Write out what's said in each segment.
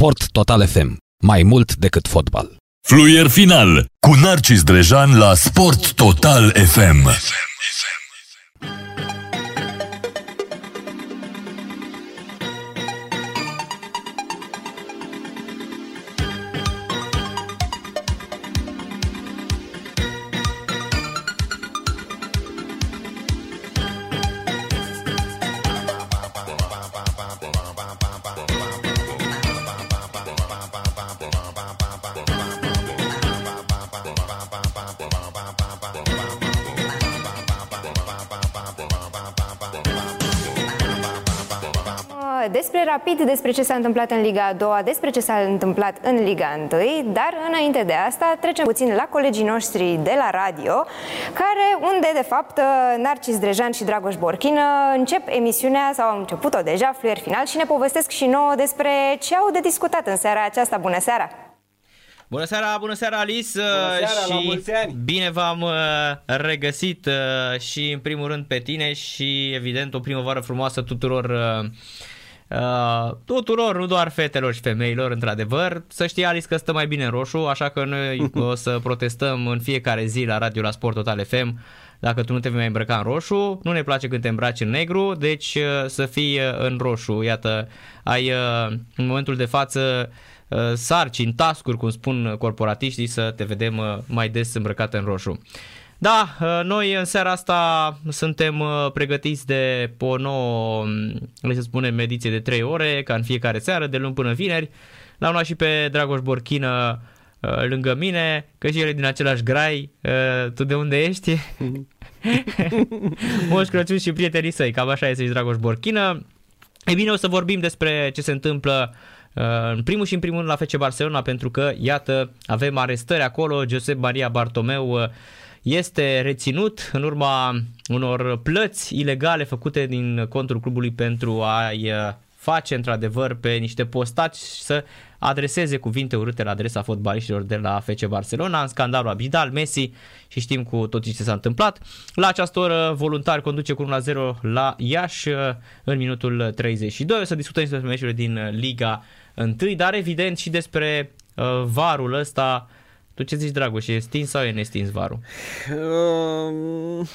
Sport Total FM. Mai mult decât fotbal. Fluier final cu Narcis Drejan la Sport Total FM. Rapid, despre ce s-a întâmplat în Liga a doua, despre ce s-a întâmplat în Liga 1, dar înainte de asta trecem puțin la colegii noștri de la radio, care, unde de fapt Narcis Drejan și Dragoș Borchină încep emisiunea, sau au început-o deja, fluier final, și ne povestesc și nouă despre ce au de discutat în seara aceasta. Bună seara! Bună seara, bună seara Alice bună seara, și la mulți ani. bine v-am uh, regăsit uh, și în primul rând pe tine și evident o primăvară frumoasă tuturor uh, Uh, tuturor, nu doar fetelor și femeilor, într-adevăr. Să știi, Alice, că stă mai bine în roșu, așa că noi o să protestăm în fiecare zi la radio la Sport Total FM dacă tu nu te vei mai îmbrăca în roșu. Nu ne place când te îmbraci în negru, deci uh, să fii uh, în roșu. Iată, ai uh, în momentul de față uh, sarcini, tascuri, cum spun corporatiștii, să te vedem uh, mai des îmbrăcat în roșu. Da, uh, noi în seara asta suntem uh, pregătiți de o nouă, cum să spunem, ediție de 3 ore, ca în fiecare seară, de luni până vineri. L-am luat și pe Dragoș Borchină uh, lângă mine, că și el e din același grai. Tu de unde ești? Moș Crăciun și prietenii săi, cam așa este și Dragoș Borchină. E bine, o să vorbim despre ce se întâmplă în primul și în primul rând la FC Barcelona, pentru că, iată, avem arestări acolo, Josep Maria Bartomeu este reținut în urma unor plăți ilegale făcute din contul clubului pentru a-i face într-adevăr pe niște postaci să adreseze cuvinte urâte la adresa fotbaliștilor de la FC Barcelona în scandalul Abidal, Messi și știm cu toții ce s-a întâmplat. La această oră voluntar conduce cu 1-0 la Iași în minutul 32. O să discutăm despre meciurile din Liga 1, dar evident și despre uh, varul ăsta tu ce zici, Dragoș, e stins sau e nestins varul? Uh,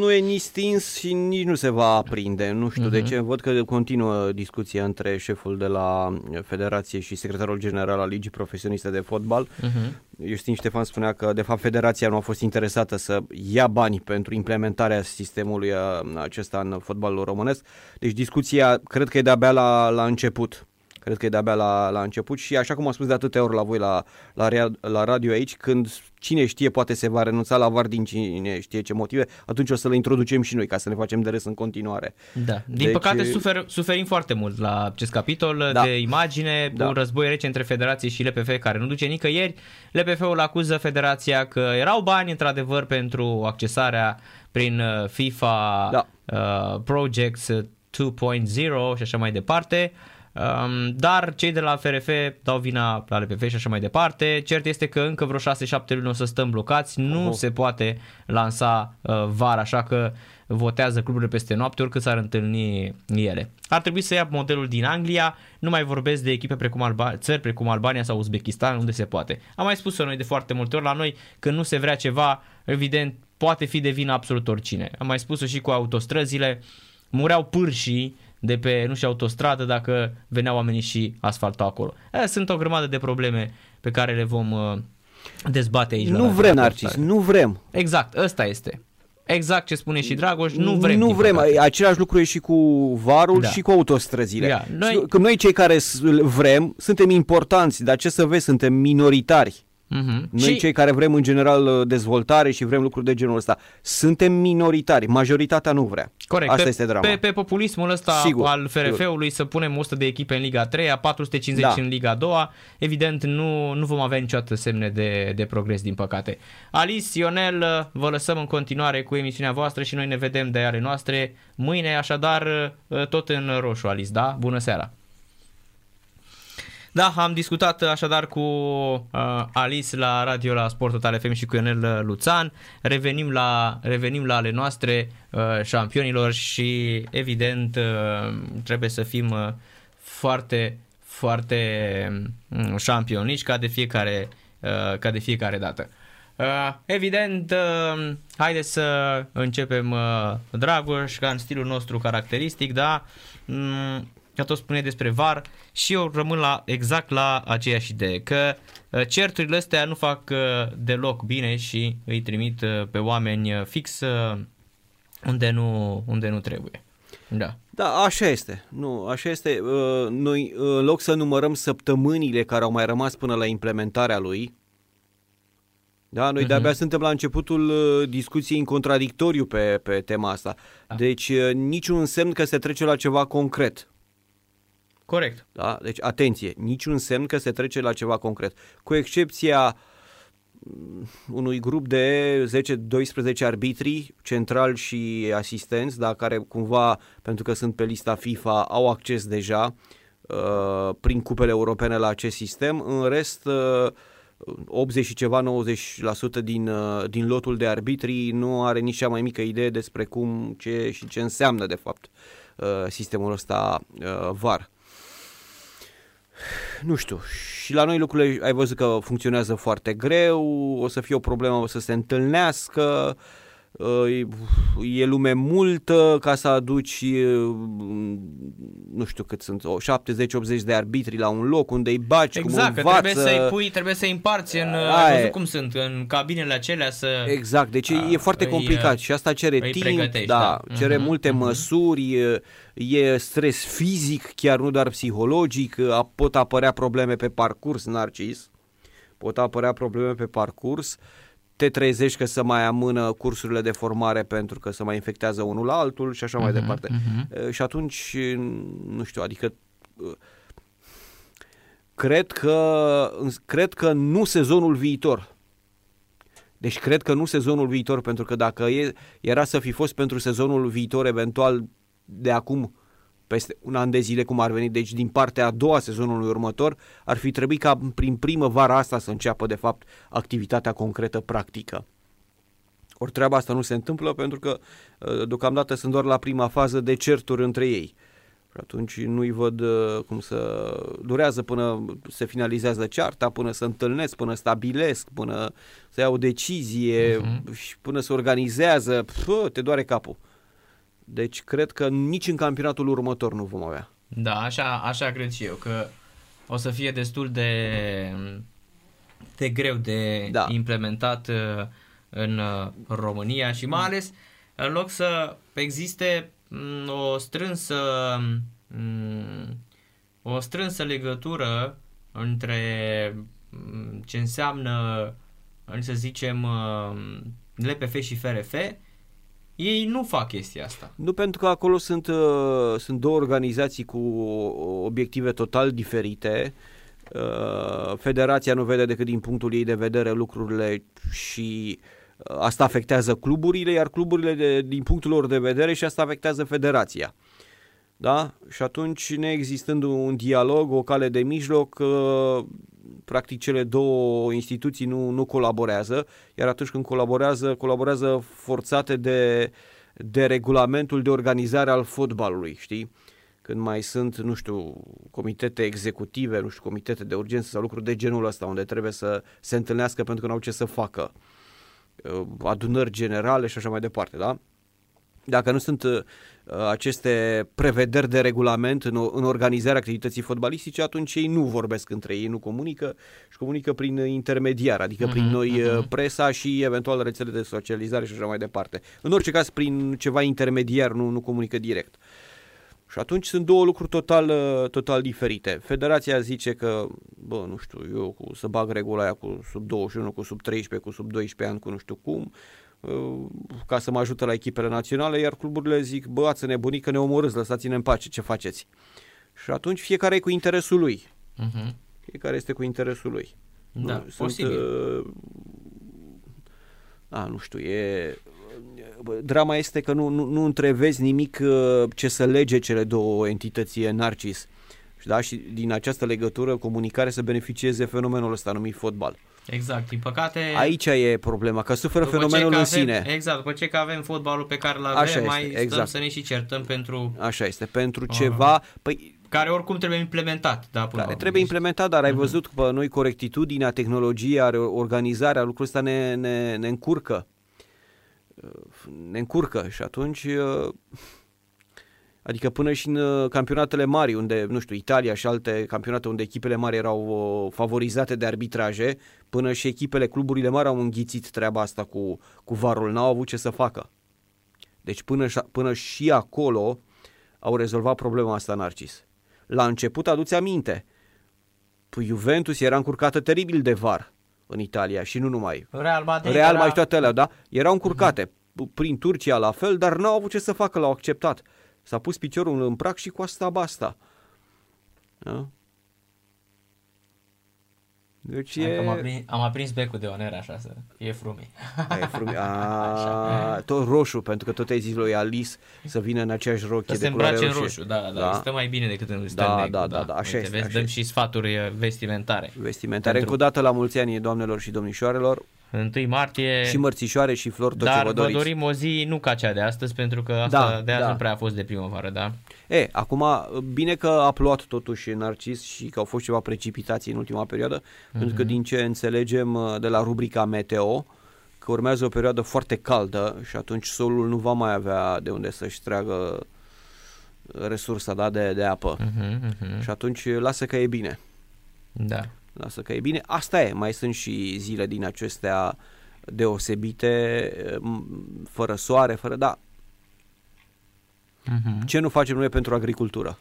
nu e nici stins și nici nu se va aprinde. Nu știu uh-huh. de mhm. ce. Văd că continuă discuția între șeful de la Federație și secretarul general al Ligii Profesioniste de Fotbal. Uh-huh. Justin Ștefan spunea că, de fapt, Federația nu a fost interesată să ia bani pentru implementarea sistemului uh, acesta în fotbalul românesc. Deci discuția, cred că e de-abia la, la început. Cred că e de-abia la, la început și așa cum am spus de atâtea ori la voi la, la, la radio aici, când cine știe poate se va renunța la VAR din cine știe ce motive, atunci o să le introducem și noi ca să ne facem de râs în continuare. Da. Din deci... păcate sufer, suferim foarte mult la acest capitol da. de imagine, da. un război rece între Federație și LPF care nu duce nicăieri. LPF-ul acuză Federația că erau bani într-adevăr pentru accesarea prin uh, FIFA da. uh, Projects 2.0 și așa mai departe. Um, dar cei de la FRF dau vina la LPF și așa mai departe. Cert este că încă vreo 6-7 luni o să stăm blocați, nu uh-huh. se poate lansa uh, var, așa că votează cluburile peste noapte, oricât s-ar întâlni ele. Ar trebui să ia modelul din Anglia, nu mai vorbesc de echipe precum Alba- țări precum Albania sau Uzbekistan, unde se poate. Am mai spus-o noi de foarte multe ori, la noi când nu se vrea ceva, evident, poate fi de vină absolut oricine. Am mai spus-o și cu autostrăzile, mureau pârșii de pe, nu știu, autostradă dacă veneau oamenii și asfaltau acolo. Aia sunt o grămadă de probleme pe care le vom uh, dezbate aici. Nu vrem, Narcis, nu vrem. Exact, ăsta este. Exact ce spune și Dragoș, nu vrem. Nu vrem, păcate. același lucru e și cu varul da. și cu autostrăzile. Yeah. Noi... Când noi cei care vrem, suntem importanți, dar ce să vezi, suntem minoritari. Uh-huh. Noi și... cei care vrem în general uh, dezvoltare și vrem lucruri de genul ăsta, suntem minoritari, majoritatea nu vrea. Corect. Asta pe, este drama. Pe, pe populismul ăsta sigur, al FRF-ului sigur. să punem 100 de echipe în Liga 3, 450 da. în Liga 2, evident nu, nu vom avea niciodată semne de, de progres din păcate. Alice, Ionel, uh, vă lăsăm în continuare cu emisiunea voastră și noi ne vedem de ale noastre mâine, așadar uh, tot în roșu, Alice, da? Bună seara! Da, am discutat așadar cu uh, Alice la radio la Sport Total FM și cu Ionel Luțan. Revenim la, revenim la ale noastre uh, șampionilor și evident uh, trebuie să fim uh, foarte foarte mm, șampionici ca de fiecare, uh, ca de fiecare dată. Uh, evident, uh, haideți să începem uh, Dragoș, ca în stilul nostru caracteristic, da? Mm, ca tot spune despre VAR și eu rămân la, exact la aceeași idee, că uh, certurile astea nu fac uh, deloc bine și îi trimit uh, pe oameni uh, fix uh, unde nu, unde nu trebuie. Da. Da, așa este. Nu, așa este. Uh, noi, în loc să numărăm săptămânile care au mai rămas până la implementarea lui, da, noi uh-huh. de-abia suntem la începutul uh, discuției în contradictoriu pe, pe tema asta. Da. Deci uh, niciun semn că se trece la ceva concret. Corect. Da? Deci atenție, niciun semn că se trece la ceva concret. Cu excepția mm, unui grup de 10-12 arbitri, central și asistenți, da, care cumva, pentru că sunt pe lista FIFA, au acces deja uh, prin cupele europene la acest sistem. În rest, uh, 80 și ceva, 90% din, uh, din lotul de arbitri nu are nici cea mai mică idee despre cum, ce și ce înseamnă de fapt uh, sistemul ăsta uh, VAR. Nu știu, și la noi lucrurile ai văzut că funcționează foarte greu, o să fie o problemă, o să se întâlnească, uh, e lume multă ca să aduci, nu știu cât sunt, 70-80 de arbitri la un loc unde îi baci exact, cum învață. trebuie să-i pui, trebuie să-i împarți în, ai văzut cum sunt, în cabinele acelea să... Exact, deci a, e foarte îi, complicat și asta cere timp, da, da, cere uh-huh, multe uh-huh. măsuri, e stres fizic, chiar nu doar psihologic, pot apărea probleme pe parcurs, Narcis, pot apărea probleme pe parcurs, uh, te trezești că să mai amână cursurile de formare pentru că să mai infectează unul la altul și așa uh-huh, mai mhm, departe. Uh-huh. Și atunci, nu știu, adică uh, cred că, cred că nu sezonul viitor. Deci cred că nu sezonul viitor, pentru că dacă e, era să fi fost pentru sezonul viitor, eventual de acum peste un an de zile cum ar veni, deci din partea a doua sezonului următor, ar fi trebuit ca prin primăvara asta să înceapă de fapt activitatea concretă practică. Ori treaba asta nu se întâmplă pentru că uh, deocamdată sunt doar la prima fază de certuri între ei. Și atunci nu-i văd uh, cum să durează până se finalizează cearta, până să întâlnesc, până stabilesc, până să iau o decizie uh-huh. și până se organizează, pă, te doare capul. Deci cred că nici în campionatul următor nu vom avea. Da, așa, așa cred și eu, că o să fie destul de, de greu de da. implementat uh, în uh, România și mai ales în loc să existe mm, o strânsă mm, o strânsă legătură între mm, ce înseamnă să zicem LPF și FRF ei nu fac chestia asta. Nu pentru că acolo sunt, uh, sunt două organizații cu obiective total diferite. Uh, federația nu vede decât din punctul ei de vedere lucrurile și uh, asta afectează cluburile, iar cluburile de, din punctul lor de vedere și asta afectează federația. Da? Și atunci, neexistând un dialog, o cale de mijloc, uh, practic cele două instituții nu, nu colaborează, iar atunci când colaborează, colaborează forțate de, de regulamentul de organizare al fotbalului, știi? Când mai sunt, nu știu, comitete executive, nu știu, comitete de urgență sau lucruri de genul ăsta, unde trebuie să se întâlnească pentru că nu au ce să facă, uh, adunări generale și așa mai departe, da? Dacă nu sunt uh, aceste prevederi de regulament în, în organizarea activității fotbalistice, atunci ei nu vorbesc între ei, nu comunică și comunică prin intermediar, adică uh-huh, prin noi uh-huh. presa și eventual rețele de socializare și așa mai departe. În orice caz, prin ceva intermediar, nu, nu comunică direct. Și atunci sunt două lucruri total, uh, total diferite. Federația zice că, bă, nu știu, eu cu, să bag regula aia cu sub 21, cu sub 13, cu sub 12 ani, cu nu știu cum, Uh, ca să mă ajute la echipele naționale, iar cluburile zic, bă, ați nebunit că ne omorâți, lăsați-ne în pace, ce faceți? Și atunci fiecare e cu interesul lui. Uh-huh. Fiecare este cu interesul lui. Da, nu, posibil. Sunt, uh, a, nu știu, e... Drama este că nu, nu, nu întrevezi nimic uh, ce să lege cele două entități Narcis. Da? Și din această legătură, comunicare să beneficieze fenomenul ăsta numit fotbal. Exact, din păcate... Aici e problema, că suferă fenomenul în avem, sine. Exact, după ce că avem fotbalul pe care l avem, Așa este, mai stăm exact. să ne și certăm pentru... Așa este, pentru uh-huh. ceva... Păi care oricum trebuie implementat. Da, până care trebuie implementat, dar ai mhm. văzut că noi corectitudinea, tehnologia, organizarea, lucrul ăsta ne, ne, ne încurcă. Ne încurcă și atunci Adică până și în uh, campionatele mari, unde, nu știu, Italia și alte campionate unde echipele mari erau uh, favorizate de arbitraje, până și echipele, cluburile mari au înghițit treaba asta cu, cu varul, n-au avut ce să facă. Deci până, până și acolo au rezolvat problema asta Narcis. La început, aduți aminte, păi Juventus era încurcată teribil de var în Italia și nu numai. Real Madrid Real era... și toate alea, da? Erau încurcate. Uh-huh. Prin Turcia la fel, dar n-au avut ce să facă, l-au acceptat. S-a pus piciorul în prac și cu asta basta. Da? Deci e... Am aprins, am aprins becul de oner așa să e frumi. E frumi. A, tot roșu, pentru că tot ai zis lui Alice să vină în aceeași rochie să de culoare roșie. în roșu, da, da, da. Stă mai bine decât în da, da, da, da, da, așa Uite, este. Vezi, așa dăm este. și sfaturi vestimentare. Vestimentare. Pentru... Încă o dată la mulți ani, doamnelor și domnișoarelor. 1 martie. Și mărțișoare și flori, tot dar ce vă doriți. vă dorim o zi nu ca cea de astăzi, pentru că asta da, de azi da. nu prea a fost de primăvară, da? E, acum, bine că a plouat totuși Narcis și că au fost ceva precipitații în ultima perioadă, mm-hmm. pentru că din ce înțelegem uh, de la rubrica Meteo, că urmează o perioadă foarte caldă și atunci solul nu va mai avea de unde să-și treagă resursa da, de, de apă. Mm-hmm, mm-hmm. Și atunci lasă că e bine. Da. Lasă că e bine. Asta e, mai sunt și zile din acestea deosebite, fără soare, fără... Da, Uh-huh. Ce nu facem noi pentru agricultură?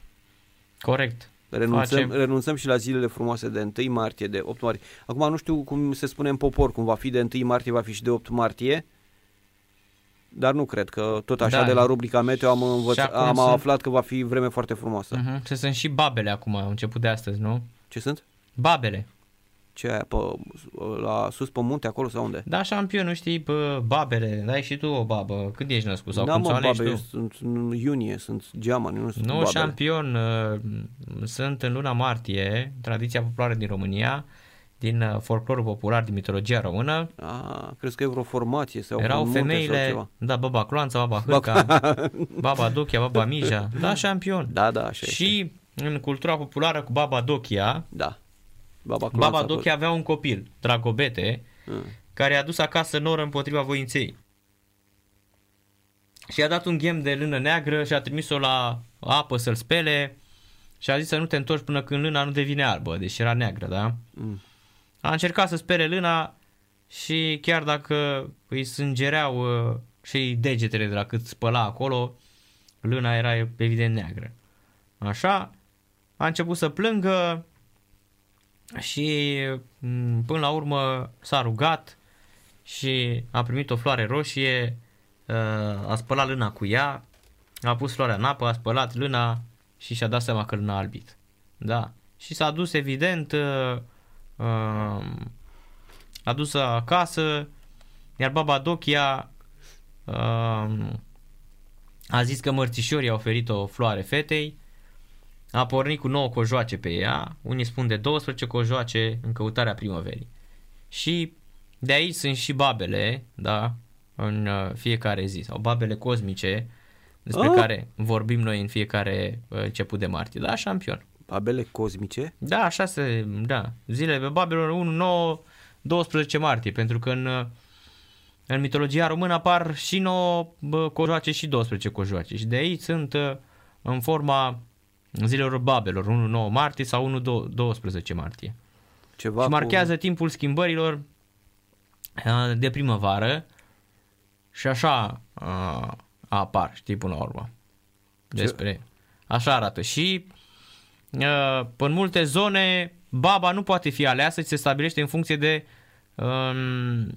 Corect. Renunțăm, renunțăm și la zilele frumoase de 1 martie, de 8 martie. Acum nu știu cum se spune în popor, cum va fi de 1 martie, va fi și de 8 martie. Dar nu cred că tot așa da. de la rubrica Meteo am, învăț- am sunt... aflat că va fi vreme foarte frumoasă. Uh-huh. Se sunt și babele acum, au început de astăzi, nu? Ce sunt? Babele. Ce aia, pe, la sus pe munte acolo sau unde? Da, șampion, nu știi, pe babele, dai și tu o babă, când ești născut sau da, cum mă, babe, tu? sunt în iunie, sunt geamani, nu sunt Nu, babele. șampion, uh, sunt în luna martie, tradiția populară din România, din uh, folclorul popular, din mitologia română. Ah, crezi că e vreo formație sau Erau femeile, sau ceva? da, baba Cloanța, baba Hârca, baba Dochia, baba Mija, da, șampion. Da, da, așa Și este. în cultura populară cu baba Dochia, da Baba, Baba Dochi avea un copil, Dragobete, mm. care a dus acasă noră împotriva voinței. Și a dat un ghem de lână neagră și a trimis-o la apă să-l spele și a zis să nu te întorci până când lâna nu devine albă, deși era neagră, da? Mm. A încercat să spere lâna și chiar dacă îi sângereau uh, și degetele de la cât spăla acolo, lâna era evident neagră. Așa, a început să plângă, și mm, până la urmă s-a rugat și a primit o floare roșie, uh, a spălat lâna cu ea, a pus floarea în apă, a spălat lâna și și-a dat seama că lâna a albit. Da. Și s-a dus evident, uh, uh, a dus acasă, iar baba Dochia a zis că mărțișorii au oferit o floare fetei a pornit cu 9 cojoace pe ea, unii spun de 12 cojoace în căutarea primăverii. Și de aici sunt și babele, da, în uh, fiecare zi, sau babele cosmice, despre oh. care vorbim noi în fiecare uh, început de martie, da, șampion. Babele cosmice? Da, așa se, da, zilele pe babelor 1, 9, 12 martie, pentru că în, uh, în mitologia română apar și 9 cojoace și 12 cojoace și de aici sunt în forma zilelor babelor, 1-9 martie sau 1-12 martie. Ceva și marchează cu... timpul schimbărilor de primăvară și așa uh, apar, știi, până la urmă. Despre. Ce? Așa arată. Și uh, în multe zone baba nu poate fi aleasă, ci se stabilește în funcție de um,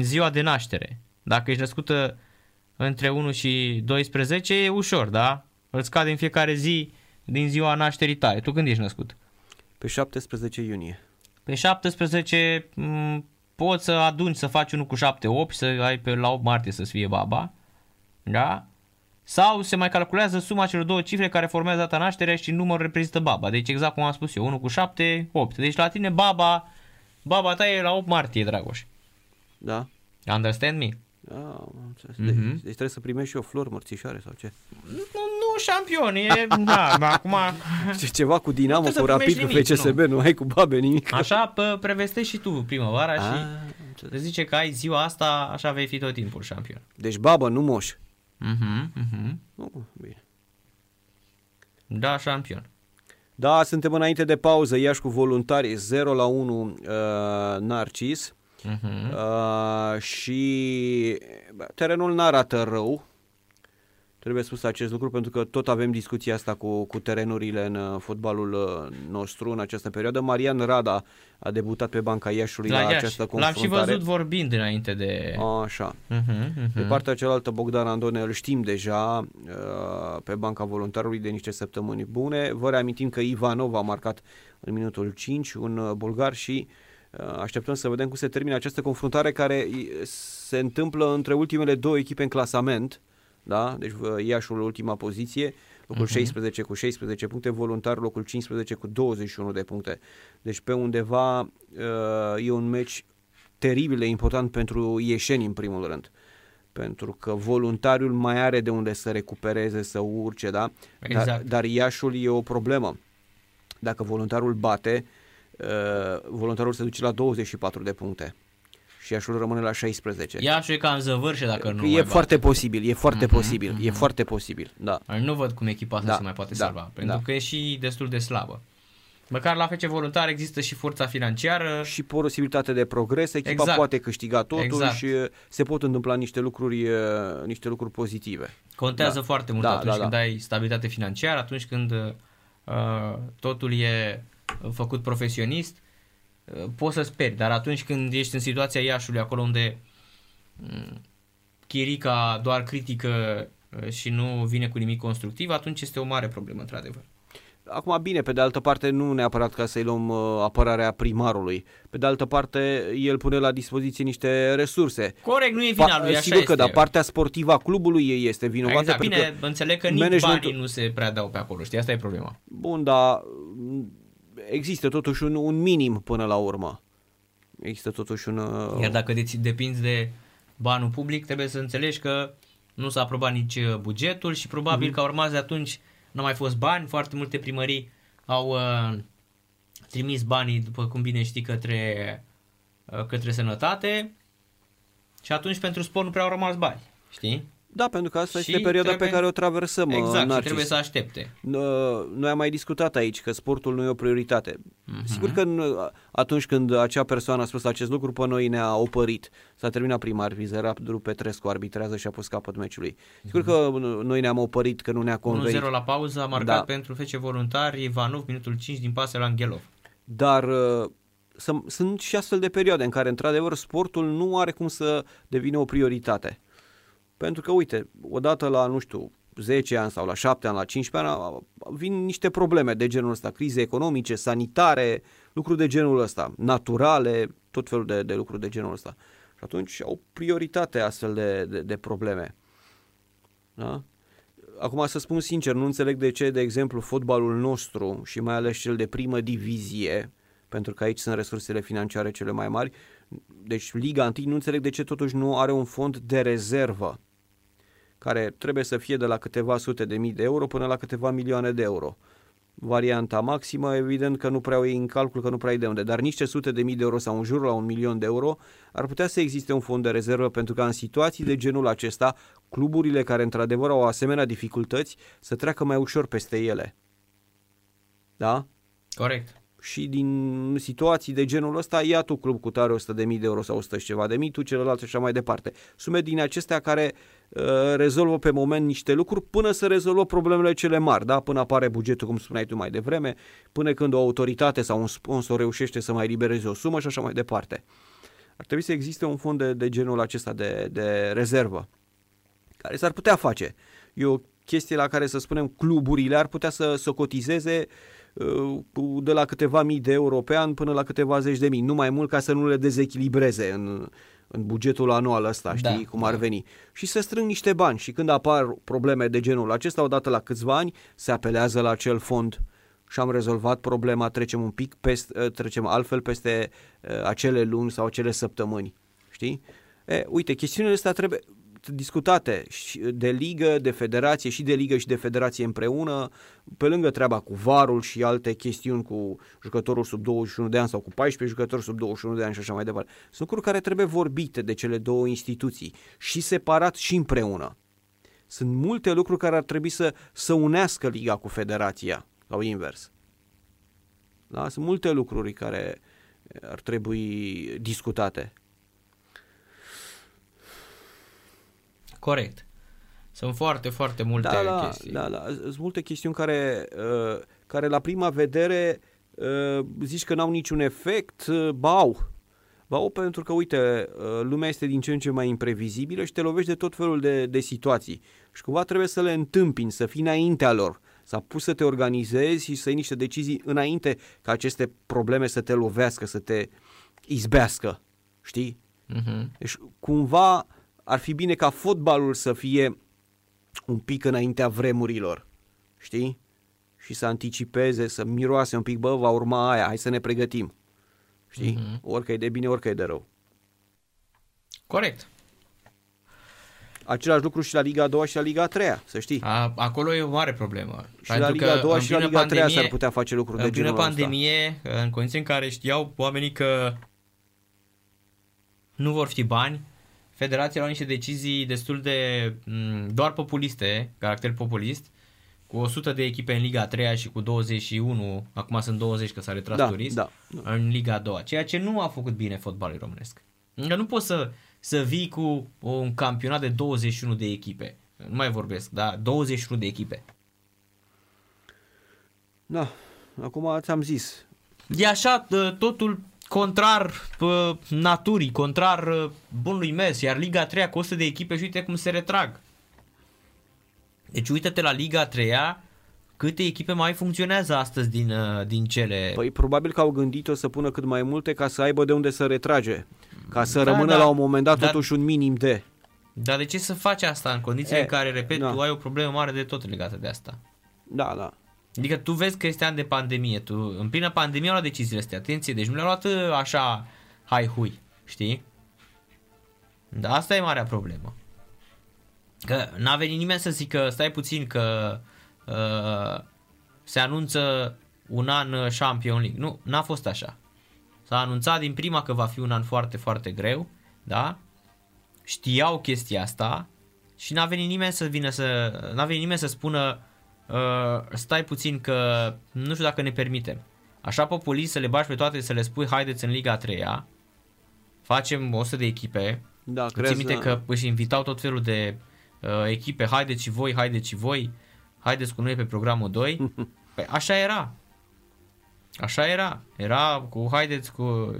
ziua de naștere. Dacă ești născută între 1 și 12, e ușor, da? Îl scade în fiecare zi din ziua nașterii tale. Tu când ești născut? Pe 17 iunie. Pe 17 m- poți să aduni să faci unul cu 7-8 și să ai pe la 8 martie să fie baba. Da? Sau se mai calculează suma celor două cifre care formează data nașterea și numărul reprezintă baba. Deci exact cum am spus eu, 1 cu 7, 8. Deci la tine baba, baba ta e la 8 martie, Dragoș. Da. Understand me? Ah, mm-hmm. deci, deci trebuie să primești și o flor mărțișoare sau ce? Nu, nu șampion, e, da, acum... Ce ceva cu Dinamo, cu Rapid, cu FCSB, nu. nu ai cu babe nimic. Așa pă, prevestești și tu primăvara A, și te zice că ai ziua asta, așa vei fi tot timpul șampion. Deci babă, nu moș. Mhm, mhm. Nu, bine. Da, șampion. Da, suntem înainte de pauză, Iași cu voluntari 0 la 1 uh, Narcis uh-huh. uh, și terenul n-arată rău, Trebuie spus acest lucru pentru că tot avem discuția asta cu, cu terenurile în uh, fotbalul uh, nostru în această perioadă. Marian Rada a debutat pe banca Iașului la, la Iași. această confruntare. L-am și văzut vorbind înainte de... Așa. Uh-huh, uh-huh. Pe partea cealaltă, Bogdan Andone îl știm deja uh, pe banca voluntarului de niște săptămâni bune. Vă reamintim că Ivanov a marcat în minutul 5, un bulgar și Așteptăm să vedem cum se termină această confruntare care se întâmplă între ultimele două echipe în clasament da? deci Iașul ultima poziție, locul uh-huh. Mhm. 16 cu 16 puncte, voluntar locul 15 cu 21 de puncte. Deci pe undeva uh, e un meci teribil de important pentru ieșeni în primul rând. Pentru că voluntariul mai are de unde să recupereze, să urce, da? Exact. Dar, dar Iașul e o problemă. Dacă voluntarul bate, uh, voluntarul se duce la 24 de puncte și Iașul rămâne la 16. Iașul e cam zăvârșe dacă nu E foarte bate. posibil, e foarte mm-hmm, posibil, mm-hmm. e foarte posibil, da. Nu văd cum echipa asta da, se mai poate da, salva, pentru da. că e și destul de slabă. Măcar la FC Voluntar există și forța financiară. Și posibilitate de progres, echipa exact. poate câștiga totul exact. și se pot întâmpla niște lucruri, niște lucruri pozitive. Contează da. foarte mult da, atunci da, când da. ai stabilitate financiară, atunci când uh, totul e făcut profesionist poți să speri, dar atunci când ești în situația Iașului, acolo unde mm, Chirica doar critică uh, și nu vine cu nimic constructiv, atunci este o mare problemă, într-adevăr. Acum, bine, pe de altă parte, nu neapărat ca să-i luăm uh, apărarea primarului. Pe de altă parte, el pune la dispoziție niște resurse. Corect, nu e vina lui, așa Sigur este. că, dar partea sportivă a clubului ei este vinovată. Exact, bine, că înțeleg că nici managementul... banii nu se prea dau pe acolo, știi, asta e problema. Bun, dar există totuși un, un minim până la urmă. Există totuși un... Uh, Iar dacă depinzi de banul public, trebuie să înțelegi că nu s-a aprobat nici uh, bugetul și probabil mm-hmm. că urmați de atunci nu mai fost bani, foarte multe primării au uh, trimis banii, după cum bine știi, către, uh, către sănătate și atunci pentru sport nu prea au rămas bani, știi? Da, pentru că asta și este perioada trebuie... pe care o traversăm. Uh, exact, Narcis. trebuie să aștepte. Noi am mai discutat aici că sportul nu e o prioritate. Uh-huh. Sigur că atunci când acea persoană a spus acest lucru, pe noi ne-a opărit. S-a terminat prima arbitrizare, Radu Petrescu arbitrează și a pus capăt meciului. Sigur uh-huh. că noi ne-am opărit, că nu ne-a convenit. 1-0 la pauză, a marcat da. pentru fece voluntari Ivanov, minutul 5 din pasă la Angelov. Dar uh, sunt și astfel de perioade în care, într-adevăr, sportul nu are cum să devină o prioritate. Pentru că, uite, odată la, nu știu, 10 ani sau la 7 ani, la 15 ani, vin niște probleme de genul ăsta, crize economice, sanitare, lucruri de genul ăsta, naturale, tot felul de, de lucruri de genul ăsta. Și atunci au prioritate astfel de, de, de probleme. Da? Acum să spun sincer, nu înțeleg de ce, de exemplu, fotbalul nostru și mai ales cel de primă divizie, pentru că aici sunt resursele financiare cele mai mari, deci Liga 1 nu înțeleg de ce totuși nu are un fond de rezervă care trebuie să fie de la câteva sute de mii de euro până la câteva milioane de euro. Varianta maximă, evident că nu prea o iei în calcul, că nu prea ai de unde, dar niște sute de mii de euro sau în jur la un milion de euro ar putea să existe un fond de rezervă pentru că în situații de genul acesta, cluburile care într-adevăr au asemenea dificultăți să treacă mai ușor peste ele. Da? Corect și din situații de genul ăsta ia tu club cu tare 100 de mii de euro sau 100 și ceva de mii, tu celălalt și așa mai departe. Sume din acestea care uh, rezolvă pe moment niște lucruri până să rezolvă problemele cele mari, da? până apare bugetul, cum spuneai tu mai devreme, până când o autoritate sau un sponsor reușește să mai libereze o sumă și așa mai departe. Ar trebui să existe un fond de, de genul acesta de, de rezervă care s-ar putea face. E o chestie la care să spunem cluburile ar putea să, să cotizeze uh, Uh, de la câteva mii de euro pe an până la câteva zeci de mii, nu mai mult ca să nu le dezechilibreze în, în bugetul anual ăsta, da, știi, da, cum ar da. veni. Și să strâng niște bani și când apar probleme de genul acesta, odată la câțiva ani, se apelează la acel fond și am rezolvat problema, trecem un pic peste, uh, trecem altfel peste uh, acele luni sau acele săptămâni, știi? E, uite, chestiunile astea trebuie, fost discutate de ligă, de federație și de ligă și de federație împreună, pe lângă treaba cu varul și alte chestiuni cu jucătorul sub 21 de ani sau cu 14 jucători sub 21 de ani și așa mai departe. Sunt lucruri care trebuie vorbite de cele două instituții și separat și împreună. Sunt multe lucruri care ar trebui să, să unească liga cu federația sau invers. Da? Sunt multe lucruri care ar trebui discutate. Corect. Sunt foarte, foarte multe da, da, chestii. Da, da, sunt multe chestiuni care, uh, care la prima vedere uh, zici că n-au niciun efect, uh, bau. Bau pentru că, uite, uh, lumea este din ce în ce mai imprevizibilă și te lovești de tot felul de, de situații. Și cumva trebuie să le întâmpini, să fii înaintea lor, să pus să te organizezi și să iei niște decizii înainte ca aceste probleme să te lovească, să te izbească. Știi? Uh-huh. Deci, cumva, ar fi bine ca fotbalul să fie un pic înaintea vremurilor, știi? Și să anticipeze, să miroase un pic, bă, va urma aia, hai să ne pregătim. Știi? Mm-hmm. Orică e de bine, orică e de rău. Corect. Același lucru și la Liga 2 și la Liga 3, să știi. A, acolo e o mare problemă. Și la Liga 2 și la Liga 3 s-ar putea face lucruri de genul ăsta. În pandemie, în condiții în care știau oamenii că nu vor fi bani, federația luat niște decizii destul de m- doar populiste, caracter populist, cu 100 de echipe în Liga 3 și cu 21, acum sunt 20 că s-a retras da, turist, da, da. în Liga 2, ceea ce nu a făcut bine fotbalul românesc. Că nu poți să, să vii cu un campionat de 21 de echipe. Nu mai vorbesc, da, 21 de echipe. Da, acum ți-am zis. E așa totul contrar uh, naturii, contrar uh, bunului mers, iar Liga 3 cu 100 de echipe și uite cum se retrag. Deci uite-te la Liga 3 câte echipe mai funcționează astăzi din, uh, din cele... Păi probabil că au gândit-o să pună cât mai multe ca să aibă de unde să retrage, ca să da, rămână da, la un moment dat da, totuși un minim de... Dar de ce să faci asta în condițiile e, în care, repet, da. tu ai o problemă mare de tot legată de asta? Da, da. Adică tu vezi că este an de pandemie, tu în plină pandemie au luat deciziile astea, atenție, deci nu le-au luat uh, așa hai hui, știi? Dar asta e marea problemă. Că n-a venit nimeni să zică, stai puțin că uh, se anunță un an uh, Champion League. Nu, n-a fost așa. S-a anunțat din prima că va fi un an foarte, foarte greu, da? Știau chestia asta și n-a venit nimeni să vină să, n-a venit nimeni să spună uh, stai puțin că nu știu dacă ne permitem. Așa populist să le bași pe toate, să le spui haideți în Liga 3 facem 100 de echipe. Da, crezi, minte da. că își invitau tot felul de uh, echipe, haideți și voi, haideți și voi, haideți cu noi pe programul 2. Păi așa era. Așa era. Era cu haideți cu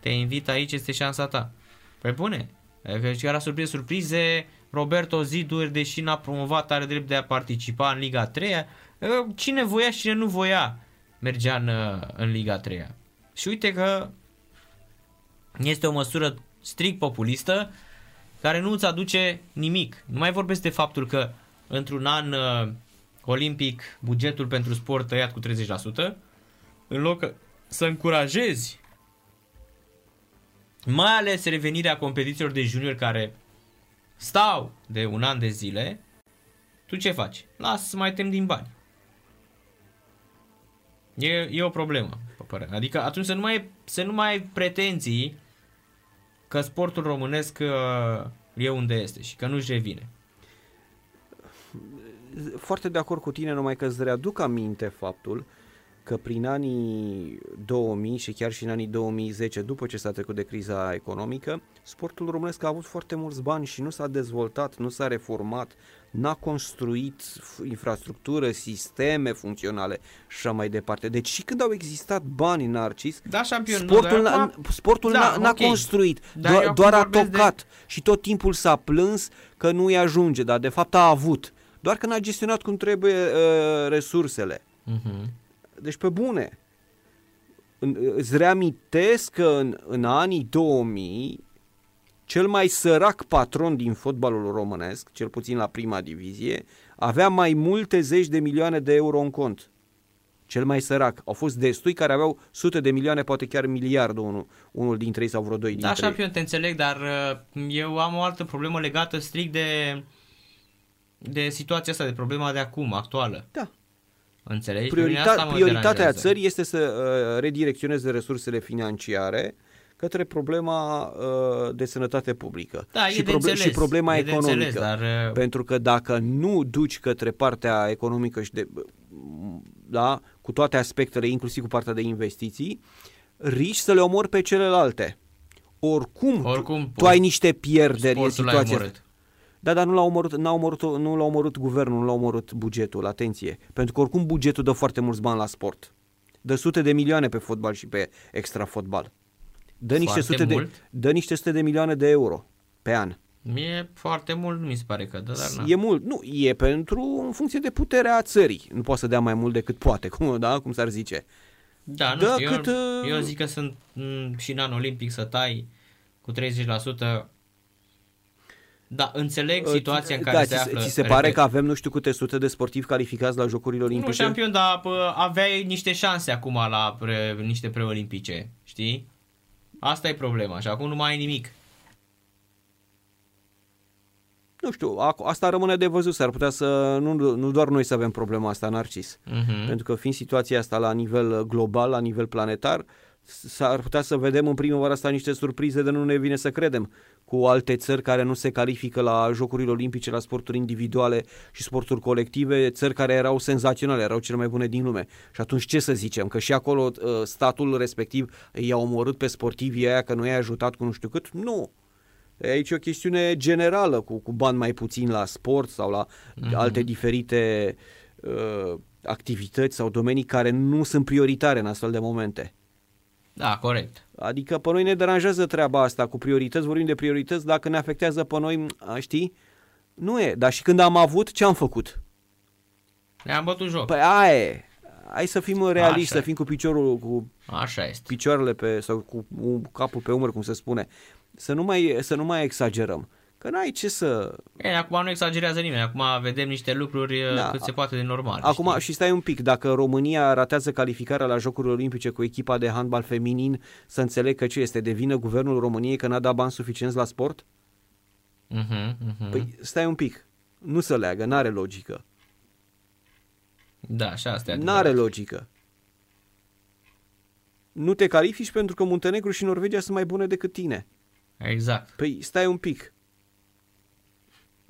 te invit aici, este șansa ta. Păi bune. Adică era surprize, surprize, Roberto Zidur, deși n-a promovat, are drept de a participa în Liga 3 Cine voia și cine nu voia mergea în, în Liga 3 Și uite că este o măsură strict populistă care nu îți aduce nimic. Nu mai vorbesc de faptul că într-un an uh, olimpic bugetul pentru sport tăiat cu 30%, în loc să încurajezi mai ales revenirea competițiilor de junior care stau de un an de zile, tu ce faci? Lasă să mai tem din bani. E, e o problemă, Adică atunci să nu mai, să nu mai ai pretenții că sportul românesc uh, e unde este și că nu-și revine. Foarte de acord cu tine, numai că îți readuc aminte faptul că prin anii 2000 și chiar și în anii 2010, după ce s-a trecut de criza economică, sportul românesc a avut foarte mulți bani și nu s-a dezvoltat, nu s-a reformat, n-a construit infrastructură, sisteme funcționale și așa mai departe. Deci și când au existat bani în Narcis, da, șampion, sportul, nu, n-a, sportul da, n-a, n-a okay. construit, Do- doar a tocat de... și tot timpul s-a plâns că nu îi ajunge, dar de fapt a avut. Doar că n-a gestionat cum trebuie uh, resursele. Uh-huh. Deci pe bune. Îți reamintesc că în, în anii 2000 cel mai sărac patron din fotbalul românesc, cel puțin la prima divizie, avea mai multe zeci de milioane de euro în cont. cel mai sărac. Au fost destui care aveau sute de milioane, poate chiar miliardul unul, unul dintre ei sau vreo doi da, dintre da, ei. Da, te înțeleg, dar uh, eu am o altă problemă legată strict de, de situația asta, de problema de acum, actuală. Da. Înțelegi? Priorita- prioritatea țării este să uh, redirecționeze resursele financiare către problema uh, de sănătate publică da, și, proble- înțeles, și problema economică. Înțeles, dar... Uh, Pentru că dacă nu duci către partea economică și de, da, cu toate aspectele, inclusiv cu partea de investiții, riști să le omori pe celelalte. Oricum, Oricum tu, tu ai niște pierderi în situația asta. Da, dar nu l-a omorât, n-a omorât, nu l-a omorât guvernul, nu l-a omorât bugetul, atenție. Pentru că oricum bugetul dă foarte mulți bani la sport. Dă sute de milioane pe fotbal și pe extra fotbal. Dă niște, sute de, dă niște sute de milioane de euro pe an. Mie foarte mult nu mi se pare că dă, dar na. E mult. Nu, e pentru în funcție de puterea țării. Nu poate să dea mai mult decât poate, cum, da? cum s-ar zice. Da, nu da, știu, cât, eu, uh... eu zic că sunt m- mm, și în an olimpic să tai cu 30% da, înțeleg situația în care da, se află. Ți se pare repet. că avem nu știu câte sute de sportivi calificați la Jocurile Olimpice? Nu șampion, dar pă, aveai niște șanse acum la pre, niște preolimpice, știi? Asta e problema și acum nu mai ai nimic. Nu știu, asta rămâne de văzut, s-ar putea să, nu, nu doar noi să avem problema asta, Narcis, uh-huh. pentru că fiind situația asta la nivel global, la nivel planetar, s-ar putea să vedem în primăvara asta niște surprize de nu ne vine să credem cu alte țări care nu se califică la Jocurile Olimpice, la sporturi individuale și sporturi colective, țări care erau senzaționale, erau cele mai bune din lume. Și atunci ce să zicem? Că și acolo ă, statul respectiv i-a omorât pe sportivii aia că nu i-a ajutat cu nu știu cât? Nu. Aici e o chestiune generală, cu, cu bani mai puțin la sport sau la mm-hmm. alte diferite uh, activități sau domenii care nu sunt prioritare în astfel de momente. Da, corect. Adică pe noi ne deranjează treaba asta cu priorități, vorbim de priorități, dacă ne afectează pe noi, știi? Nu e, dar și când am avut, ce am făcut? Ne-am bătut joc. Păi aia e. Hai să fim realiști, să fim cu piciorul, cu Așa este. picioarele pe, sau cu capul pe umăr, cum se spune. Să nu mai, să nu mai exagerăm. Că n-ai ce să... E, acum nu exagerează nimeni, acum vedem niște lucruri da. cât se poate de normal. Acum, știi? și stai un pic, dacă România ratează calificarea la Jocurile Olimpice cu echipa de handbal feminin, să înțeleg că ce este, de vină guvernul României că n-a dat bani suficienți la sport? Uh-huh, uh-huh. Păi stai un pic, nu se leagă, n-are logică. Da, și asta e N-are logică. Nu te califici pentru că Muntenegru și Norvegia sunt mai bune decât tine. Exact. Păi stai un pic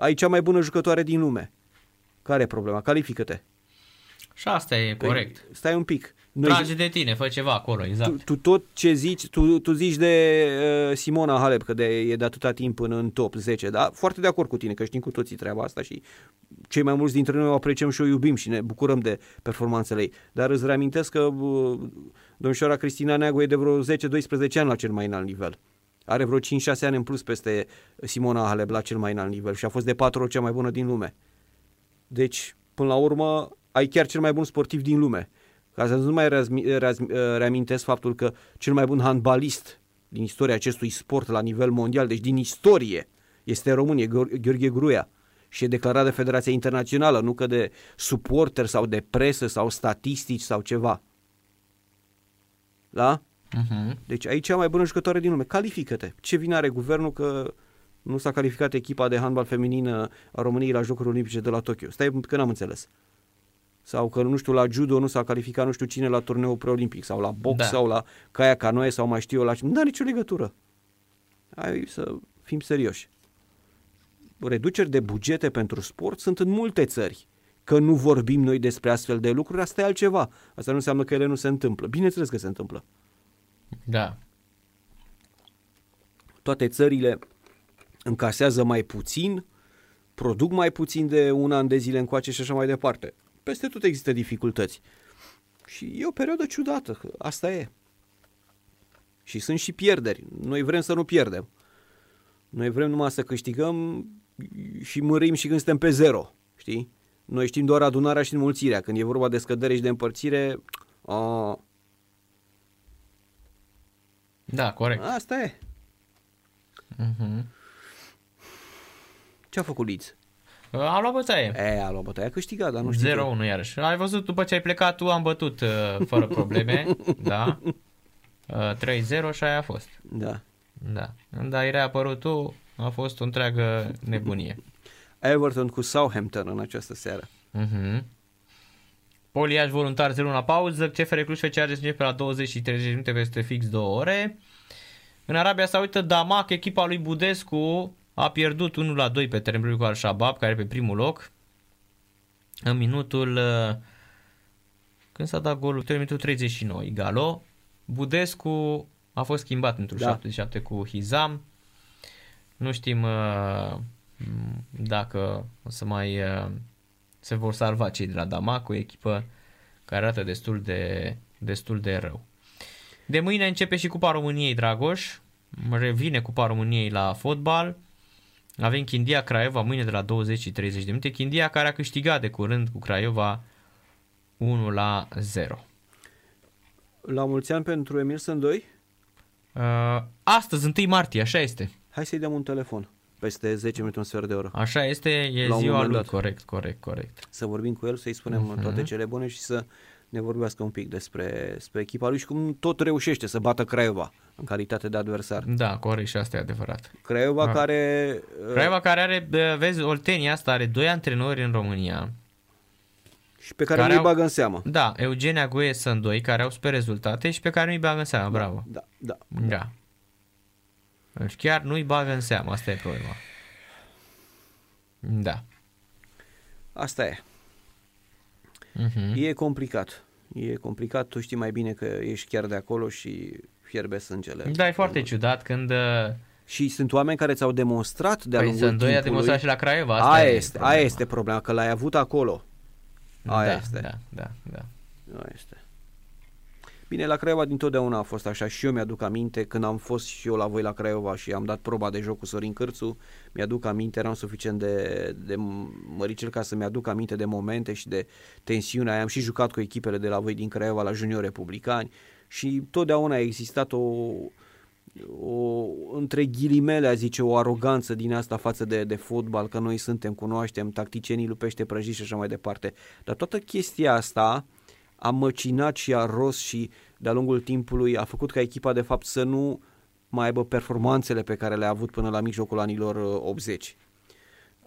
ai cea mai bună jucătoare din lume. Care e problema? Califică-te. Și asta e păi, corect. Stai un pic. Noi Trage de tine, fă ceva acolo, exact. Tu, tu tot ce zici, tu, tu zici de uh, Simona Halep, că de, e de atâta timp până în top 10, da? Foarte de acord cu tine, că știm cu toții treaba asta și cei mai mulți dintre noi o apreciem și o iubim și ne bucurăm de performanțele ei. Dar îți reamintesc că uh, domnișoara Cristina Neagu e de vreo 10-12 ani la cel mai înalt nivel. Are vreo 5-6 ani în plus peste Simona Halep la cel mai înalt nivel și a fost de 4 ori cea mai bună din lume. Deci, până la urmă, ai chiar cel mai bun sportiv din lume. Ca să nu mai reamintesc faptul că cel mai bun handbalist din istoria acestui sport la nivel mondial, deci din istorie, este România, Gheorghe Gruia. Și e declarat de Federația Internațională, nu că de suporter sau de presă sau statistici sau ceva. Da? Uh-huh. Deci aici cea mai bună jucătoare din lume. Califică-te. Ce vine are guvernul că nu s-a calificat echipa de handbal feminină a României la Jocurile Olimpice de la Tokyo? Stai că n-am înțeles. Sau că, nu știu, la judo nu s-a calificat nu știu cine la turneul preolimpic sau la box da. sau la caia canoe sau mai știu eu la... Nu are nicio legătură. Hai să fim serioși. Reduceri de bugete pentru sport sunt în multe țări. Că nu vorbim noi despre astfel de lucruri, asta e altceva. Asta nu înseamnă că ele nu se întâmplă. Bineînțeles că se întâmplă. Da. Toate țările încasează mai puțin, produc mai puțin de un an de zile încoace și așa mai departe. Peste tot există dificultăți. Și e o perioadă ciudată, asta e. Și sunt și pierderi. Noi vrem să nu pierdem. Noi vrem numai să câștigăm și mărim și când suntem pe zero, știi? Noi știm doar adunarea și înmulțirea. Când e vorba de scădere și de împărțire, a, da, corect. Asta e. Uh-huh. Ce a făcut Leeds? A luat bătaie. E, a luat bătaie, a câștigat, dar nu știu. 0-1 iarăși. Ai văzut, după ce ai plecat tu, am bătut uh, fără probleme. da. Uh, 3-0 și aia a fost. Da. Da. Când ai reapărut tu, a fost o întreagă nebunie. Everton cu Southampton în această seară. Uh-huh. Poliaș voluntar 0 la pauză, CFR Cluj FC începe la 20 și 30 minute peste fix 2 ore. În Arabia Saudită, Damac, echipa lui Budescu, a pierdut 1 la 2 pe terenul cu Al-Shabaab, care e pe primul loc. În minutul... Uh, când s-a dat golul? În minutul 39, Igalo. Budescu a fost schimbat într-un da. 77 cu Hizam. Nu știm uh, dacă o să mai uh, se vor salva cei de la Damac, o echipă care arată destul de, destul de rău. De mâine începe și Cupa României, Dragoș. Revine Cupa României la fotbal. Avem Chindia Craiova mâine de la 20 și 30 de minute. Chindia care a câștigat de curând cu Craiova 1 la 0. La mulți ani pentru Emil Sândoi? Uh, astăzi, 1 martie, așa este. Hai să-i dăm un telefon peste 10 minute, un sfert de oră. Așa este, e la ziua lui, corect, corect, corect. Să vorbim cu el, să-i spunem uh-huh. toate cele bune și să ne vorbească un pic despre, despre echipa lui și cum tot reușește să bată Craiova în calitate de adversar. Da, corect și asta e adevărat. Craiova ah. care... Uh, Craiova care are, vezi, Oltenia asta are doi antrenori în România. Și pe care, care nu îi bagă în seamă. Da, Eugenia Goie sunt doi care au super rezultate și pe care nu îi bagă în seamă, da, bravo. Da, da. Da. Deci chiar nu-i bagă în seamă, asta e problema. Da. Asta e. Uh-huh. E complicat. E complicat, tu știi mai bine că ești chiar de acolo și fierbe sângele. Da, e foarte ciudat când... Uh, și sunt oameni care ți-au demonstrat de-a păi lungul sunt doi a demonstrat și la Craiova. Asta aia, este, problema. aia este problema, că l-ai avut acolo. Aia da, este. Da, da, da. Aia este. Bine, la Craiova dintotdeauna a fost așa și eu mi-aduc aminte când am fost și eu la voi la Craiova și am dat proba de joc cu Sorin Cârțu, mi-aduc aminte, eram suficient de, de măricel ca să mi-aduc aminte de momente și de tensiunea aia. Am și jucat cu echipele de la voi din Craiova la junior republicani și totdeauna a existat o, o, între ghilimele, a zice, o aroganță din asta față de, de fotbal, că noi suntem, cunoaștem, tacticienii lupește prăjiți și așa mai departe. Dar toată chestia asta a măcinat și a ros și de-a lungul timpului a făcut ca echipa de fapt să nu mai aibă performanțele pe care le-a avut până la mijlocul anilor 80.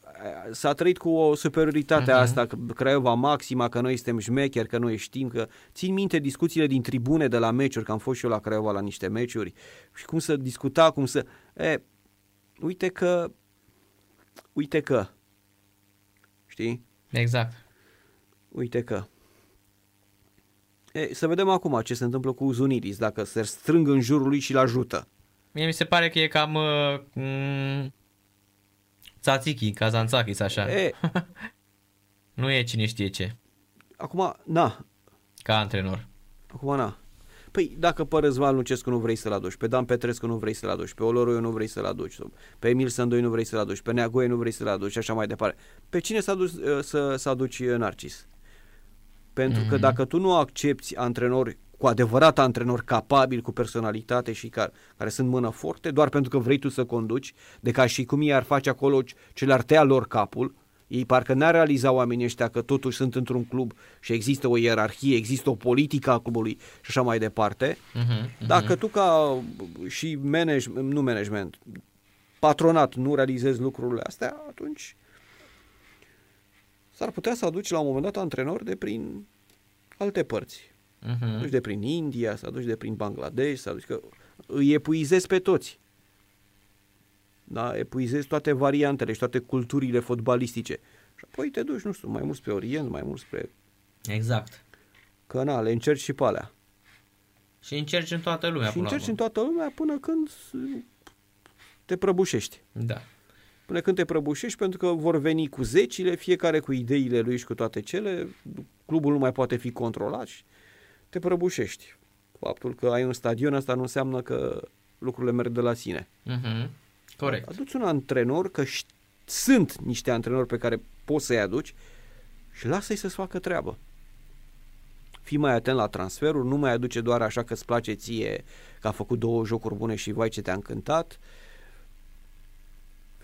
Uh, S-a trăit cu o superioritate uh-huh. asta, că Craiova maxima, că noi suntem șmecheri, că noi știm, că țin minte discuțiile din tribune de la meciuri, că am fost și eu la Craiova la niște meciuri și cum să discuta, cum să... E, uite că... Uite că... Știi? Exact. Uite că... E, să vedem acum ce se întâmplă cu Zunidis, dacă se strâng în jurul lui și îl ajută. Mie mi se pare că e cam uh, mm, Tzatziki, Kazantzakis, așa. E, nu e cine știe ce. Acum, na. Ca antrenor. Acum, na. Păi dacă pe Răzvan Lucescu nu vrei să-l aduci, pe Dan Petrescu nu vrei să-l aduci, pe Oloroiu nu vrei să-l aduci, pe Emil Sândoi nu vrei să-l aduci, pe Neagoie nu vrei să-l aduci și așa mai departe. Pe cine să, aduci, uh, să, să aduci uh, Narcis? Pentru mm-hmm. că mhm. dacă tu nu accepti antrenori cu adevărat antrenori capabili, cu personalitate și care, care sunt mână forte, doar pentru că vrei tu să conduci, de ca și cum ei ar face acolo ce le-ar tăia lor capul, ei parcă n-ar realiza oamenii ăștia că totuși sunt într-un club și există o ierarhie, există o politică a clubului și așa mai departe. Uh-huh, uh-huh. Dacă tu ca și management, nu management, patronat nu realizezi lucrurile astea, atunci s-ar putea să aduci la un moment dat antrenori de prin alte părți. Uh-huh. Să aduci de prin India, să aduci de prin Bangladesh, să aduci că îi epuizezi pe toți. Da? Epuizezi toate variantele și toate culturile fotbalistice. Și apoi te duci, nu știu, mai mult spre Orient, mai mult spre... Exact. Că na, le încerci și pe alea. Și încerci în toată lumea. Și încerci în toată lumea până când te prăbușești. Da până când te prăbușești, pentru că vor veni cu zecile, fiecare cu ideile lui și cu toate cele, clubul nu mai poate fi controlat și te prăbușești. Faptul că ai un stadion, asta nu înseamnă că lucrurile merg de la sine. Uh-huh. Corect. Aduți un antrenor, că sunt niște antrenori pe care poți să-i aduci și lasă-i să-ți facă treabă. Fii mai atent la transferuri, nu mai aduce doar așa că îți place ție că a făcut două jocuri bune și vai ce te-a încântat. Uh,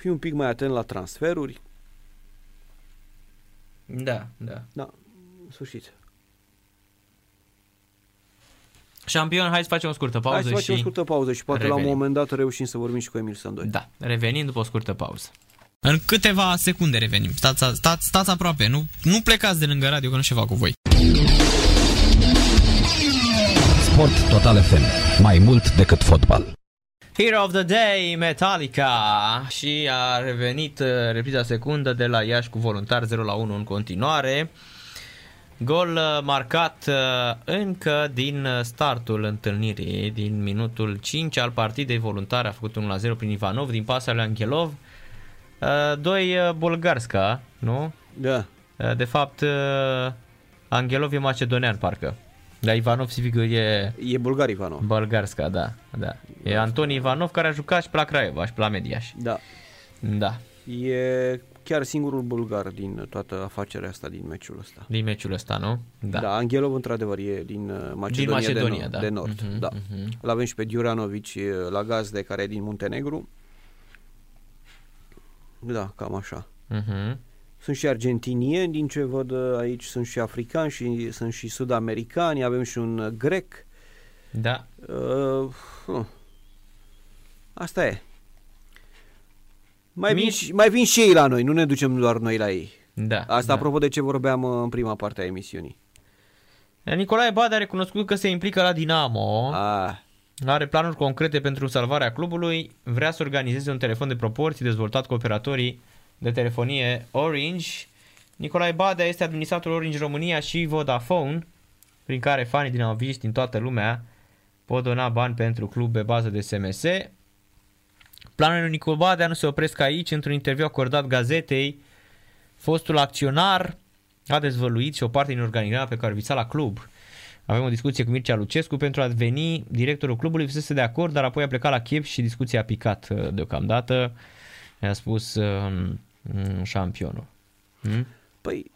fii un pic mai atent la transferuri, Da, da. Da, în sfârșit. Șampion, hai să facem o scurtă pauză Hai să facem și... o scurtă pauză și poate revenim. la un moment dat reușim să vorbim și cu Emil Sandoi. Da, revenim după o scurtă pauză. În câteva secunde revenim. Stați, stați, stați aproape, nu, nu plecați de lângă radio că nu ceva cu voi. Sport Total FM. Mai mult decât fotbal. Hero of the Day, Metallica și a revenit uh, repriza secundă de la Iași cu voluntar 0 la 1 în continuare. Gol uh, marcat uh, încă din uh, startul întâlnirii, din minutul 5 al partidei voluntare, a făcut 1 la 0 prin Ivanov, din pasa lui Angelov. Uh, Doi uh, bulgarska, nu? Da. Uh, De fapt, uh, Angelov e macedonean, parcă. Dar Ivanov, sigur, e E bulgar Ivanov. bulgarska, da. da. E Antoni Ivanov care a jucat și pe la Craiova și pe la Mediaș. Da. Da, E chiar singurul bulgar din toată afacerea asta, din meciul ăsta. din meciul ăsta, nu? Da, da Angelov într-adevăr e din uh, Macedonia, Macedonia, de, nord, da. de nord. Mhm, da. mhm. Îl avem și pe Diuranovic uh, la gazde, care e din Muntenegru. Da, cam așa. Uh-huh. Sunt și argentinieni, din ce văd uh, aici, sunt și africani și sunt și sud-americani, avem și un uh, grec. Da. Uh, uh. Asta e. Mai vin, Mici- și, mai vin și ei la noi, nu ne ducem doar noi la ei. Da. Asta da. apropo de ce vorbeam uh, în prima parte a emisiunii. Nicolae Bade a recunoscut că se implică la Dinamo. Ah, Are planuri concrete pentru salvarea clubului. Vrea să organizeze un telefon de proporții dezvoltat cu operatorii de telefonie Orange. Nicolae Badea este administratorul Orange România și Vodafone, prin care fanii din Aviști din toată lumea pot dona bani pentru club pe bază de SMS. Planurile lui Nicolae Badea nu se opresc aici. Într-un interviu acordat gazetei, fostul acționar a dezvăluit și o parte din organigrama pe care visa la club. Avem o discuție cu Mircea Lucescu pentru a deveni directorul clubului, fusese de acord, dar apoi a plecat la Kiev și discuția a picat uh, deocamdată. I-a spus uh, mm, șampionul. Hmm? păi,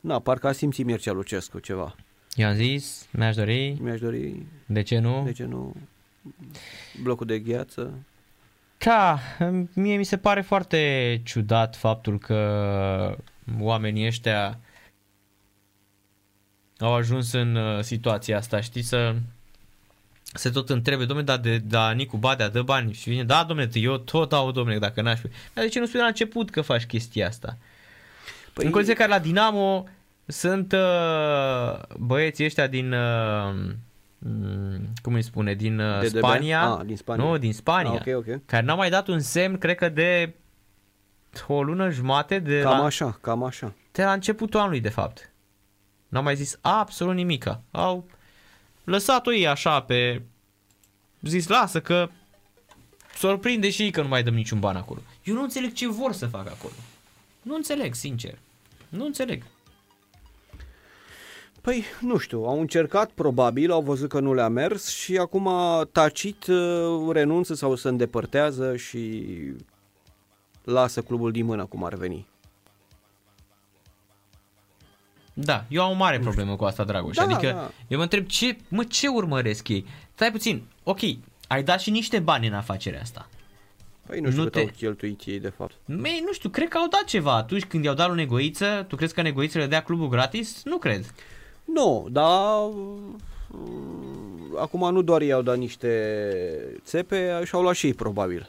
na, parcă a simțit Mircea Lucescu ceva. I-am zis, mi-aș dori, Mi-aș dori, de ce nu? de ce nu, blocul de gheață. Ca, mie mi se pare foarte ciudat faptul că oamenii ăștia au ajuns în uh, situația asta, știi, să se tot întrebe, domnule, dar de, da, Nicu Badea dă bani și vine, da, domnule, eu tot dau, domnule, dacă n-aș fi. Dar de ce nu spui la început că faci chestia asta? Păi... În condiții care la Dinamo sunt uh, băieții ăștia din, uh, mm, cum îi spune, din uh, DDB? Spania, Ah, din Spania. nu, din Spania, Ah, ok, ok. care n-au mai dat un semn, cred că de o lună jumate de Cam la, așa, cam așa. de la începutul anului, de fapt. N-au mai zis absolut nimica. Au lăsat-o ei așa pe... Zis, lasă că surprinde și ei că nu mai dăm niciun ban acolo. Eu nu înțeleg ce vor să facă acolo. Nu înțeleg, sincer. Nu înțeleg. Păi, nu știu, au încercat probabil, au văzut că nu le-a mers și acum tacit uh, renunță sau se îndepărtează și lasă clubul din mână cum ar veni. Da, eu am o mare problemă cu asta, Dragoș. Da, adică da. eu mă întreb, ce, mă, ce urmăresc ei? Stai puțin, ok, ai dat și niște bani în afacerea asta. Păi nu știu Nu cât te- au cheltuit ei de fapt. Mei, nu știu, cred că au dat ceva atunci când i-au dat lui Negoiță. Tu crezi că Negoiță le dea clubul gratis? Nu cred. Nu, dar uh, acum nu doar ei au dat niște țepe, și-au luat și ei probabil.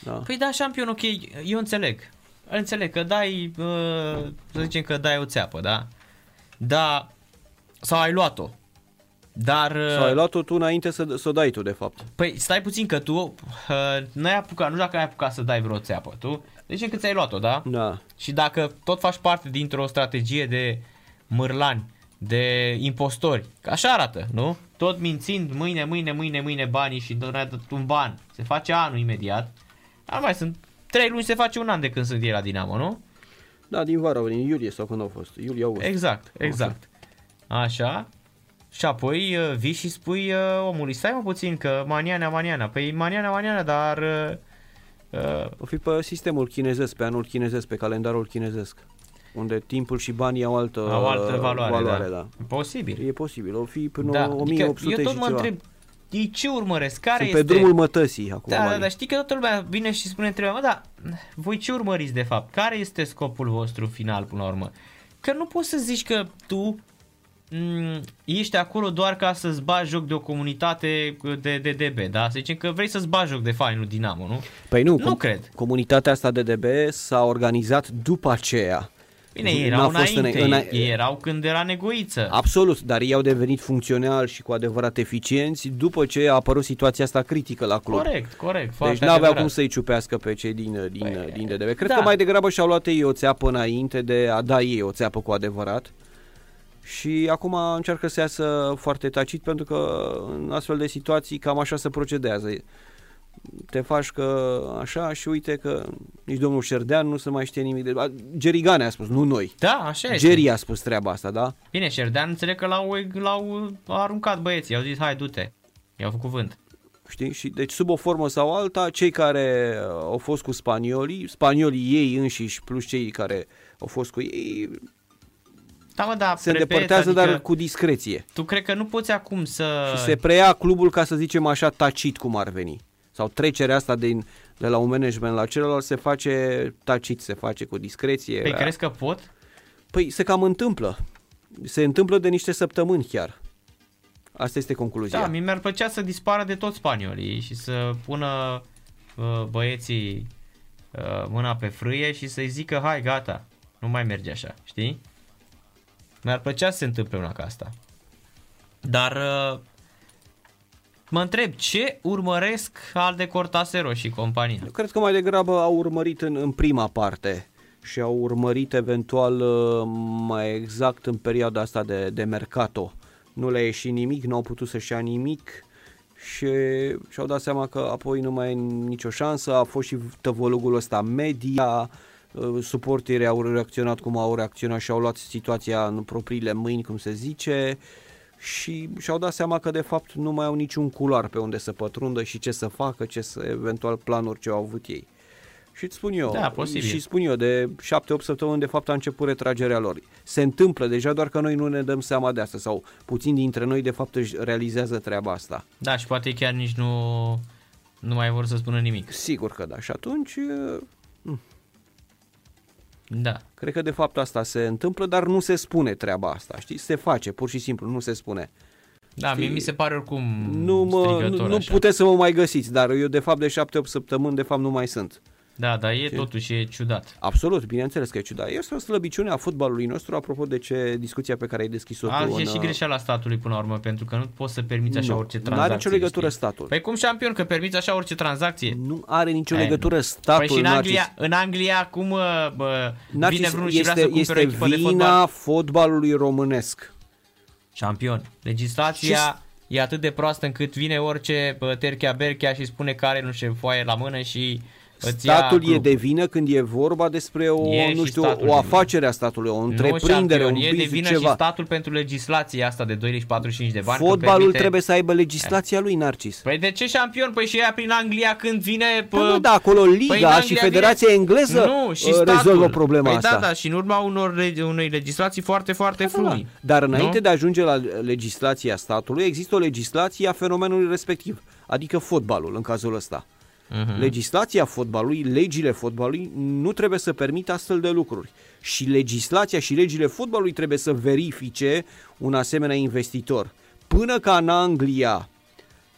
Da. Păi da, șampion, ok, eu înțeleg. Înțeleg că dai, uh, să zicem că dai o țeapă, da? Da, sau ai luat-o. Dar... uh, Sau ai luat-o tu înainte să, să o dai tu de fapt. Păi stai puțin că tu uh, n-ai apucat, nu știu dacă ai apucat să dai vreo țeapă, tu? Zicem că ți-ai luat-o, da? Da. Și dacă tot faci parte dintr-o strategie de mârlani, de impostori, că așa arată, nu? Tot mințind mâine, mâine, mâine, mâine banii și doar dat un ban. Se face anul imediat. Dar mai sunt trei luni, se face un an de când sunt ei la Dinamo, nu? Da, din vară, din iulie sau când au fost. Iulie, august. Exact, exact. Așa. Și apoi uh, vii și spui uh, omului, stai mă puțin că maniana, maniana. Păi maniana, maniana, dar... Uh, uh, O fi pe sistemul chinezesc, pe anul chinezesc, pe calendarul chinezesc. Unde timpul și banii au altă, au altă valoare, valoare da. da. Posibil. E posibil, o fi până Da, da, adică 1800 eu tot și mă ceva. întreb, ei ce urmăresc? Care Sunt este... pe drumul mătăsii acum. Da, da, banii. dar știi că toată lumea vine și spune întrebarea, mă, dar voi ce urmăriți de fapt? Care este scopul vostru final până la urmă? că nu poți să zici că tu mm, ești acolo doar ca să-ți bagi joc de o comunitate de DDB, da? Să zicem că vrei să-ți bagi joc de fainul Dinamo, nu? Păi nu, nu com- cred. Comunitatea asta de DB s-a organizat după aceea. Bine, ei erau înainte, în... ei erau când era negoiță. Absolut, dar ei au devenit funcționali și cu adevărat eficienți după ce a apărut situația asta critică la club. Corect, corect. Deci nu aveau cum să-i ciupească pe cei din, din, păi, din DDB. Cred da. că mai degrabă și-au luat ei o țeapă înainte de a da ei o țeapă cu adevărat. Și acum încearcă să iasă foarte tacit pentru că în astfel de situații cam așa se procedează te faci că așa și uite că nici domnul Șerdean nu se mai știe nimic de... Gerigane a spus, nu noi. Da, așa este. Geri a spus treaba asta, da? Bine, Șerdean înțeleg că l-au, l-au aruncat băieții, au zis hai du-te, i-au făcut vânt. Știi? Și deci sub o formă sau alta, cei care au fost cu spaniolii, spaniolii ei înșiși plus cei care au fost cu ei, da, mă, da, se repet, îndepărtează, adică dar cu discreție. Tu cred că nu poți acum să... Și se preia clubul, ca să zicem așa, tacit cum ar veni sau trecerea asta din, de la un management la celălalt se face tacit, se face cu discreție. Păi crezi că pot? Păi se cam întâmplă. Se întâmplă de niște săptămâni chiar. Asta este concluzia. Da, mi mi-ar plăcea să dispară de toți spaniolii și să pună uh, băieții uh, mâna pe frâie și să-i zică hai gata, nu mai merge așa, știi? Mi-ar plăcea să se întâmple una ca asta. Dar uh, Mă întreb, ce urmăresc al de Cortasero și compania? Eu cred că mai degrabă au urmărit în, în prima parte și au urmărit eventual uh, mai exact în perioada asta de, de mercato. Nu le-a ieșit nimic, nu au putut să-și ia nimic și și-au dat seama că apoi nu mai e nicio șansă. A fost și tăvălugul ăsta media, uh, suporterii au reacționat cum au reacționat și au luat situația în propriile mâini, cum se zice și și-au dat seama că de fapt nu mai au niciun culoar pe unde să pătrundă și ce să facă, ce să, eventual planuri ce au avut ei. Și îți spun eu, da, posibil. și spun eu, de 7-8 săptămâni de fapt a început retragerea lor. Se întâmplă deja doar că noi nu ne dăm seama de asta sau puțin dintre noi de fapt își realizează treaba asta. Da, și poate chiar nici nu, nu mai vor să spună nimic. Sigur că da. Și atunci da. Cred că de fapt asta se întâmplă, dar nu se spune treaba asta, știi? Se face, pur și simplu, nu se spune. Da, mie mi se pare oricum nu, mă, nu, nu puteți să mă mai găsiți, dar eu de fapt de 7-8 săptămâni de fapt nu mai sunt. Da, dar e totuși e ciudat. Absolut, bineînțeles că e ciudat. Este o slăbiciune a fotbalului nostru, apropo de ce discuția pe care ai deschis-o A, tu. e în... și greșeala statului până la urmă, pentru că nu poți să permiți așa nu, orice tranzacție. Nu are nicio legătură știi? statul. Păi cum șampion, că permiți așa orice tranzacție? Nu are nicio e, legătură statul. Păi și în Anglia, în Anglia cum bă, vine vreunul și vrea să este o echipă vina de fotbal? fotbalului românesc. Șampion. Legislația e atât de proastă încât vine orice terchea berchea și spune că are nu știu foaie la mână și Statul e de vină când e vorba despre o, e nu știu, o afacere a statului, o întreprindere, nu, un e business, de vină ceva. și statul pentru legislația asta de 2,45 de bani. Fotbalul permite... trebuie să aibă legislația lui, Narcis. Păi de ce șampion? Păi și ea prin Anglia când vine... Pă... Da, nu, da, acolo Liga păi și Federația vine... Engleză nu, și uh, rezolvă problema păi asta. da, da, și în urma unor, unei legislații foarte, foarte da, flui. Da. Dar înainte nu? de a ajunge la legislația statului, există o legislație a fenomenului respectiv, adică fotbalul în cazul ăsta. Uh-huh. Legislația fotbalului, legile fotbalului nu trebuie să permită astfel de lucruri. Și legislația și legile fotbalului trebuie să verifice un asemenea investitor. Până ca în Anglia,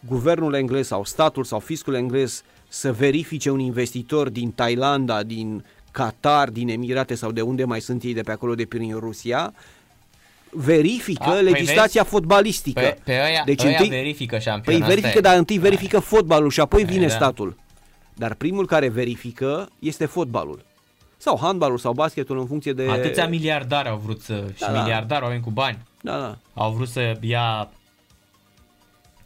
guvernul englez sau statul sau fiscul englez să verifice un investitor din Thailanda, din Qatar, din Emirate sau de unde mai sunt ei de pe acolo de prin Rusia, verifică A, legislația păi fotbalistică. Pe, pe aia, deci aia întâi, verifică șampion. Păi verifică, dar întâi verifică fotbalul și apoi vine da. statul. Dar primul care verifică este fotbalul. Sau handbalul sau basketul în funcție de... Atâția miliardari au vrut să... Da, și da. miliardari, oameni cu bani. Da, da. Au vrut să ia...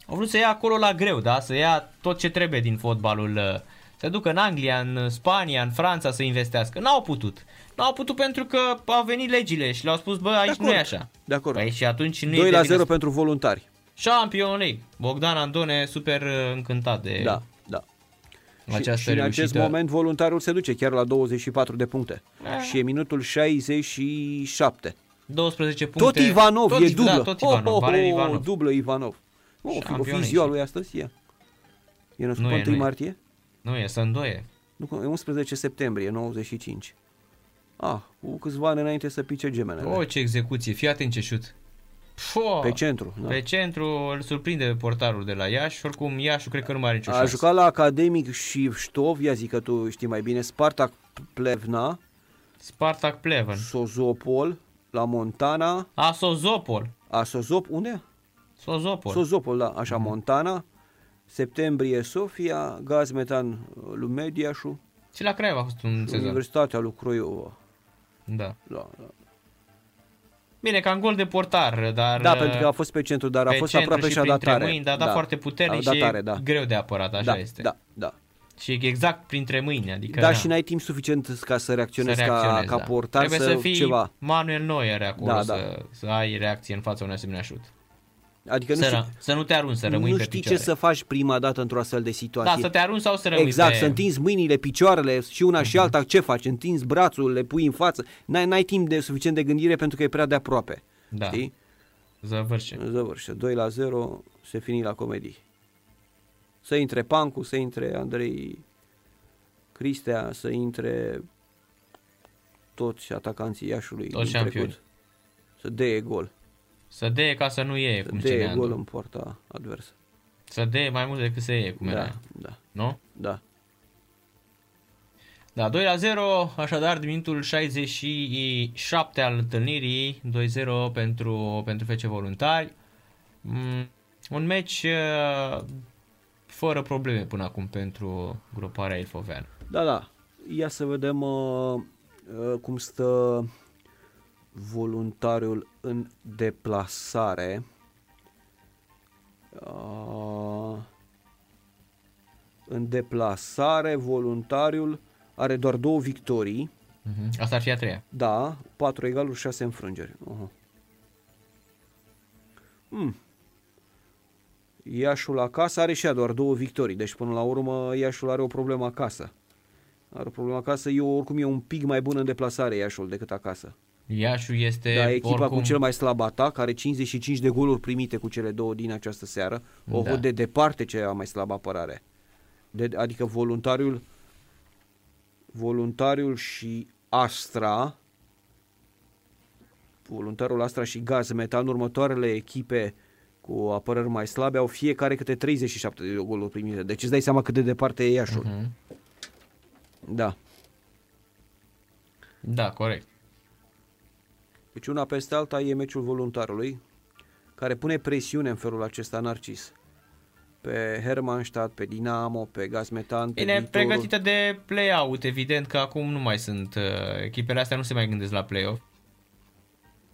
Au vrut să ia acolo la greu, da? Să ia tot ce trebuie din fotbalul. Să ducă în Anglia, în Spania, în Franța să investească. N-au putut. N-au putut pentru că au venit legile și le-au spus, bă, aici nu e așa. De acord. Păi și atunci nu 2 e la 0 pentru voluntari. Champion League. Bogdan Andone super încântat de da, da. această și, și în acest moment voluntarul se duce chiar la 24 de puncte. A. Și e minutul 67. 12 puncte. Tot Ivanov, tot, e dublă. Da, tot Ivanov, oh, oh, oh, Ivanov. Dublă Ivanov. Oh, o fi ziua lui astăzi, e. E născut pe 1 martie? Nu e, să îndoie. Nu, e 11 septembrie, 95. Ah, cu câțiva ani înainte să pice gemenele. O, ce execuție, fii atent ce șut. Fo, Pe centru. Da. Pe centru îl surprinde portarul de la Iași, oricum Iașul cred că nu mai are nicio A șansă. jucat la Academic și Ștov, ia zic că tu știi mai bine, Spartak Plevna, Spartak Pleven. Sozopol, la Montana, A, Sozopol. a Sozop, unde? Sozopol. Sozopol, da, așa, Montana, Septembrie Sofia, Gaz Metan lui Mediașu, Și la Craiova a fost un sezon. Universitatea lui Craiova. Da. Da, da. Bine, ca în gol de portar, dar... da, pentru că a fost pe centru, dar a pe fost centru aproape și a printre dat tare. Mâini, dar a dat foarte puternic a dat tare, și da. greu de apărat, așa da, este. Da, da. Și exact printre mâini, adică... Da, na, și n-ai timp suficient ca să să reacționezi, reacționezi, ca, ca da. portar Trebuie să, să fii ceva. Manuel Neuer acolo, Da, să, da. să ai reacție în fața unui asemenea șut. Adică nu Să, știi, ră- să nu te arunci, să rămâi nu pe știi picioare. ce să faci prima dată într-o astfel de situație. Da, să te arunci sau să rămâi Exact, pe... să întinzi mâinile, picioarele și una și alta, ce faci? Întinzi brațul, le pui în față. N-ai, n-ai timp de suficient de gândire pentru că e prea de aproape. Da, Știi? zăvârșe. Zăvârșe. 2 la 0, se fini la comedii. Să intre Pancu, să intre Andrei Cristea, să intre toți atacanții Iașului Toți din șampioni. trecut. Să dea gol. Să dea ca să nu iei, Să cum dea ținea gol Andu. în poarta adversă. Să dea mai mult decât să iei, cum era. Da, da, Nu? da. Da, 2 la 0, așadar din minutul 67 al întâlnirii, 2-0 pentru, pentru FC Voluntari. Mm, un meci uh, fără probleme până acum pentru gruparea Ilfoveană. Da, da. Ia să vedem uh, uh, cum stă voluntariul în deplasare. Uh, în deplasare, voluntariul are doar două victorii. Uh-huh. Asta ar fi a treia. Da, 4 egaluri, 6 înfrângeri. Uh-huh. Hmm. Iașul acasă are și ea doar două victorii, deci până la urmă Iașul are o problemă acasă. Are o problemă acasă, eu oricum e un pic mai bun în deplasare Iașul decât acasă. Iașul este Da, echipa oricum... cu cel mai slab atac, are 55 de goluri primite cu cele două din această seară. O Da. de departe cea mai slabă apărare. De, adică voluntariul voluntariul și Astra voluntarul Astra și Gaz Metal în următoarele echipe cu apărări mai slabe au fiecare câte 37 de goluri primite. Deci îți dai seama cât de departe e Iașul. Mhm. Da. Da, corect. Deci una peste alta e meciul voluntarului, care pune presiune în felul acesta Narcis. Pe Hermannstadt, pe Dinamo, pe Gazmetan, pe Bine, Viitorul. pregătită de play-out, evident că acum nu mai sunt, uh, echipele astea nu se mai gândesc la play-off.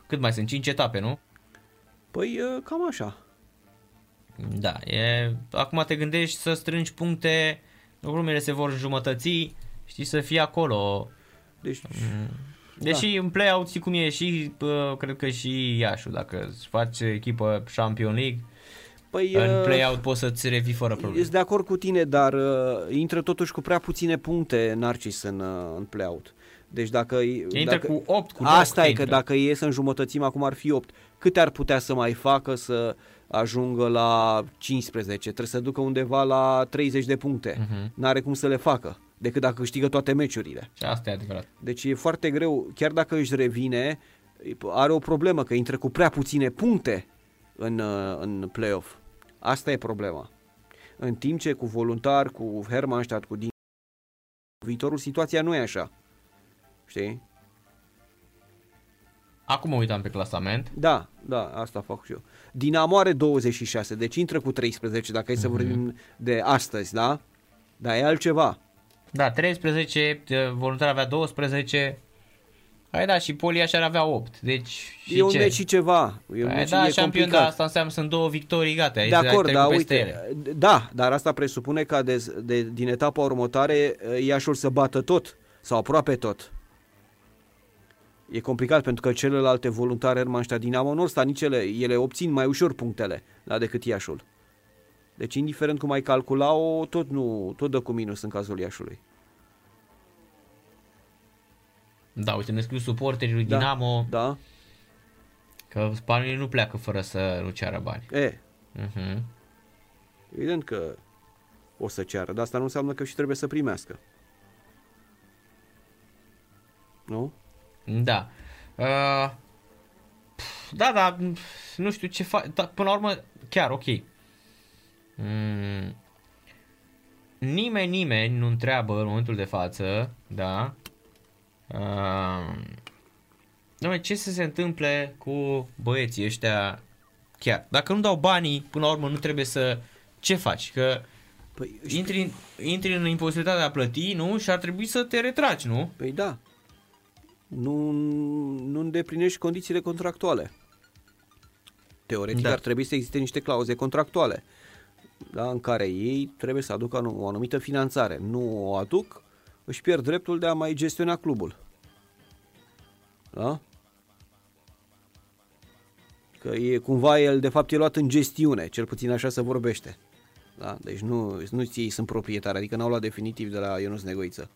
Cât mai sunt? 5 etape, nu? Păi uh, cam așa. Da, e, acum te gândești să strângi puncte, urmele se vor înjumătăți, știi, să fii acolo. Deci, Deși în play-out știi cum e și, uh, cred că și Iașul, dacă îți faci echipă Champion League, păi, în uh, play-out poți să-ți revii fără probleme. Sunt de acord cu tine, dar uh, intră totuși cu prea puține puncte Narcis în, uh, în play-out. Deci dacă... Intră dacă, cu 8, cu 9 Asta e că dacă e să înjumătățim, acum ar fi 8. Câte ar putea să mai facă să ajungă la 15? Trebuie să ducă undeva la 30 de puncte. Mhm. N-are cum să le facă, decât dacă câștigă toate meciurile. Și asta e adevărat. Deci e foarte greu, chiar dacă își revine, are o problemă, că intră cu prea puține puncte în, uh, în play-off. Asta e problema. În timp ce cu voluntar, cu Hermannstadt, cu din viitorul, situația nu e așa. Știi? Acum mă uitam pe clasament. Da, da, asta fac și eu. Dinamo are 26, deci intră cu 13, dacă e să vorbim de astăzi, da? Dar e altceva. Da, 13, voluntar avea 12. Hai da, și Poli așa ar avea 8. Deci, și e un ce? meci și ceva. E un Păi meci, da, e șampion, complicat. da, asta înseamnă sunt două victorii, gata. ai- De ai acord, trecut da, peste uite, ele. da, dar asta presupune ca de, de, din etapa următoare Iașul să bată tot sau aproape tot. E complicat pentru că celelalte voluntare Hermannstadt Dinamo nu sta nici ele, ele obțin mai ușor punctele da, decât Iașul. Deci indiferent cum ai calcula-o, tot, nu, tot dă cu minus în cazul Iașului. Da, uite, ne scriu suporterii lui Da, Dinamo Da? că spaniolii nu pleacă fără să nu ceară bani. E, Uh-huh. evident că o să ceară, dar asta nu înseamnă că și trebuie să primească. Nu? Da. Uh, da, da, nu știu ce fac, dar până la urmă, chiar, ok. Mm, nimeni, nimeni nu întreabă în momentul de față, da, uh, ce să se întâmple cu băieții ăștia chiar. Dacă nu dau banii, până la urmă nu trebuie să... Ce faci? Că păi, intri, intri în imposibilitatea de a plăti, nu? Și ar trebui să te retragi, nu? Păi da. Nu, nu îndeplinești condițiile contractuale. Teoretic da. ar trebui să existe niște clauze contractuale da, în care ei trebuie să aducă o anumită finanțare. Nu o aduc, își pierd dreptul de a mai gestiona clubul. Da? Că e cumva el, de fapt, e luat în gestiune, cel puțin așa se vorbește. Da? Deci nu, nu ei sunt proprietari, adică n-au luat definitiv de la Ionuț Negoiță.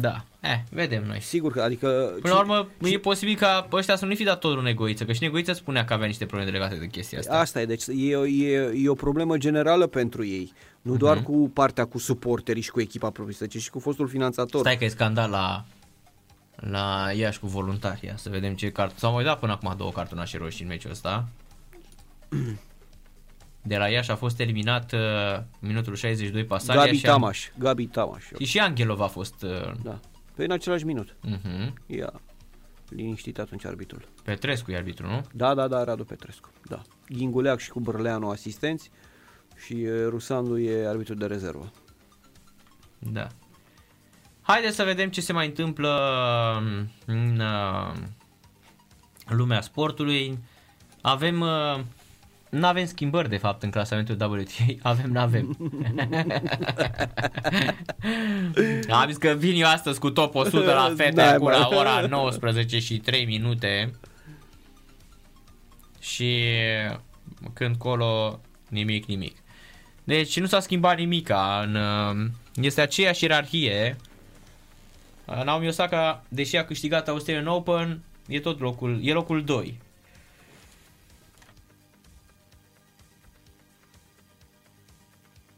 Da, eh, vedem noi. Sigur că, adică... Până la urmă, ci... e posibil ca ăștia să nu fi dat tot un egoiță, că și Negoiță spunea că avea niște probleme legate de chestia asta. Asta e, deci e, e, e o problemă generală pentru ei. Nu uh-huh. doar cu partea cu suporterii și cu echipa propriu ci și cu fostul finanțator. Stai că e scandal la, la Iași cu voluntaria, să vedem ce cart... S-au mai dat până acum două cartonașe roșii în meciul ăsta. De la Iași a fost eliminat uh, minutul 62 Pasalia Gabi și Tamaș, An... Gabi Tamaș. Și, și Angelov a fost... Uh... Da. Pe în același minut. Uh-huh. Ia liniștit atunci arbitrul. Petrescu e arbitru, nu? Da, da, da, Radu Petrescu. Da. Ghinguleac și cu Bărleanu asistenți și uh, Rusandu e arbitru de rezervă. Da. Haideți să vedem ce se mai întâmplă um, în uh, lumea sportului. Avem uh, nu avem schimbări, de fapt, în clasamentul WTA. Avem, nu avem. Am zis că vin eu astăzi cu top 100 la fete da, cu la ora 19 și 3 minute. Și când colo, nimic, nimic. Deci nu s-a schimbat nimica. În, este aceeași ierarhie. Naomi Osaka, deși a câștigat Australian Open, e tot locul, e locul 2.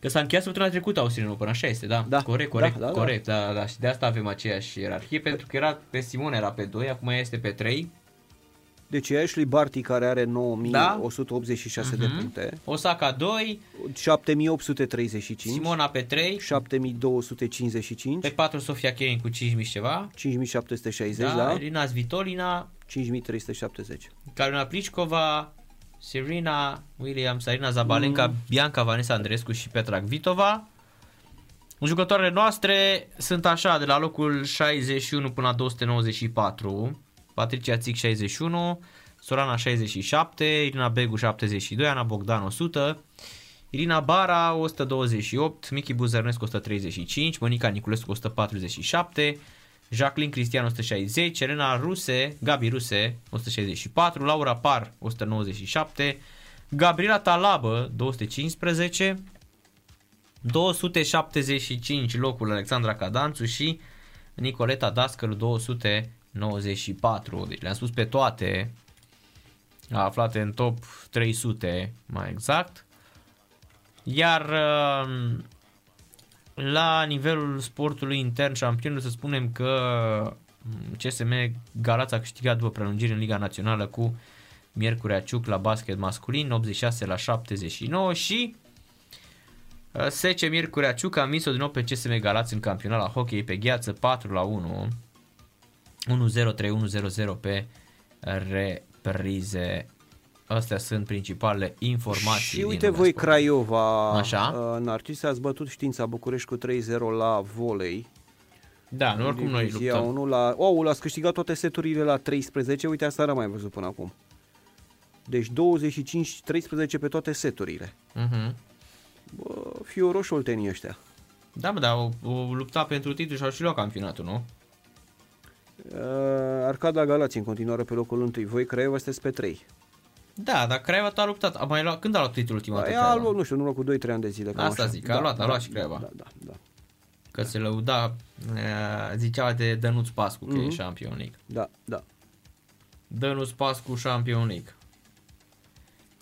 Că s-a încheiat săptămâna trecută Australian Open, așa este, da. da. Corect, corect, da, da, corect, da. da, da. Și de asta avem aceeași ierarhie, pentru că era pe Simon era pe 2, acum este pe 3. Deci e Ashley Barty care are 9186 da? de uh-huh. puncte. Osaka 2. 7835. Simona pe 3. 7255. Pe 4 Sofia Kenin cu 5000 ceva. 5760, da. da. Irina Svitolina. 5370. Carolina Pliskova Serena Williams, Sarina Zabalenka, mm. Bianca Vanessa Andrescu și Petra Vitova. Jucătoarele noastre sunt așa, de la locul 61 până la 294. Patricia Țic 61, Sorana 67, Irina Begu 72, Ana Bogdan 100, Irina Bara 128, Miki Buzărnescu 135, Monica Niculescu 147, Jacqueline Cristian 160, Elena Ruse, Gabi Ruse 164, Laura Par 197, Gabriela Talabă 215, 275 locul Alexandra Cadanțu și Nicoleta Dascălu 294. Deci le-am spus pe toate aflate în top 300 mai exact. Iar la nivelul sportului intern șampionul să spunem că CSM Galați a câștigat după prelungiri în Liga Națională cu Miercurea Ciuc la basket masculin 86 la 79 și uh, Sece Miercurea Ciuc a mis-o din nou pe CSM Galați în campionat la hockey pe gheață 4 la 1 1-0-3-1-0-0 pe reprize Astea sunt principalele informații. Și uite voi sport. Craiova, Așa? Uh, Narcis, ați bătut știința București cu 3-0 la volei. Da, nu oricum noi luptăm. 1 la, oh, ați câștigat toate seturile la 13, uite asta n-am mai văzut până acum. Deci 25-13 pe toate seturile. Uh-huh. Bă, fioroși oltenii ăștia. Da, mă, dar o, o lupta pentru titlu și au și luat campionatul, nu? Uh, Arcada Galați în continuare pe locul 1. Voi Craiova sunteți pe 3. Da, dar Craiova a luptat. A mai luat, când a luat titlul ultima dată? A luat, nu știu, în urmă cu 2-3 ani de zile. Asta așa. zic, a da, luat, a da, luat și Craiova. Da, da, da. Că se lăuda, zicea de Dănuț Pascu că mm-hmm. e Champion League. Da, da. Dănuț Pascu Champion League.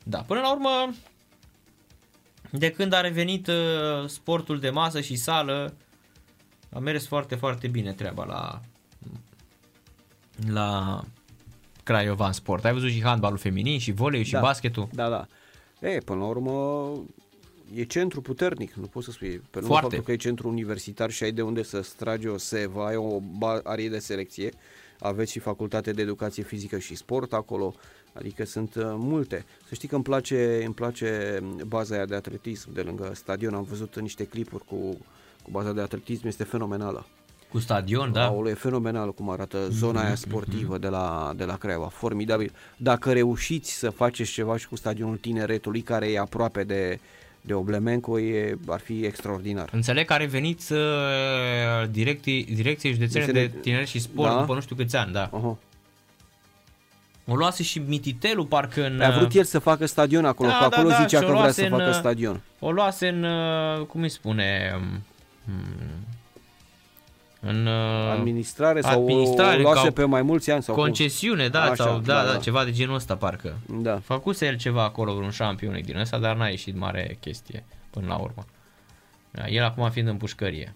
Da, până la urmă, de când a revenit sportul de masă și sală, a mers foarte, foarte bine treaba la, la Craiova în sport. Ai văzut și handbalul feminin, și volei, și Da. basketul? Da, da. E, până la urmă, e centru puternic, nu poți să spui. Pe lângă Foarte. faptul că e centru universitar și ai de unde să tragi o sevă, ai o ba- arie de selecție, aveți și facultate de educație fizică și sport acolo, adică sunt uh, multe. Să știi că îmi place, îmi place baza aia de atletism de lângă stadion, am văzut niște clipuri cu, cu baza de atletism, este fenomenală. Cu stadion, da? Aolo, e fenomenal cum arată zona aia sportivă de la, de la Craiova, formidabil. Dacă reușiți să faceți ceva și cu stadionul tineretului, care e aproape de, de Oblemenco, e, ar fi extraordinar. Înțeleg că are venit uh, direcții, direcției județene Județene- de tineret și sport Da. după nu știu câți ani, da. Oho. O luase și Mititelu parcă în... A vrut el să facă stadion acolo, Da, că acolo da, da, zicea și-o că vrea luase să în, facă uh, stadion. O luase în, uh, cum îi spune, um, în uh, Administrare sau administrare, o luase ca pe mai mulți ani sau cum? concesiune, da, Așa, sau, da, da, da, da. ceva de genul ăsta parcă. Da. Făcuse el ceva acolo, vreun șampionic din ăsta, dar n-a ieșit mare chestie până la urmă. Da, el acum fiind în pușcărie.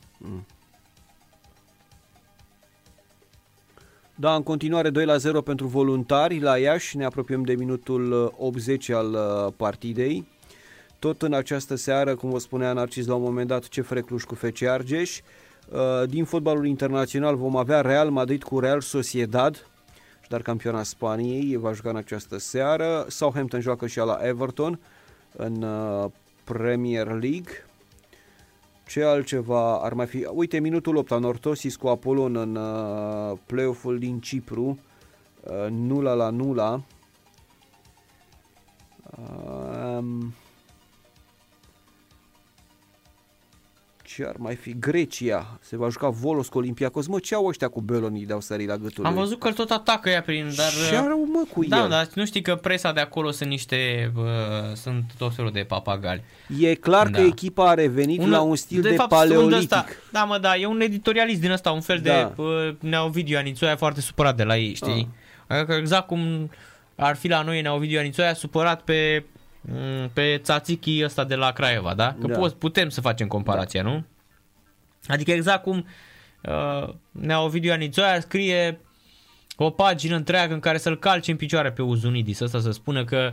Da, în continuare 2 la 0 pentru voluntari la Iași, ne apropiem de minutul uh, 80 al uh, partidei. Tot în această seară, cum vă spunea Narcis la un moment dat, CFR Cluj cu FC Argeș. Uh, Din fotbalul internațional vom avea Real Madrid cu Real Sociedad, dar campioana Spaniei va juca în această seară. Southampton joacă și la Everton în uh, Premier League. Ce altceva ar mai fi? Uite, minutul 8, Anortosis cu Apolon în uh, play-off-ul din Cipru, uh, nula la nula. Um, ce ar mai fi? Grecia. Se va juca Volos cu Olympiacos. Mă, ce au ăștia cu belonii de-au sărit la gâtul Am lui? văzut că îl tot atacă ea prin, dar... Ce au, mă, cu da, el? dar nu știi că presa de acolo sunt niște, uh, sunt tot felul de papagali. E clar că Da. echipa a revenit la un stil de, fapt, paleolitic. un ăsta, da, mă, da, e un editorialist din ăsta, un fel Da. de uh, Neovidiu Anițoia foarte supărat de la ei, știi? Adică exact cum ar fi la noi Neovidiu Anițoia supărat pe m, pe țațichii ăsta de la Craiova, da? Că Da. Poți, putem să facem comparația, nu? Adică exact cum uh, Neovidiu Anițoia scrie o pagină întreagă în care să-l calce în picioare pe Uzunidis, ăsta să spună că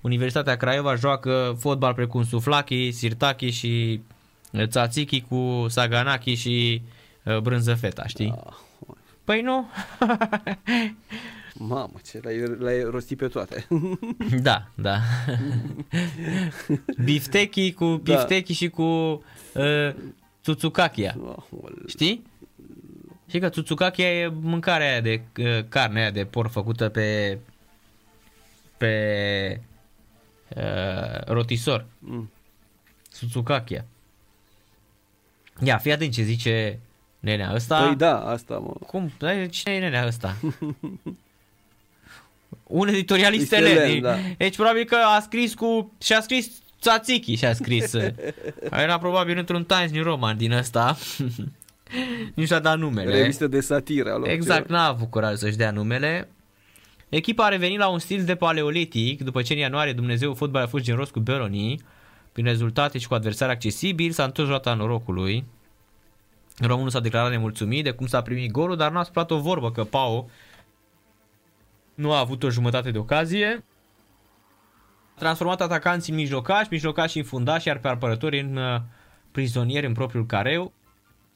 Universitatea Craiova joacă fotbal precum Suflaki, Sirtaki și uh, Tzatziki cu Saganaki și uh, Brânzăfeta, știi? Ah, Păi nu? Mamă, ce le-ai, le-ai rostit pe toate. da, da. biftechi cu Da. biftechi și cu uh, Tsutsukakia. Aoleu. Știi? Știi că Tsutsukakia e mâncarea aia de uh, carne aia de porc făcută pe pe uh, rotisor. Mm. Tsutsukakia. Ia, fii atent ce zice nenea ăsta. Păi da, asta mă. Cum? Dar Cine e nenea ăsta? Un editorialist Elen, elen. da. Deci probabil că a scris cu... Și a scris Tzatziki și a scris. Era probabil într-un Times New Roman din ăsta. nu și-a dat numele. Revistă de satiră. alo, Exact, ceva. n-a avut curaj să-și dea numele. Echipa a revenit la un stil de paleolitic după ce în ianuarie Dumnezeu fotbal a fost generos cu Beroni prin rezultate și cu adversari accesibil, s-a întors roata norocului. Românul s-a declarat nemulțumit de cum s-a primit golul, dar n-a spus o vorbă că Pau nu a avut o jumătate de ocazie. A transformat atacanții în mijlocași, mijlocași în fundași, iar pe apărători în uh, prizonieri în propriul careu.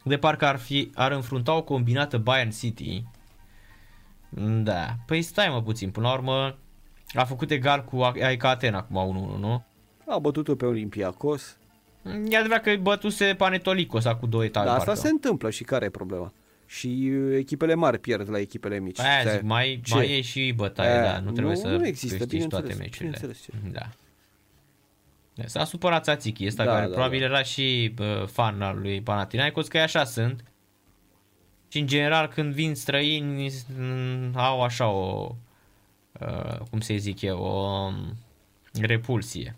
De parcă ar, fi, ar înfrunta o combinată Bayern City. Da, păi stai mă puțin, până la urmă a făcut egal cu AEK Atena acum 1-1, nu? A bătut-o pe Olympiacos. E adevărat că bătuse Panetolicos acum două etape. Dar asta parcă. se întâmplă și care e problema? Și uh, echipele mari pierd la echipele mici. Aia Se- zic, mai, Ce? mai e și bătaie, Aia, da, nu trebuie nu- să nu există, câștigi toate bineînțeles, meciurile. bineînțeles, ce- Da. S-a supărat Tzatziki ăsta, Da, care da, probabil da. era și uh, fan al lui Panathinaikos, că așa sunt. Și în general când vin străini mm, au așa o, uh, cum să zic eu, o um, repulsie.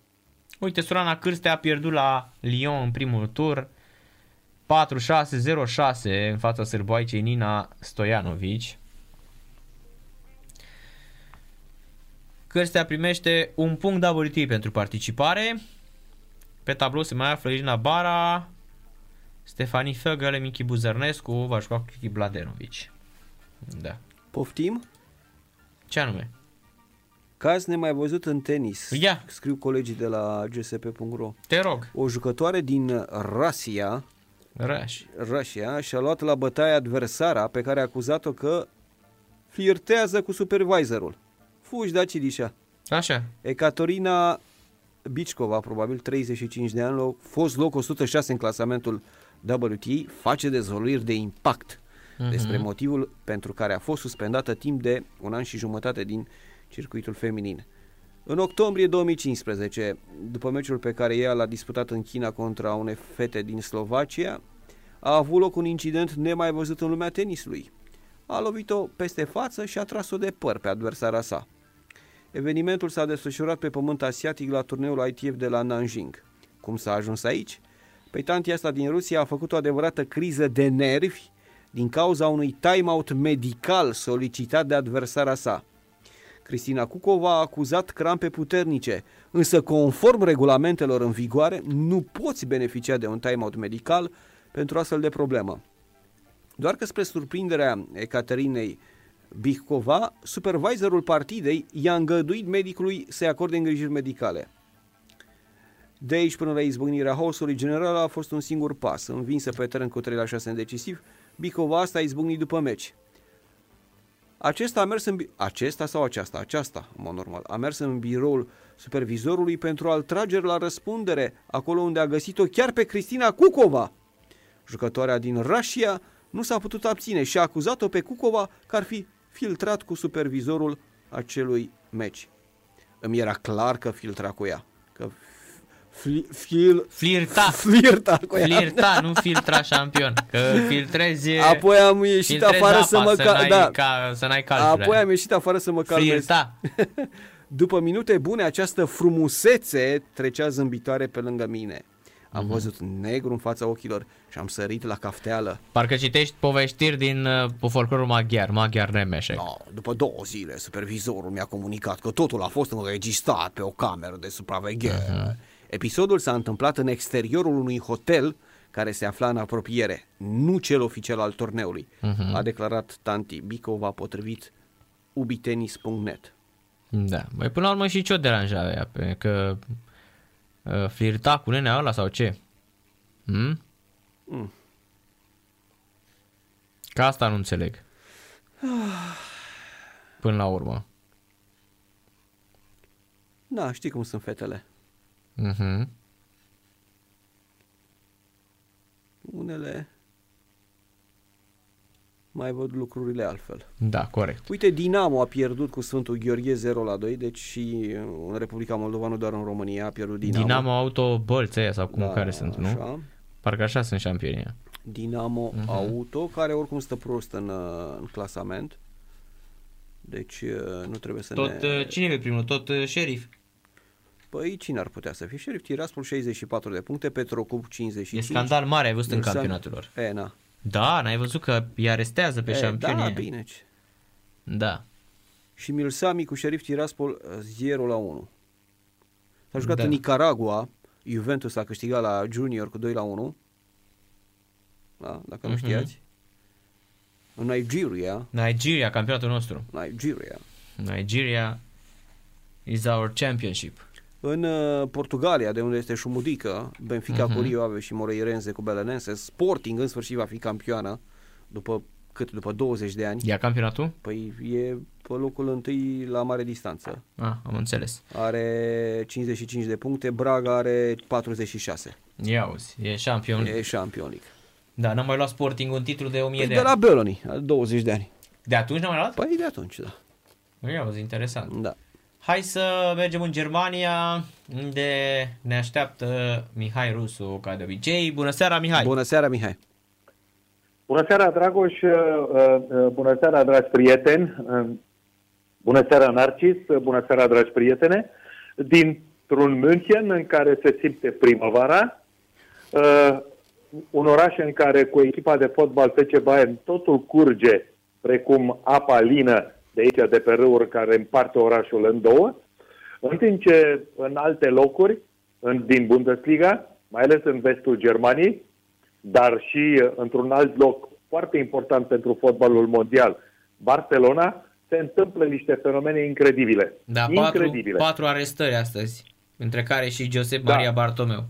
Uite, Surana Cârstea a pierdut la Lyon în primul tur 4-6-0-6 în fața sârboaicei Nina Stojanovici. Cârstea primește un punct WT pentru participare. Pe tablou se mai află Irina Bara, Stefani Făgăle, Michi Buzărnescu, va juca cu Kiki Bladenovic. Da. Poftim? Ce anume? Caz nemai văzut în tenis. Ia. Scriu colegii de la gsp.ro. Te rog. O jucătoare din Rusia, Raș. Rusia și-a luat la bătaie adversara pe care a acuzat-o că flirtează cu supervisorul. Fugi, da, Cidișa. Așa. Ecatorina Bicicova, probabil 35 de ani, loc, fost loc 106 în clasamentul WTA, face dezvăluiri de impact uh-huh. despre motivul pentru care a fost suspendată timp de un an și jumătate din circuitul feminin. În octombrie 2015, după meciul pe care ea l-a disputat în China contra unei fete din Slovacia, a avut loc un incident nemai văzut în lumea tenisului. A lovit-o peste față și a tras-o de păr pe adversara sa. Evenimentul s-a desfășurat pe pământ asiatic la turneul ITF de la Nanjing. Cum s-a ajuns aici? Păi tantia asta din Rusia a făcut o adevărată criză de nervi din cauza unui timeout medical solicitat de adversara sa. Cristina Cucova a acuzat crampe puternice, însă conform regulamentelor în vigoare nu poți beneficia de un timeout medical pentru astfel de problemă. Doar că spre surprinderea Ecaterinei Bihcova, supervisorul partidei i-a îngăduit medicului să-i acorde îngrijiri medicale. De aici până la izbucnirea haosului general a fost un singur pas, învinsă pe teren cu 3 la 6 în decisiv, Bicova asta a izbucnit după meci. Acesta a mers în bi- acesta sau aceasta, aceasta, în mod normal, a mers în biroul supervizorului pentru a-l trage la răspundere, acolo unde a găsit-o chiar pe Cristina Cucova. Jucătoarea din Rusia nu s-a putut abține și a acuzat-o pe Cucova că ar fi filtrat cu supervizorul acelui meci. Îmi era clar că filtra cu ea. Că fli, fil, Flirta. flirta cu ea. Flirta, nu filtra șampion. Că filtrezi... Apoi am ieșit filtrezi afară apa, să mă să cal... n-ai, da. ca, să n-ai calcule. Apoi am ieșit afară să mă calmez. Flirta. După minute bune, această frumusețe trecea zâmbitoare pe lângă mine. Am Mhm. văzut negru în fața ochilor și am sărit la cafteală. Parcă citești poveștiri din uh, folclorul maghiar, maghiar Nemeșec. Da, după două zile, supervizorul mi-a comunicat că totul a fost înregistrat pe o cameră de supraveghere. Mhm. Episodul s-a întâmplat în exteriorul unui hotel care se afla în apropiere, nu cel oficial al turneului, Mhm. a declarat Tanti Bicova potrivit ubitenis.net. Da. Băi, până la urmă și ce o deranja ea? Pe că uh, flirta cu nenea ăla sau ce? Hmm? Mm. Ca asta nu înțeleg. Până la urmă. Da, știi cum sunt fetele. Mhm. Unele mai văd lucrurile altfel. Da, corect. Uite, Dinamo a pierdut cu Sfântul Gheorghe 0 la 2, deci și în Republica Moldova, nu doar în România, a pierdut Dinamo. Dinamo Auto Bălți aia sau cum Da, care sunt, nu? așa. Parcă așa sunt șampionia. Dinamo uh-huh. Auto, care oricum stă prost în, uh, în clasament. Deci uh, nu trebuie să Tot, ne... uh, cine e primul? Tot uh, șerif. Păi cine ar putea să fie? Șerif Tiraspol 64 de puncte, Petrocub 55. E scandal mare, ai văzut în Ilsan- campionatul lor. E, na. Da, n-ai văzut că îi arestează pe e, șampionie. Da, bine. ce- Da. Și Milsami cu Șerif Tiraspol uh, 0 la 1. S-a jucat Da. în Nicaragua, Juventus a câștigat la Junior cu 2 la 1. Da, dacă nu Mhm. știați. În Nigeria, Nigeria, campionatul nostru. Nigeria. Nigeria is our championship. În uh, Portugalia, de unde este Șumudică, Benfica Mhm. cu Rio Ave și Moreirense cu Belenense, Sporting în sfârșit va fi campioană după cât? După 20 de ani. Ia campionatul? Păi e pe locul întâi la mare distanță. Ah, am înțeles. Are 55 de puncte, Braga are 46. Ia uzi, e șampion. E șampionic. Da, n-am mai luat Sporting un titlu de 1000 Păi de, de ani. la Beloni, are 20 de ani. De atunci n-am mai luat? Păi de atunci, da. Ia uzi, interesant. Da. Hai să mergem în Germania, unde ne așteaptă Mihai Rusu, ca de obicei. Bună seara, Mihai! Bună seara, Mihai. Bună seara, Dragoș, uh, uh, bună seara, dragi prieteni, uh, bună seara, Narcis, uh, bună seara, dragi prietene. Dintr-un München în care se simte primăvara, uh, un oraș în care cu echipa de fotbal FC Bayern totul curge precum apa lină de aici, de pe râuri care împarte orașul în două, în timp ce în alte locuri în, din Bundesliga, mai ales în vestul Germaniei, dar și într-un alt loc foarte important pentru fotbalul mondial, Barcelona, se întâmplă niște fenomene incredibile. Da, incredibile. Patru, patru arestări astăzi, între care și Josep da. Maria Bartomeu.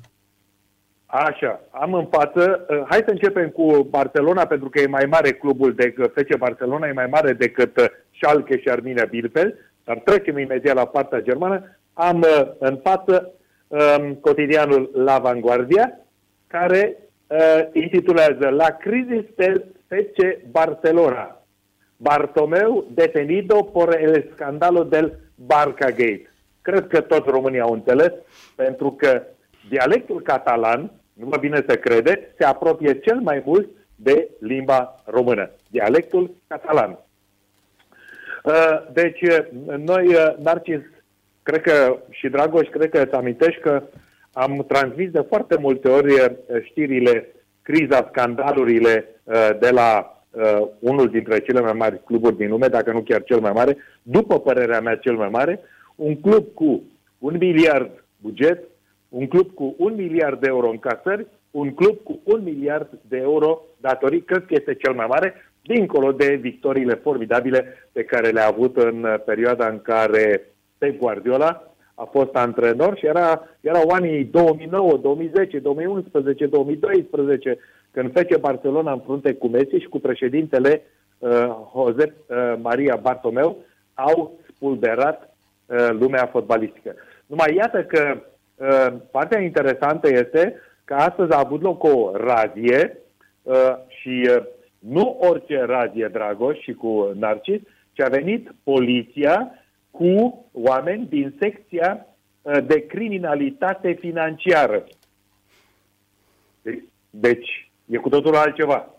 Așa, am în față, uh, hai să începem cu Barcelona, pentru că e mai mare clubul de FC Barcelona, e mai mare decât uh, Schalke și Arminia Bielefeld, dar trecem imediat la partea germană. Am uh, în față um, cotidianul La Vanguardia, care uh, intitulează La crisis del FC Barcelona. Bartomeu detenido por el scandalo del Barcagate. Cred că toți românii au înțeles, pentru că dialectul catalan, nu mă bine să crede, se apropie cel mai mult de limba română. Dialectul catalan. Uh, deci, uh, noi, uh, Narcis, cred că și Dragoș, cred că îți amintești că am transmis de foarte multe ori știrile, criza, scandalurile de la uh, unul dintre cele mai mari cluburi din lume, dacă nu chiar cel mai mare, după părerea mea cel mai mare, un club cu un miliard buget, un club cu un miliard de euro în casări, un club cu un miliard de euro datorii, cred că este cel mai mare, dincolo de victoriile formidabile pe care le-a avut în perioada în care Pep Guardiola a fost antrenor și era, erau anii 2009, 2010, 2011, 2012, când fece Barcelona în frunte cu Messi și cu președintele uh, Josep uh, Maria Bartomeu au spulberat uh, lumea fotbalistică. Numai iată că uh, partea interesantă este că astăzi a avut loc o razie uh, și uh, nu orice razie, Dragoș, și cu Narcis, ci a venit poliția cu oameni din secția uh, de criminalitate financiară. Deci, E cu totul altceva.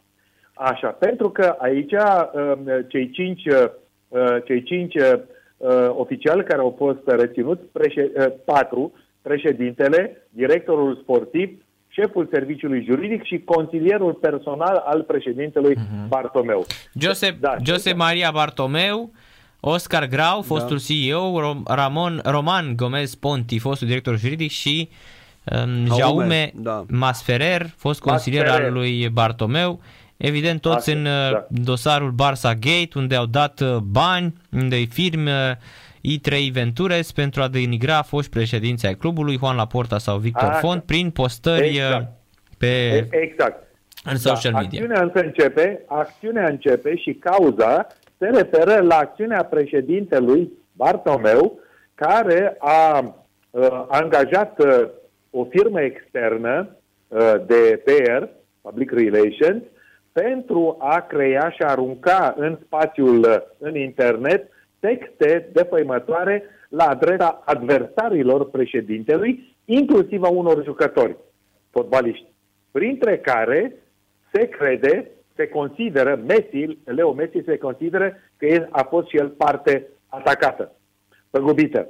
Așa, pentru că aici um, cei cinci, uh, cei cinci uh, oficiali care au fost reținuți, președ, uh, patru, președintele, directorul sportiv, șeful serviciului juridic și consilierul personal al președintelui uh-huh. Bartomeu. Josep, da, Josep Maria Bartomeu, Oscar Grau, da. fostul da. CEO, Ramon, Roman Gomez Ponti, fostul director juridic și uh, Jaume da. Masferer, fost consilier Masferer. al lui Bartomeu, evident toți Asta, în uh, da. dosarul Barça Gate, unde au dat uh, bani, unde îi firme I3 Ventures pentru a denigra foști președinți ai clubului, Juan Laporta sau Victor Așa. Font, prin postări uh, exact. pe exact. în social da. media. Acțiunea însă începe, acțiunea începe și cauza se referă la acțiunea președintelui Bartomeu, care a uh, angajat uh, o firmă externă uh, de PR, Public Relations, pentru a crea și a arunca în spațiul, uh, în internet, texte defăimătoare la adresa adversarilor președintelui, inclusiv a unor jucători fotbaliști, printre care se crede, se consideră, Messi, Leo Messi se consideră că el a fost și el parte atacată, păgubită.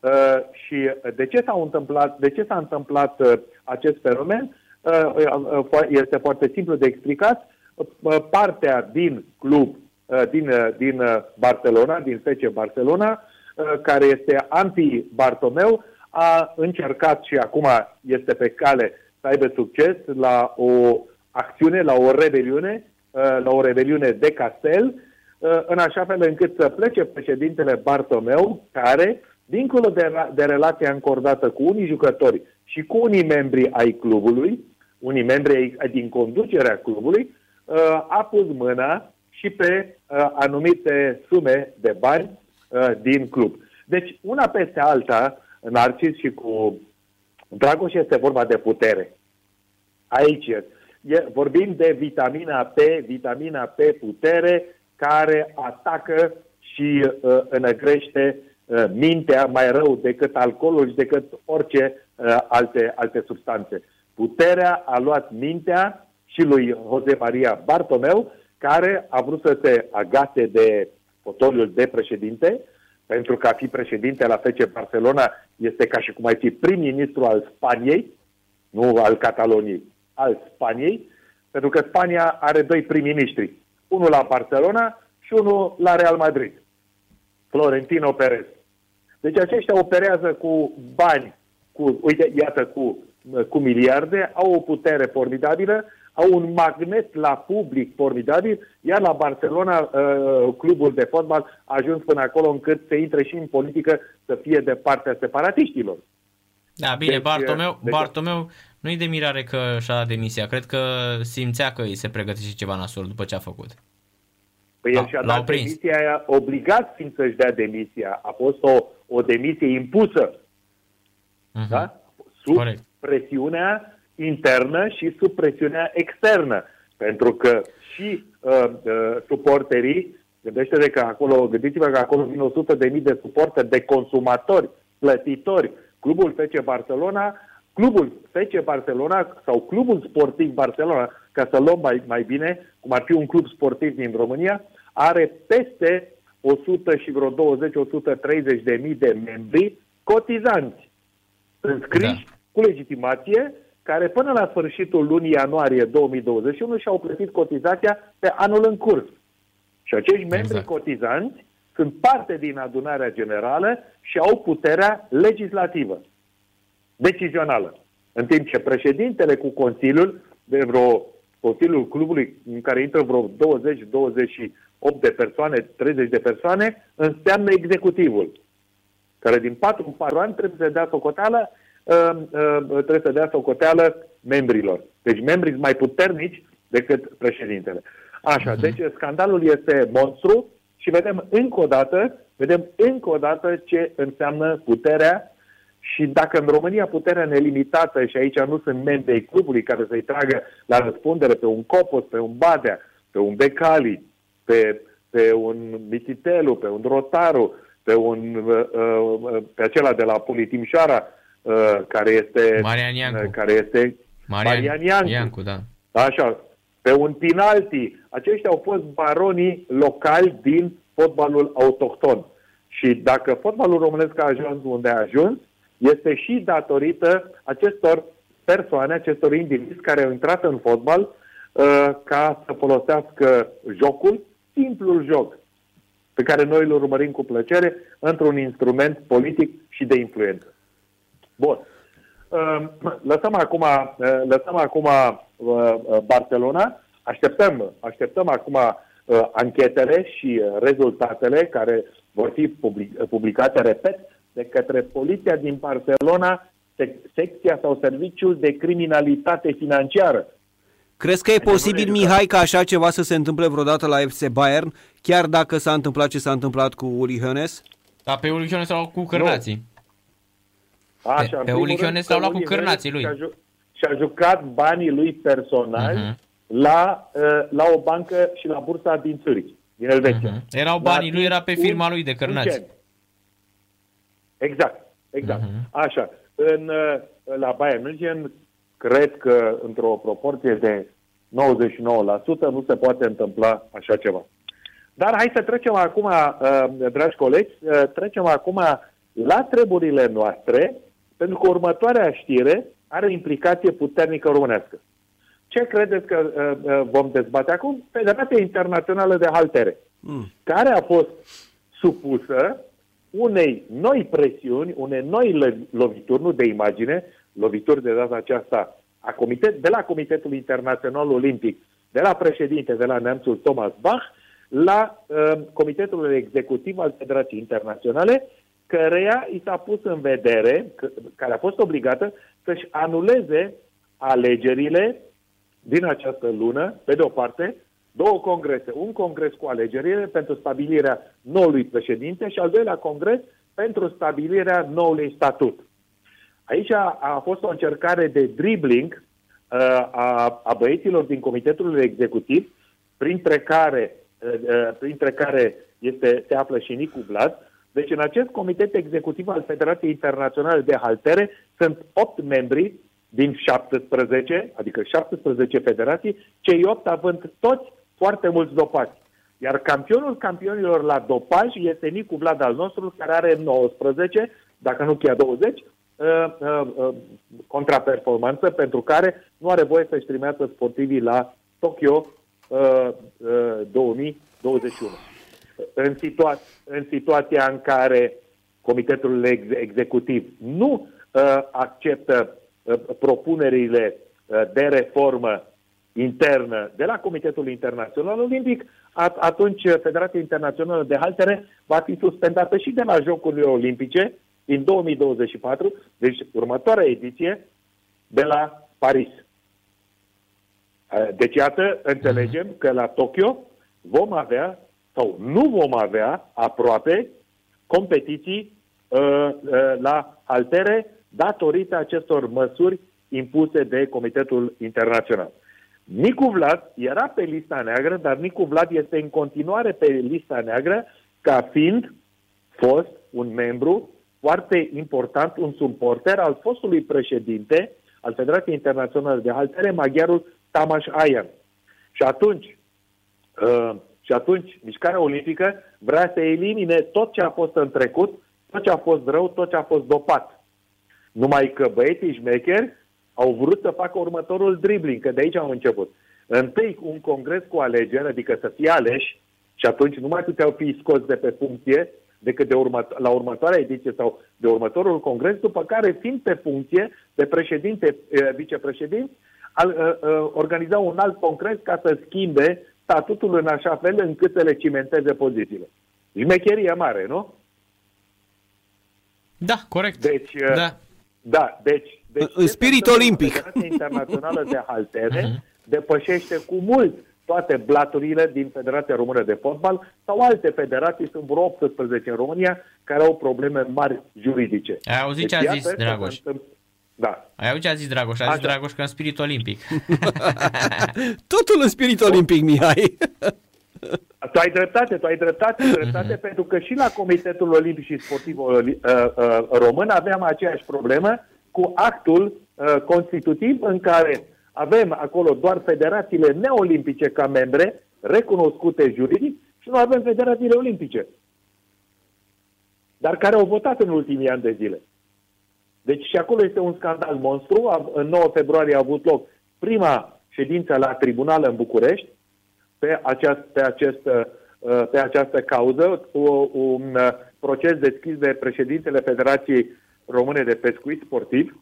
Uh, și de ce s-a întâmplat, de ce s-a întâmplat uh, acest fenomen? Uh, uh, uh, este foarte simplu de explicat. Uh, partea din club, uh, din, uh, din uh, Barcelona, din FC Barcelona, uh, care este anti-Bartomeu, a încercat și acum este pe cale să aibă succes la o acțiune, la o rebeliune, uh, la o rebeliune de castel, uh, în așa fel încât să plece președintele Bartomeu, care dincolo de, de relația încordată cu unii jucători și cu unii membri ai clubului, unii membri ai, din conducerea clubului, uh, a pus mâna și pe uh, anumite sume de bani uh, din club. Deci, una peste alta, în Arcis și cu Dragoș este vorba de putere. Aici e, vorbim de vitamina P, vitamina P putere, care atacă și uh, înăgrește Uh, mintea mai rău decât alcoolul și decât orice uh, alte, alte substanțe. Puterea a luat mintea și lui Jose Maria Bartomeu, care a vrut să se agate de fotoliul de președinte, pentru că a fi președinte la FC Barcelona este ca și cum ai fi prim-ministru al Spaniei, nu al Cataloniei, al Spaniei, pentru că Spania are doi prim-ministri, unul la Barcelona și unul la Real Madrid. Florentino Perez. Deci aceștia operează cu bani, cu, uite, iată, cu, cu miliarde, au o putere formidabilă, au un magnet la public formidabil, iar la Barcelona uh, clubul de fotbal a ajuns până acolo încât să intre și în politică să fie de partea separatiștilor. Da, bine, deci, Bartomeu, deci, Bartomeu nu-i de mirare că și-a dat demisia. Cred că simțea că îi se pregătește ceva nasol după ce a făcut. Păi el și-a dat demisia aia obligat fiind să-și dea demisia. A fost o, o demisie impusă. Uh-huh. Da? Sub Corect. presiunea internă și sub presiunea externă. Pentru că și uh, uh, suporterii, gândește-te că acolo, gândiți-vă că acolo vin 100 de mii de suporteri, de consumatori, plătitori. Clubul FC Barcelona, clubul FC Barcelona sau clubul sportiv Barcelona, ca să luăm mai, mai bine, cum ar fi un club sportiv din România, are peste 100 și vreo 20-130 de mii de membri cotizanți, înscriși da. cu legitimație, care până la sfârșitul lunii ianuarie 2021 și-au plătit cotizația pe anul în curs. Și acești membri exact. cotizanți sunt parte din adunarea generală și au puterea legislativă, decizională. În timp ce președintele cu Consiliul, de vreo Consiliul clubului în care intră vreo 20-28 de persoane, 30 de persoane, înseamnă executivul, care din 4 în 4 ani trebuie să dea socoteală, uh, uh, trebuie să dea socoteală membrilor. Deci membrii sunt mai puternici decât președintele. Așa, uh-huh. deci scandalul este monstru și vedem încă o dată, vedem încă o dată ce înseamnă puterea și dacă în România puterea nelimitată, și aici nu sunt membri ai clubului care să-i tragă la răspundere pe un Copos, pe un Badea, pe un Becali, pe, pe un Mititelu, pe un Rotaru, pe, un, uh, uh, pe acela de la Politimșoara, uh, care este... Marian Iancu. Care este Marian, Marian Iancu. Iancu, da. Așa, pe un Pinalti. Aceștia au fost baronii locali din fotbalul autohton. Și dacă fotbalul românesc a ajuns unde a ajuns, este și datorită acestor persoane, acestor indivizi care au intrat în fotbal uh, ca să folosească jocul, simplul joc, pe care noi îl urmărim cu plăcere, într-un instrument politic și de influență. Bun. Uh, lăsăm acum, uh, lăsăm acum uh, uh, Barcelona, așteptăm, așteptăm acum uh, anchetele și rezultatele care vor fi public, publicate, repet, de către poliția din Barcelona, sec- secția sau serviciul de criminalitate financiară. Crezi că e posibil, Mihai, ca așa ceva să se întâmple vreodată la FC Bayern, chiar dacă s-a întâmplat ce s-a întâmplat cu Uli Hoeneß? Da, pe Uli Hoeneß l-au cu cârnații. Așa, pe, pe Uli Hoeneß l-au luat cu cârnații lui. Și-a, ju- și-a jucat banii lui personal uh-huh. la, uh, la o bancă și la bursa din Zurich, din Elveția. Uh-huh. Erau banii lui, era pe firma lui de cârnați. Exact, exact. Uh-huh. Așa. În, uh, la Bayern München, cred că într-o proporție de 99% nu se poate întâmpla așa ceva. Dar hai să trecem acum, uh, dragi colegi, uh, trecem acum la treburile noastre, pentru că următoarea știre are implicație puternică românească. Ce credeți că vom dezbate acum? Federația Internațională de Haltere, mm. care a fost supusă unei noi presiuni, unei noi lovituri, nu de imagine, lovituri de data aceasta a comitet, de la Comitetul Internațional Olimpic, de la președinte, de la neamțul Thomas Bach, la uh, Comitetul Executiv al Federației Internaționale, căreia i s-a pus în vedere, că, care a fost obligată să-și anuleze alegerile din această lună, pe de o parte, două congrese. Un congres cu alegerile pentru stabilirea noului președinte și al doilea congres pentru stabilirea noului statut. Aici a, a fost o încercare de dribbling uh, a, a băieților din Comitetul Executiv, printre care, uh, uh, printre care este, se află și Nicu Vlad. Deci în acest comitet executiv al Federației Internaționale de Haltere sunt 8 membri din 17, adică 17 federații, cei 8 având toți foarte mulți dopați. Iar campionul campionilor la dopaj este Nicu Vlad al nostru, care are 19, dacă nu chiar 20, uh, uh, uh, contraperformanță, pentru care nu are voie să-și trimească sportivii la Tokyo uh, uh, 2021. În, situa- în situația în care Comitetul ex- Executiv nu uh, acceptă uh, propunerile uh, de reformă internă de la Comitetul Internațional Olimpic, atunci Federația Internațională de Haltere va fi suspendată și de la Jocurile Olimpice din 2024, deci următoarea ediție de la Paris. Deci, iată, înțelegem că la Tokyo vom avea sau nu vom avea aproape competiții uh, uh, la haltere datorită acestor măsuri impuse de Comitetul Internațional. Nicu Vlad era pe lista neagră, dar Nicu Vlad este în continuare pe lista neagră ca fiind fost un membru foarte important, un suporter al fostului președinte al Federației Internaționale de Haltere, maghiarul Tamas Ayan. Și atunci, uh, și atunci, mișcarea olimpică vrea să elimine tot ce a fost în trecut, tot ce a fost rău, tot ce a fost dopat. Numai că băieții șmecheri au vrut să facă următorul dribbling, că de aici au început. Întâi un congres cu alegeri, adică să fie aleși, și atunci nu mai puteau fi scoți de pe funcție decât de urmă, la următoarea ediție sau de următorul congres, după care, fiind pe funcție de președinte, vicepreședinte, al, uh, uh, organiza un alt congres ca să schimbe statutul în așa fel încât să le cimenteze pozițiile. Jmecherie mare, nu? Da, corect. Deci, da. da deci deci, în spirit olimpic. Federația Internațională de Haltere uh-huh. depășește cu mult toate blaturile din Federația Română de Fotbal sau alte federații, sunt vreo 18 în România, care au probleme mari juridice. Ai auzit deci, ce a zis Dragoș? Da. Ai auzit ce a zis Dragoș? A zis Așa. Dragoș că în spirit olimpic. Totul în spirit olimpic, Mihai. Tu ai dreptate, tu ai dreptate, dreptate, uh-huh. pentru că și la Comitetul Olimpic și Sportiv uh, uh, Român aveam aceeași problemă cu actul uh, constitutiv în care avem acolo doar federațiile neolimpice ca membre, recunoscute juridic, și nu avem federațiile olimpice, dar care au votat în ultimii ani de zile. Deci și acolo este un scandal monstru. În 9 februarie a avut loc prima ședință la tribunal în București pe, aceast, pe, acest, uh, pe această cauză, un uh, proces deschis de președintele Federației Române de Pescuit Sportiv,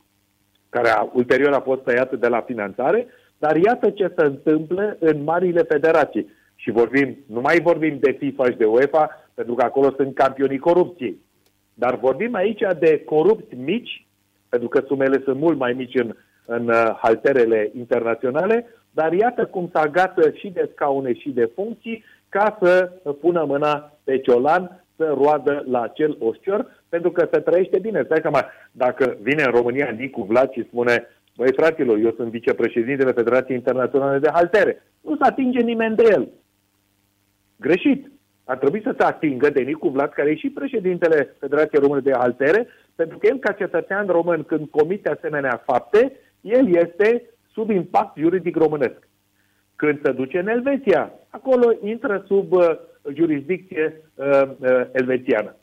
care a, ulterior a fost tăiată de la finanțare, dar iată ce se întâmplă în marile federații. Și vorbim, nu mai vorbim de FIFA și de UEFA, pentru că acolo sunt campionii corupției. Dar vorbim aici de corupți mici, pentru că sumele sunt mult mai mici în, în uh, halterele internaționale, dar iată cum s-a gata și de scaune și de funcții ca să pună mâna pe ciolan să roadă la acel oscior, pentru că se trăiește bine. Stai seama, dacă vine în România Nicu Vlad și spune Băi, fraților, eu sunt vicepreședintele Federației Internaționale de Haltere. Nu se atinge nimeni de el. Greșit. Ar trebui să se atingă de Nicu Vlad, care e și președintele Federației Române de Haltere, pentru că el, ca cetățean român, când comite asemenea fapte, el este sub impact juridic românesc. Când se duce în Elveția, acolo intră sub uh, jurisdicție uh, uh, elvețiană.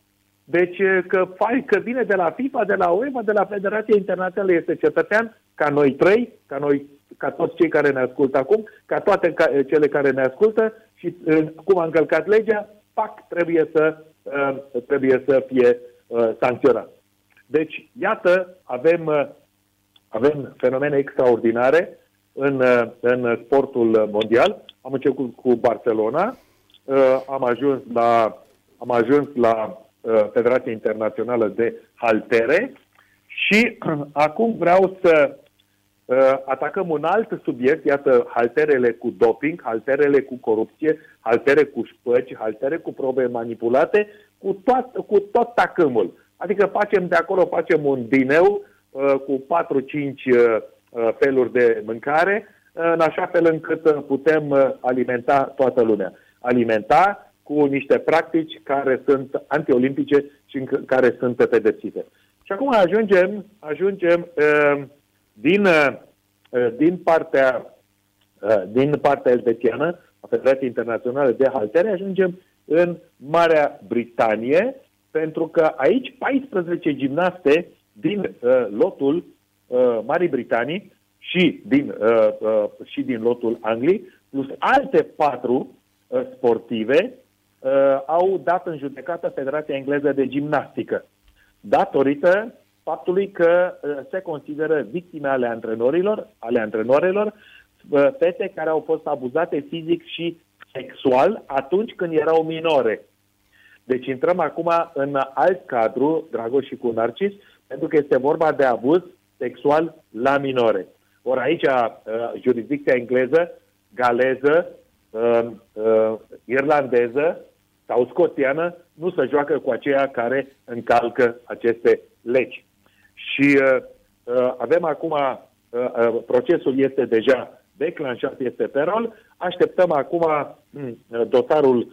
Deci uh, că, fai, că vine de la FIFA, de la UEFA, de la Federația Internațională, este cetățean ca noi trei, ca noi, ca toți cei care ne ascultă acum, ca toate ca, cele care ne ascultă și uh, cum a încălcat legea, pac, trebuie să, uh, trebuie să fie uh, sancționat. Deci, iată, avem, uh, avem fenomene extraordinare în, uh, în sportul mondial. Am început cu Barcelona, uh, am ajuns la, am ajuns la uh, Federația Internațională de Haltere și acum vreau să uh, atacăm un alt subiect, iată, halterele cu doping, halterele cu corupție, haltere cu șpăci, haltere cu probe manipulate, cu tot, cu tot tacâmul. Adică facem de acolo, facem un dineu uh, cu 4-5 uh, uh, feluri de mâncare, uh, în așa fel încât uh, putem uh, alimenta toată lumea alimenta cu niște practici care sunt antiolimpice și care sunt pedepsite. Și acum ajungem, ajungem uh, din, uh, din partea uh, din partea elvețiană, a Federației Internaționale de Haltere, ajungem în Marea Britanie, pentru că aici 14 gimnaste din uh, lotul uh, Marii Britanii și din, uh, uh, și din lotul Angliei, plus alte patru Uh, sportive uh, au dat în judecată Federația Engleză de Gimnastică, datorită faptului că uh, se consideră victime ale antrenorilor, ale antrenorilor uh, fete care au fost abuzate fizic și sexual atunci când erau minore. Deci intrăm acum în alt cadru, Dragoș și cu Narcis, pentru că este vorba de abuz sexual la minore. Ori aici, uh, jurisdicția engleză, galeză, uh, uh, irlandeză sau scoțiană nu se joacă cu aceia care încalcă aceste legi. Și uh, uh, avem acum, uh, uh, procesul este deja declanșat, este pe rol, așteptăm acum uh, dosarul uh,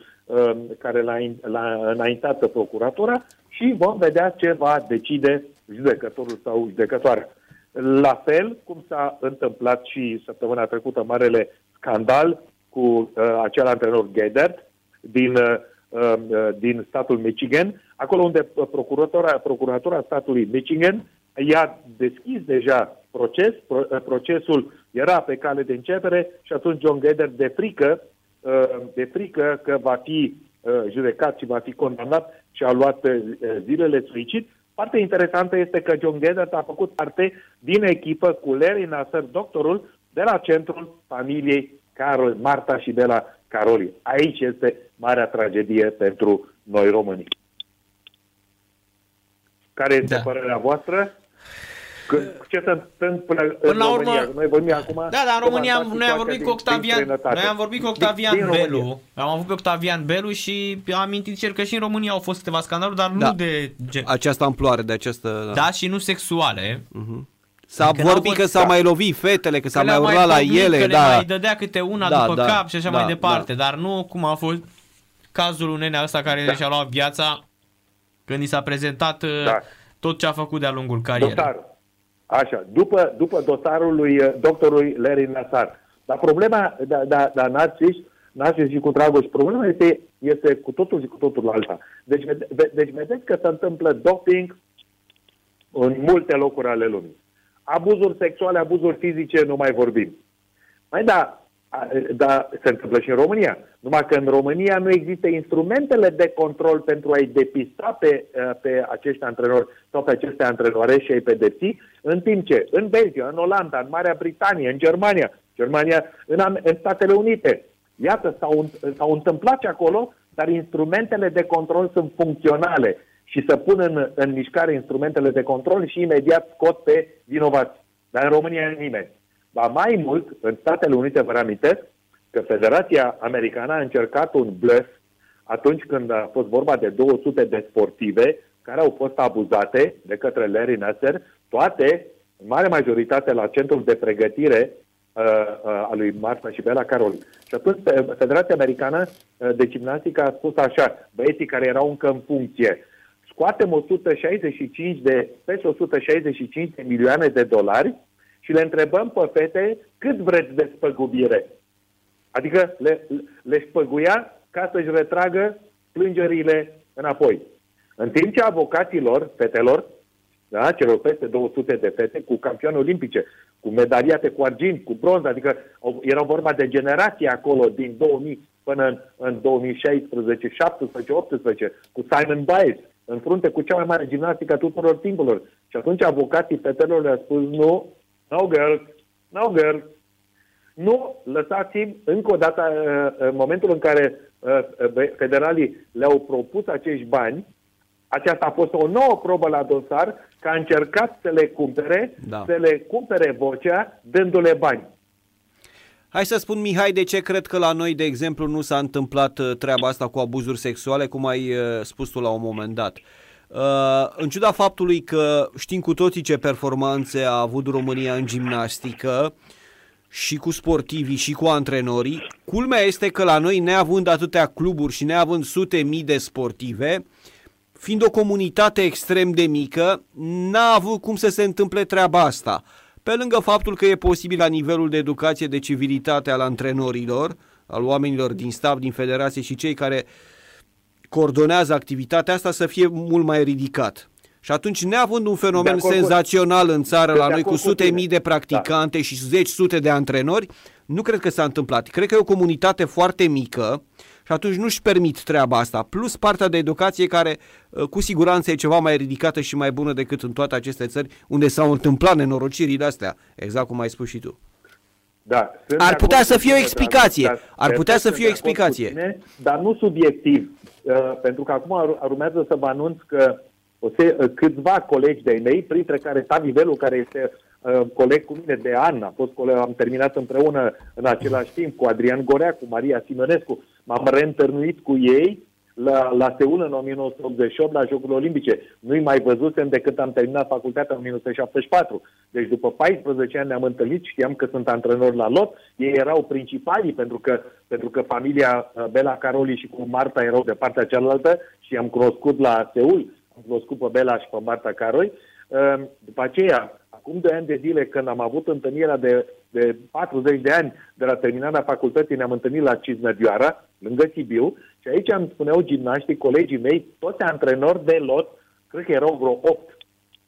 care l-a, l-a înaintat procuratura și vom vedea ce va decide judecătorul sau judecătoarea. La fel cum s-a întâmplat și săptămâna trecută marele scandal cu uh, acel antrenor Gedert din, uh, uh, din statul Michigan, acolo unde procuratura, procuratura statului Michigan i-a deschis deja proces, pro, uh, procesul era pe cale de începere și atunci John Gedert de frică, uh, de frică că va fi uh, judecat și va fi condamnat și a luat uh, zilele suicid, Partea interesantă este că John Gedert a făcut parte din echipă cu Larry Nasser, doctorul, de la centrul familiei Carol, Marta și de la Caroli. Aici este marea tragedie pentru noi români. Care este da. părerea voastră? Că, ce se întâmplă în Până la urmă, România? Noi vorbim acum... Da, dar în România noi am vorbit cu Octavian, noi am vorbit cu Octavian din, din Belu. România. Am avut pe Octavian Belu și am amintit cel că și în România au fost câteva scandaluri, dar da. nu de... Gen... Această amploare, de această... Da, da și nu sexuale. Uh-huh. S-a că vorbit că s-a da. mai lovit fetele, că s-a mai urlat la ele. Că da. le mai dădea câte una da, după da, cap și așa da, mai departe. Da. Dar nu cum a fost cazul unei nenea ăsta care da. și-a luat viața când i s-a prezentat uh, da. tot ce a făcut de-a lungul carierei. Doctor, Așa, după, după dosarul lui uh, doctorului Larry Nassar. Dar problema, da, da, da Narcis, Narcis și cu Dragoș, problema este, este cu totul și cu totul alta. Deci, deci vedeți că se întâmplă doping în multe locuri ale lumii. Abuzuri sexuale, abuzuri fizice, nu mai vorbim. Mai da, dar se întâmplă și în România. Numai că în România nu există instrumentele de control pentru a-i depista pe, uh, pe acești antrenori sau pe aceste antrenoare și a-i pedepsi, în timp ce în Belgia, în Olanda, în Marea Britanie, în Germania, Germania în, în Statele Unite, iată, s-au, s-au întâmplat și acolo, dar instrumentele de control sunt funcționale și să pun în, în mișcare instrumentele de control și imediat scot pe vinovați. Dar în România nimeni. Ba mai mult, în Statele Unite, vă reamintesc că Federația Americană a încercat un bluff atunci când a fost vorba de 200 de sportive care au fost abuzate de către Larry Nasser, toate, în mare majoritate, la centrul de pregătire uh, uh, a lui Marta și Bela Carol. Și atunci Federația Americană uh, de Gimnastică a spus așa, băieții care erau încă în funcție, scoatem 165 de, peste 165 de milioane de dolari și le întrebăm pe fete cât vreți de spăgubire. Adică le, le spăguia ca să-și retragă plângerile înapoi. În timp ce avocaților, fetelor, da, celor peste 200 de fete cu campioane olimpice, cu medaliate cu argint, cu bronz, adică era vorba de generație acolo din 2000 până în, în 2016, 17, 18, cu Simon Biles, în frunte cu cea mai mare gimnastică a tuturor timpurilor. Și atunci avocații fetelor le-au spus, nu, no girl, no girl. Nu lăsați-mi încă o dată, uh, în momentul în care uh, federalii le-au propus acești bani, aceasta a fost o nouă probă la dosar, că a încercat să le cumpere, da. să le cumpere vocea, dându-le bani. Hai să spun, Mihai, de ce cred că la noi, de exemplu, nu s-a întâmplat uh, treaba asta cu abuzuri sexuale, cum ai spus tu la un moment dat. Uh, în ciuda faptului că știm cu toții ce performanțe a avut România în gimnastică, și cu sportivii și cu antrenorii, culmea este că la noi, neavând atâtea cluburi și neavând sute mii de sportive, fiind o comunitate extrem de mică, n-a avut cum să se întâmple treaba asta. Pe lângă faptul că e posibil la nivelul de educație, de civilitate al antrenorilor, al oamenilor din staff, din federație și cei care coordonează activitatea asta să fie mult mai ridicat. Și atunci, neavând un fenomen senzațional în țară la noi cu sute mii de practicante da. și zeci sute de antrenori, nu cred că s-a întâmplat. Cred că e o comunitate foarte mică și atunci nu-și permit treaba asta. Plus partea de educație care uh, cu siguranță e ceva mai ridicată și mai bună decât în toate aceste țări unde s-au întâmplat nenorocirile astea, exact cum ai spus și tu. Da, sunt Ar de putea acord să cu fie o tine, explicație. dar- Ar dar putea să sunt fie o de acord cu explicație. tine, dar nu subiectiv. Uh, pentru că acum ar- urmează să vă anunț că o să, uh, câțiva colegi de-ai mei, printre care Tavi Velu, care este uh, coleg cu mine de an, a fost coleg, am terminat împreună în același timp cu Adrian Gorea, cu Maria Simonescu, m-am reîntâlnit cu ei la, la Seul în 1988 la Jocurile Olimpice. Nu-i mai văzusem de când am terminat facultatea în 1974. Deci după 14 ani ne-am întâlnit, știam că sunt antrenori la lot. Ei erau principalii pentru că, pentru că familia uh, Bela Caroli și cu Marta erau de partea cealaltă și am cunoscut la Seul, am cunoscut pe Bela și pe Marta Caroi. Uh, După aceea, acum 2 ani de zile, când am avut întâlnirea de, de 40 de ani de la terminarea facultății, ne-am întâlnit la Cisnădioara, lângă Sibiu, și aici îmi spuneau gimnaștii, colegii mei, toți antrenori de lot, cred că erau vreo 8,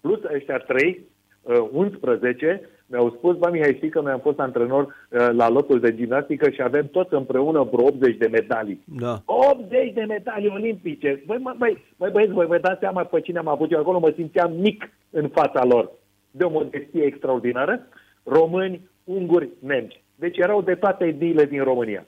plus ăștia 3, uh, 11, mi-au spus, bă, Mihai, știi că noi am fost antrenor uh, la lotul de gimnastică și avem toți împreună vreo 80 de medalii. Da. 80 de medalii olimpice. Băi, mă, băi, băi, băieți, voi vă dați seama pe cine am avut eu acolo, mă simțeam mic în fața lor. De o modestie extraordinară. Români, unguri, nemți. Deci erau de toate etniile din România.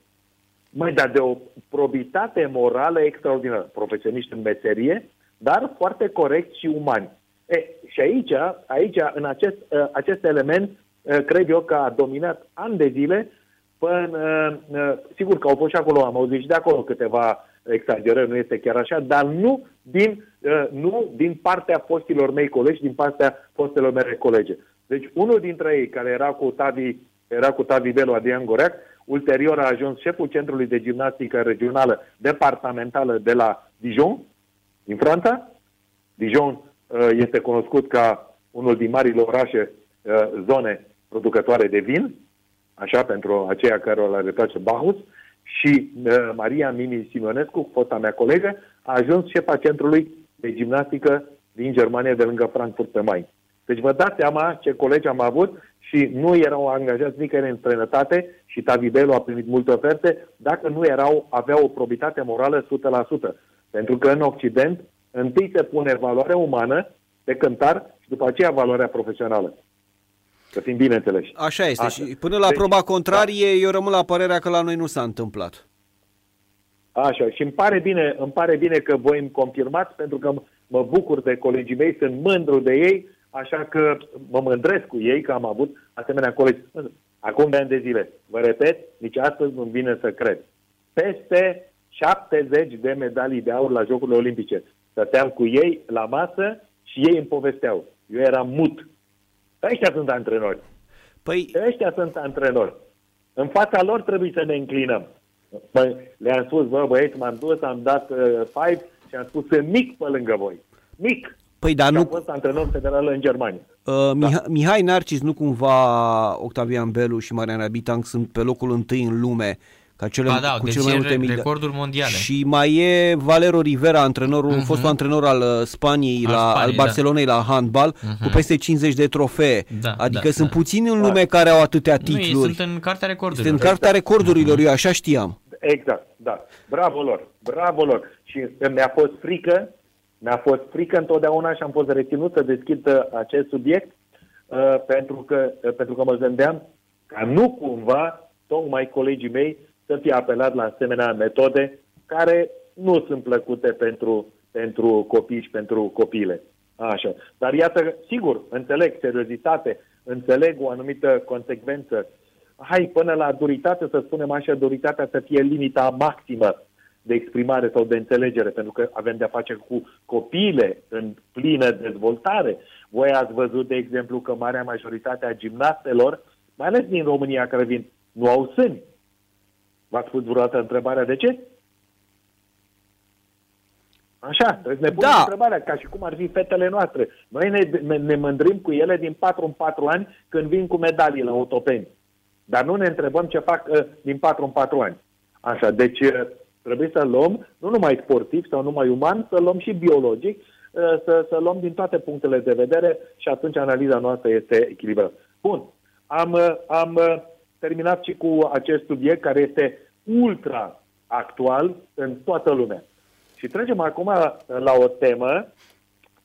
Măi, dar de o probitate morală extraordinară. Profesioniști în meserie, dar foarte corect și umani. E, și aici, aici în acest, uh, acest element, uh, cred eu că a dominat ani de zile Până, uh, sigur că au fost și acolo, am auzit și de acolo câteva exagerări, nu este chiar așa, dar nu din, uh, nu din partea foștilor mei colegi, din partea fostelor mele colege. Deci unul dintre ei, care era cu Tavi, era cu Tavi Velu, Adrian Goreac, ulterior a ajuns șeful Centrului de Gimnastică Regională Departamentală de la Dijon, din Franța. Dijon uh, este cunoscut ca unul din marile orașe, uh, zone producătoare de vin, așa, pentru aceia care o le place Bahus, și uh, Maria Mimi Simonescu, fosta mea colegă, a ajuns șefa centrului de gimnastică din Germania, de lângă Frankfurt pe Main. Deci vă dați seama ce colegi am avut și nu erau angajați nicăieri în străinătate și Tavidelu a primit multe oferte dacă nu erau, aveau o probitate morală 100%. Pentru că în Occident întâi se pune valoarea umană de cântar și după aceea valoarea profesională. Să fim bine înțeleși. Așa este. Așa. Și până la Deci, proba contrarie, eu rămân la părerea că la noi nu s-a întâmplat. Așa, și îmi pare bine, îmi pare bine că voi îmi confirmați, pentru că mă bucur de colegii mei, sunt mândru de ei, așa că mă mândresc cu ei că am avut asemenea colegi. Acum de ani de zile, vă repet, nici astăzi nu vine să cred. Peste 70 de medalii de aur la Jocurile Olimpice. Stăteam cu ei la masă și ei îmi povesteau. Eu eram mut. Ăștia sunt antrenori. Păi, Ăștia sunt antrenori. În fața lor trebuie să ne înclinăm. Bă, le-am spus, bă, băieți, m-am dus, am dat uh, five și am spus, sunt mic pe lângă voi. Mic. Păi dar Și am nu, fost antrenor federal în Germania. uh, Miha- Mihai Narcis, nu cumva Octavian Belu și Marian Rabitang sunt pe locul întâi în lume ca cele, Ba da, cu deci cele mai multe e mii de- recorduri mondiale. Și mai e Valero Rivera, antrenorul, uh-huh. fostul antrenor al uh, Spaniei, Al la, Spaniei, al da. Barcelonei la handbal, uh-huh. cu peste 50 de trofee. Da, adică da, sunt da. puțini în lume care au atâtea Nu, ei titluri. sunt în cartea Este recordurilor. în cartea recordurilor, eu așa știam. Exact, da. Bravo lor, bravo lor. Și mi-a fost frică, mi-a fost frică întotdeauna și am fost reținut să deschid uh, acest subiect uh, pentru, că, uh, pentru că mă gândeam ca nu cumva, tocmai colegii mei, să fie apelat la asemenea metode care nu sunt plăcute pentru, pentru copii și pentru copile. Așa. Dar iată, sigur, înțeleg seriozitate, înțeleg o anumită consecvență. Hai până la duritate, să spunem așa, duritatea să fie limita maximă de exprimare sau de înțelegere, pentru că avem de-a face cu copiile în plină dezvoltare. Voi ați văzut, de exemplu, că marea majoritate a gimnastelor, mai ales din România care vin, nu au sâni. V-ați pus vreodată întrebarea de ce? Așa, trebuie să ne punem Da. întrebarea, ca și cum ar fi fetele noastre. Noi ne, ne, ne mândrim cu ele din 4 în 4 ani când vin cu medalii la autopeni. Dar nu ne întrebăm ce fac uh, din 4 în 4 ani. Așa, deci uh, trebuie să luăm, nu numai sportiv sau numai uman, să luăm și biologic, uh, să, să luăm din toate punctele de vedere și atunci analiza noastră este echilibrată. Bun, am, uh, am uh, terminat și cu acest subiect care este ultra actual în toată lumea. Și trecem acum la o temă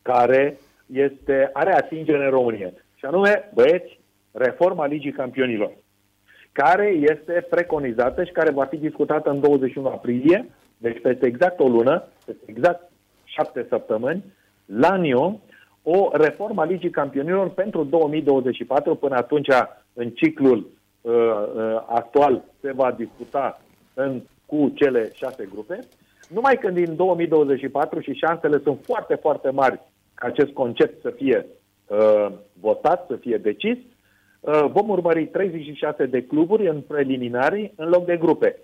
care este, are atingere în România. Și anume, băieți, reforma Ligii Campionilor. Care este preconizată și care va fi discutată în 21 aprilie, deci peste exact o lună, peste exact șapte săptămâni, la NIO, o reformă a Ligii Campionilor pentru 2024. Până atunci, în ciclul uh, uh, actual, se va discuta în, cu cele șase grupe. Numai când din 2024 și șansele sunt foarte, foarte mari ca acest concept să fie uh, votat, să fie decis, uh, vom urmări 36 de cluburi în preliminari în loc de grupe.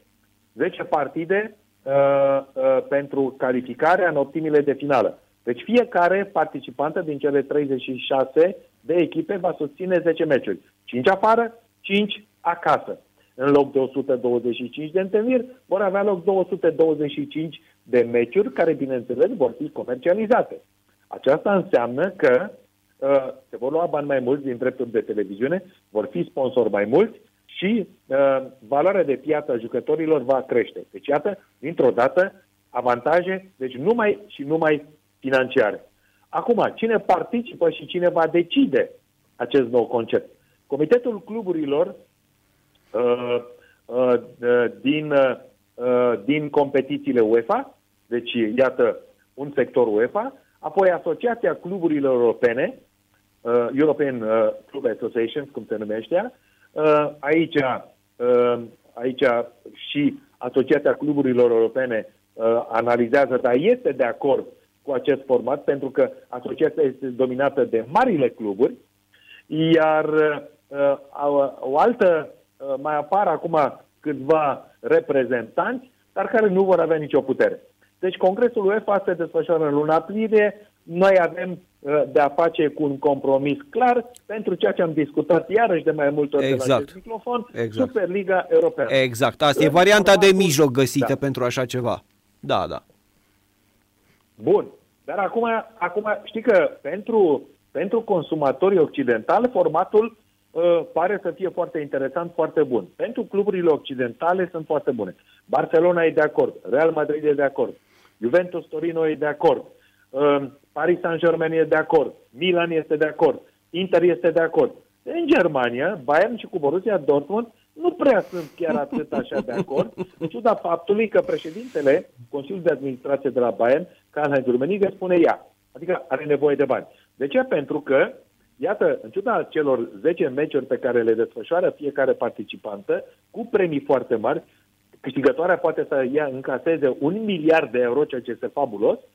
10 partide uh, uh, pentru calificarea în optimile de finală. Deci fiecare participantă din cele 36 de echipe va susține 10 meciuri. 5 afară, 5 acasă. În loc de 125 de întâlniri, vor avea loc 225 de meciuri care, bineînțeles, vor fi comercializate. Aceasta înseamnă că uh, se vor lua bani mai mulți din drepturi de televiziune, vor fi sponsori mai mulți și uh, valoarea de piață a jucătorilor va crește. Deci, iată, dintr-o dată, avantaje, deci numai și numai financiare. Acum, cine participă și cine va decide acest nou concept? Comitetul cluburilor uh, uh, din, uh, din competițiile UEFA, deci iată un sector UEFA, apoi Asociația Cluburilor Europene, uh, European uh, Club Associations, cum se numește, uh, aici, uh, aici și Asociația Cluburilor Europene uh, analizează, dar este de acord cu acest format, pentru că asociația este dominată de marile cluburi, iar uh, o altă, uh, mai apar acum câțiva reprezentanți, dar care nu vor avea nicio putere. Deci Congresul UEFA se desfășoară în luna aprilie, noi avem uh, de a face cu un compromis clar pentru ceea ce am discutat iarăși de mai multe ori exact. de la acest microfon, exact. Superliga Europeană. Exact, asta e varianta de mijloc găsită da. pentru așa ceva. Da, da. Bun. Dar acum, acum știi că pentru, pentru consumatorii occidentali formatul uh, pare să fie foarte interesant, foarte bun. Pentru cluburile occidentale sunt foarte bune. Barcelona e de acord, Real Madrid e de acord, Juventus Torino e de acord, uh, Paris Saint-Germain e de acord, Milan este de acord, Inter este de acord. În Germania, Bayern și cu Borussia Dortmund nu prea sunt chiar atât așa de acord, în ciuda faptului că președintele Consiliului de Administrație de la Bayern, Karl-Heinz Rummenigge, spune ea. Adică are nevoie de bani. De ce? Pentru că, iată, în ciuda celor 10 meciuri pe care le desfășoară fiecare participantă, cu premii foarte mari, câștigătoarea poate să ia încaseze un miliard de euro, ceea ce este fabulos, um, um,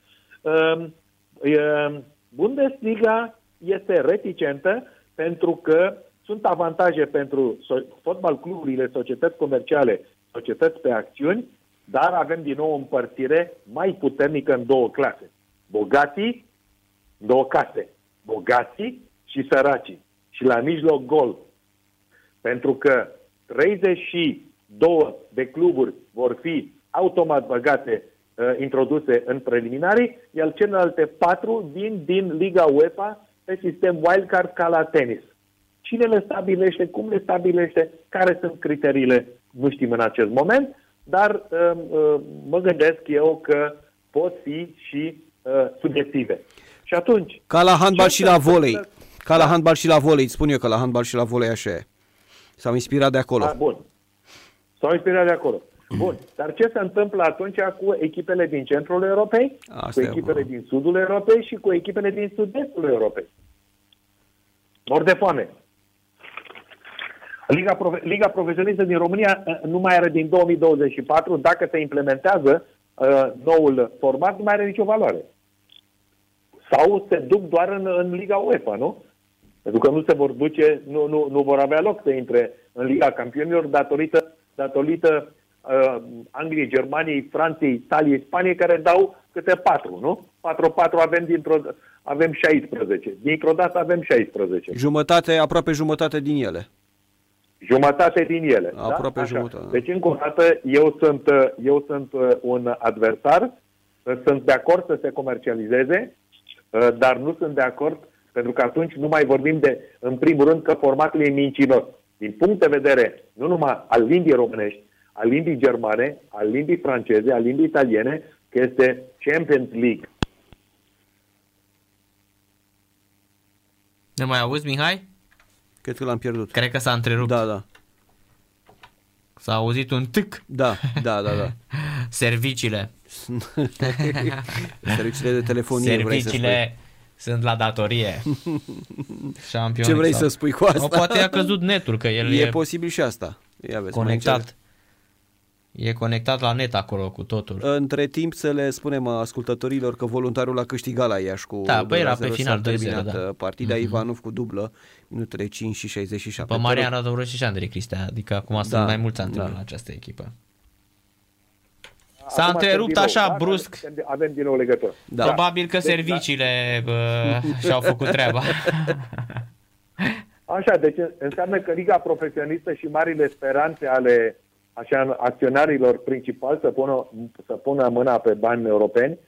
Bundesliga este reticentă pentru că sunt avantaje pentru fotbal cluburile, societăți comerciale, societăți pe acțiuni, dar avem din nou o împărțire mai puternică în două clase. Bogații, două case. Bogații și săracii. Și la mijloc gol. Pentru că 32 de cluburi vor fi automat băgate, uh, introduse în preliminarii, iar celelalte patru vin din Liga UEFA pe sistem wildcard ca la tenis. Cine le stabilește, cum le stabilește, care sunt criteriile, nu știm în acest moment, dar uh, uh, mă gândesc eu că pot fi și uh, subiective. Și atunci... Ca la handbal și la volei. Ca la da. handbal și la volei, spun eu că la handbal și la volei așa e. S-au inspirat de acolo. A, bun. S-au inspirat de acolo. Bun. Dar ce se întâmplă atunci cu echipele din centrul Europei, Asta cu echipele din sudul Europei și cu echipele din sud-estul Europei? Mor de foame. Liga, Profe- Liga Profesionistă din România uh, nu mai are din 2024, dacă se implementează uh, noul format, nu mai are nicio valoare. Sau se duc doar în, în Liga UEFA, nu? Pentru că nu se vor duce, nu, nu, nu vor avea loc să intre în Liga Campionilor datorită, datorită uh, Angliei, Germaniei, Franței, Italiei, Spaniei, care dau câte patru, nu? 4-4 avem dintr-o avem 16. Dintr-o dată avem 16. Jumătate, aproape jumătate din ele. Jumătate din ele. Da? Aproape da? jumătate. Deci, încă o dată, eu sunt, eu sunt uh, un adversar, sunt de acord să se comercializeze, uh, dar nu sunt de acord pentru că atunci nu mai vorbim de, în primul rând, că formatul e mincinos. Din punct de vedere, nu numai al limbii românești, al limbii germane, al limbii franceze, al limbii italiene, că este Champions League. Ne mai auzi, Mihai? Cred că l-am pierdut. Cred că s-a întrerupt. Da, da. S-a auzit un tâc. Da, da, da, da. Serviciile. Serviciile de telefonie. Serviciile sunt la datorie. Șampion, Ce vrei sau... să spui cu asta? O, poate a căzut netul, că el e... E posibil și asta. Ia vezi, conectat. E conectat la net acolo cu totul. Între timp să le spunem ascultătorilor că voluntarul a câștigat la Iași cu da, păi era pe final 2 da. partida mm-hmm. Ivanov cu dublă, minutele 5 și 67. Pe Marian Radovără și Andrei Cristea, adică acum da, sunt mai mulți antrenori da. la această echipă. S-a întrerupt așa nou, brusc. Avem din nou legătură. Da. Probabil că deci, serviciile da. bă, și-au făcut treaba. Așa, deci înseamnă că Liga Profesionistă și marile speranțe ale așa, acționarilor principali să pună, să pună mâna pe bani europeni,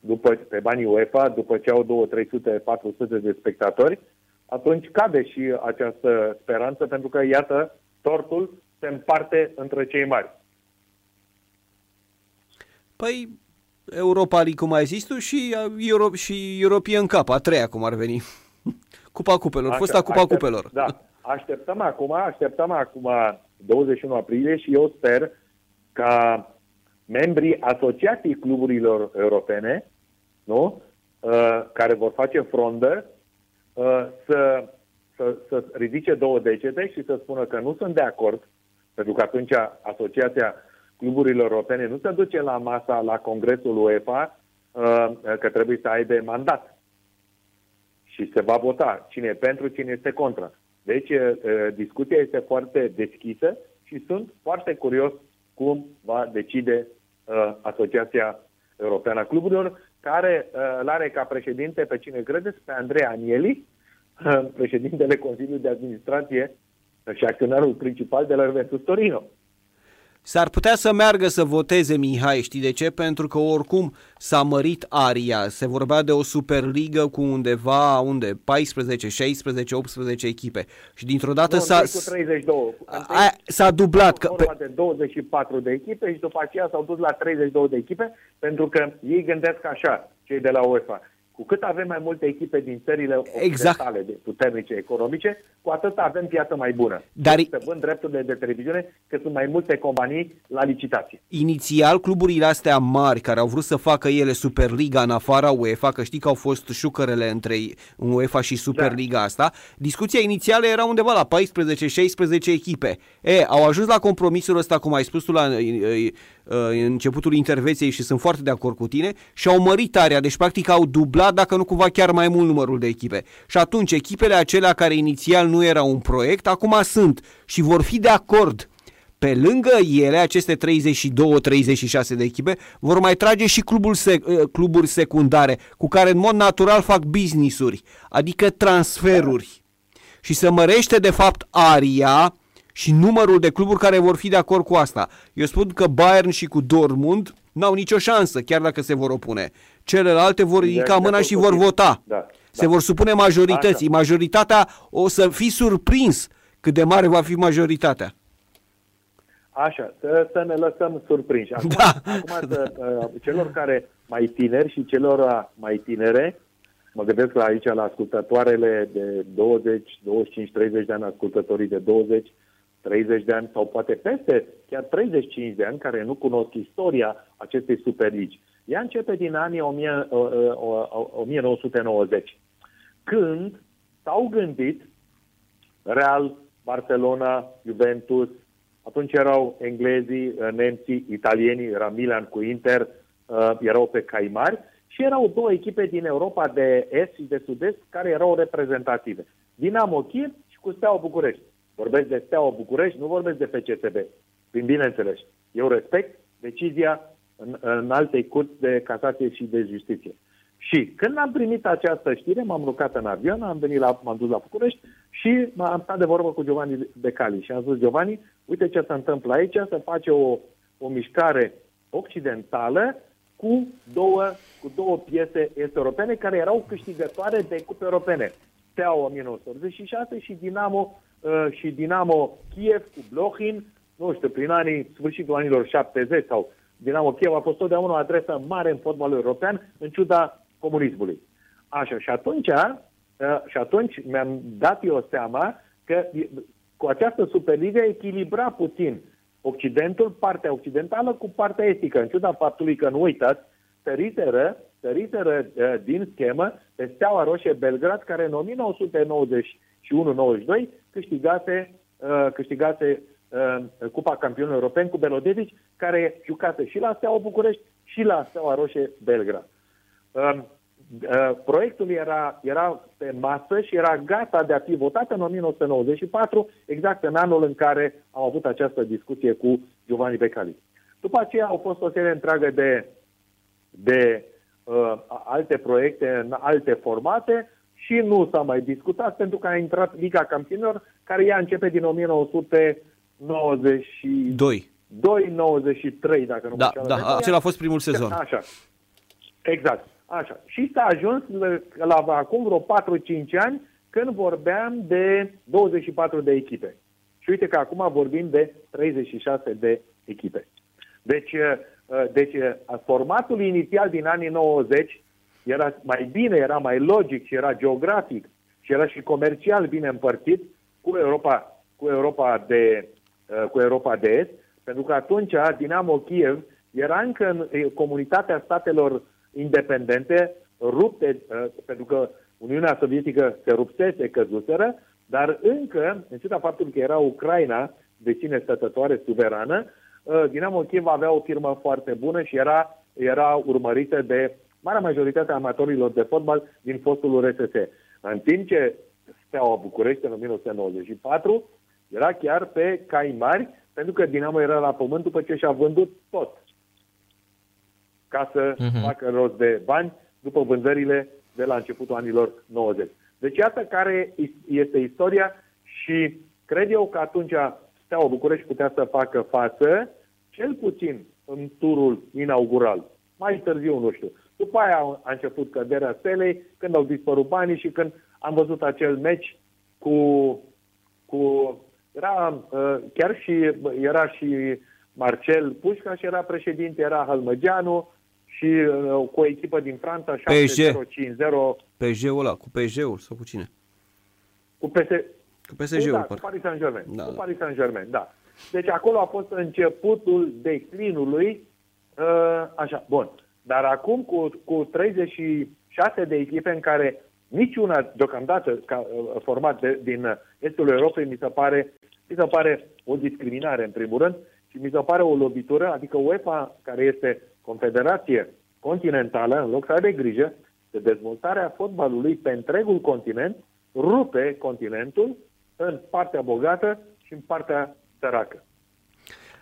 după, pe banii UEFA, după ce au 2, 300, 400 de spectatori, atunci cade și această speranță, pentru că, iată, tortul se împarte între cei mari. Păi, Europa League, cum ai zis tu, și, Euro- și European Cup, a treia, cum ar veni. Cupa Cupelor, Așa, fosta Cupa aștept, Cupelor. Da, așteptăm acum, așteptăm acum 21 aprilie și eu sper ca membrii Asociației Cluburilor Europene, nu? Uh, care vor face frondă, uh, să, să, să ridice două degete și să spună că nu sunt de acord, pentru că atunci Asociația Cluburilor Europene nu se duce la masa, la Congresul UEFA, uh, că trebuie să aibă mandat. Și se va vota cine e pentru, cine este contra. Deci, discuția este foarte deschisă și sunt foarte curios cum va decide Asociația Europeană a Cluburilor, care îl are ca președinte pe cine credeți? Pe Andrei Anieli, președintele Consiliului de Administrație și acționarul principal de la Juventus Torino. S-ar putea să meargă să voteze Mihai, știi de ce? Pentru că oricum s-a mărit aria. Se vorbea de o superligă cu undeva, unde? 14, 16, 18 echipe. Și dintr-o dată nu, s-a... Cu 32. A, s-a dublat. Că, pe... de 24 de echipe și după aceea s-au dus la 32 de echipe pentru că ei gândesc așa, cei de la UEFA cu cât avem mai multe echipe din țările exact. de puternice economice, cu atât avem piață mai bună. Dar să vând drepturile de televiziune, că sunt mai multe companii la licitație. Inițial, cluburile astea mari care au vrut să facă ele Superliga în afara UEFA, că știi că au fost șucărele între UEFA și Superliga da. asta, discuția inițială era undeva la 14-16 echipe. E, au ajuns la compromisul ăsta, cum ai spus tu la în începutul intervenției și sunt foarte de acord cu tine, și au mărit area, deci practic au dublat, dacă nu cumva chiar mai mult numărul de echipe. Și atunci echipele acelea care inițial nu erau un proiect, acum sunt și vor fi de acord pe lângă ele, aceste 32-36 de echipe, vor mai trage și cluburi, sec- ă, cluburi secundare, cu care în mod natural fac business-uri, adică transferuri. Și se mărește de fapt aria și numărul de cluburi care vor fi de acord cu asta. Eu spun că Bayern și cu Dortmund n-au nicio șansă, chiar dacă se vor opune. Celelalte vor ridica mâna și vor vota. Da, se da. vor supune majorității. Așa. Majoritatea o să fi surprins cât de mare va fi majoritatea. Așa, să, să ne lăsăm surprinși. Acum, da. acum să, uh, celor care mai tineri și celor mai tinere, mă gândesc la aici la ascultătoarele de 20, 25, 30 de ani, ascultătorii de 20, 30 de ani sau poate peste chiar 35 de ani care nu cunosc istoria acestei superligi. Ea începe din anii 1990, când s-au gândit Real, Barcelona, Juventus, atunci erau englezii, nemții, italienii, era Milan cu Inter, erau pe cai mari și erau două echipe din Europa de Est și de Sud-Est care erau reprezentative. Dinamo Kiev și cu Steaua București. Vorbesc de Steaua București, nu vorbesc de FCSB. Prin bineînțeles. Eu respect decizia în, în alte curți de casație și de justiție. Și când am primit această știre, m-am rucat în avion, am venit la, m-am dus la București și am stat de vorbă cu Giovanni Becali și am zis, Giovanni, uite ce se întâmplă aici, să face o, o mișcare occidentală cu două, cu două piese este europene care erau câștigătoare de cupe europene. Steaua 1986 și Dinamo Uh, și Dinamo Kiev cu Blochin, nu știu, prin anii, sfârșitul anilor 70 sau Dinamo Kiev a fost totdeauna o adresă mare în fotbalul european, în ciuda comunismului. Așa, și atunci, uh, și atunci mi-am dat eu seama că cu această Superliga echilibra puțin Occidentul, partea occidentală cu partea estică, în ciuda faptului că, nu uitați, săriseră, săriseră uh, din schemă pe Steaua Roșie Belgrad, care în 1991-92 câștigase, uh, câștigase uh, Cupa Campionilor Europeni cu Belodevic, care jucase și la Steaua București și la Steaua Roșie Belgrad. Uh, uh, proiectul era, era pe masă și era gata de a fi votat în 1994, exact în anul în care am avut această discuție cu Giovanni Becali. După aceea au fost o serie întreagă de, de uh, alte proiecte în alte formate și nu s-a mai discutat pentru că a intrat Liga Campionilor, care ea începe din 1992. 93, dacă nu da, da, acela a fost primul sezon. Așa. Exact. Așa. Și s-a ajuns la acum vreo 4-5 ani când vorbeam de 24 de echipe. Și uite că acum vorbim de 36 de echipe. Deci, uh, deci uh, formatul inițial din anii 90 era mai bine, era mai logic și era geografic și era și comercial bine împărțit cu Europa, cu Europa, de, uh, cu Europa de Est, pentru că atunci Dinamo Kiev era încă în comunitatea statelor independente, rupte, pentru că Uniunea Sovietică se rupsese, căzuseră, dar încă, în ciuda faptului că era Ucraina, de cine stătătoare, suverană, Uh, Dinamo Kiev avea o firmă foarte bună și era, era urmărită de marea majoritate a amatorilor de fotbal din fostul URSS. În timp ce Steaua București în 1994 era chiar pe cai mari, pentru că Dinamo era la pământ după ce și-a vândut tot ca să uh-huh. facă rost de bani după vânzările de la începutul anilor 90. Deci iată care este istoria și cred eu că atunci Steaua București putea să facă față, cel puțin în turul inaugural. Mai târziu, nu știu. După aia a început căderea stelei, când au dispărut banii și când am văzut acel meci cu... cu era uh, chiar și era și Marcel Pușca și era președinte, era Halmăgeanu și uh, cu o echipă din Franța 7-0-5-0. PSG-ul ăla, cu PSG-ul sau cu cine? Cu PS, cu PSG-ul, da, cu Paris Saint-Germain. Da, cu da. Paris Saint-Germain, da. Deci acolo a fost începutul declinului. Uh, așa, bun. Dar acum cu, cu 36 de echipe în care niciuna deocamdată ca, uh, format de, din estul Europei mi se pare mi se pare o discriminare în primul rând și mi se pare o lovitură, adică UEFA, care este confederație continentală, în loc să aibă grijă de dezvoltarea fotbalului pe întregul continent, rupe continentul în partea bogată și în partea săracă.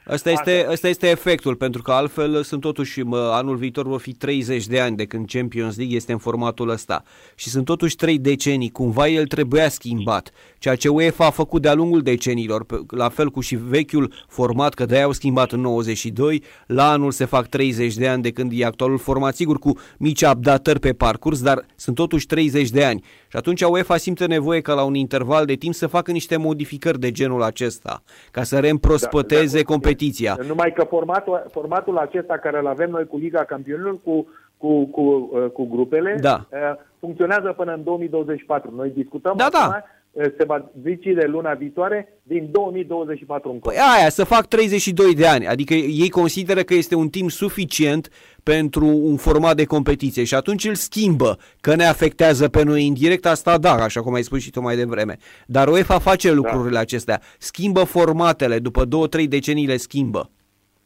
Asta este, asta este efectul, pentru că altfel sunt totuși, mă, anul viitor vor fi 30 de ani de când Champions League este în formatul ăsta. Și sunt totuși 3 decenii, cumva el trebuia schimbat, ceea ce UEFA a făcut de-a lungul deceniilor, la fel cu și vechiul format, că de-aia au schimbat în 92, la anul se fac 30 de ani de când e actualul format, sigur cu mici updatări pe parcurs, dar sunt totuși 30 de ani și atunci UEFA simte nevoie ca la un interval de timp să facă niște modificări de genul acesta, ca să reîmprospăteze da, competiția. Numai că formatul, formatul acesta care îl avem noi cu Liga Campionilor, cu, cu, cu, uh, cu grupele, da. Uh, funcționează până în 2024. Noi discutăm da, acum da se va decide luna viitoare din 2024 încolo. Păi aia, să fac 32 de ani, adică ei consideră că este un timp suficient pentru un format de competiție și atunci îl schimbă, că ne afectează pe noi indirect, asta da, așa cum ai spus și tu mai devreme. Dar UEFA face da. lucrurile da. acestea, schimbă formatele, după 2-3 decenii le schimbă.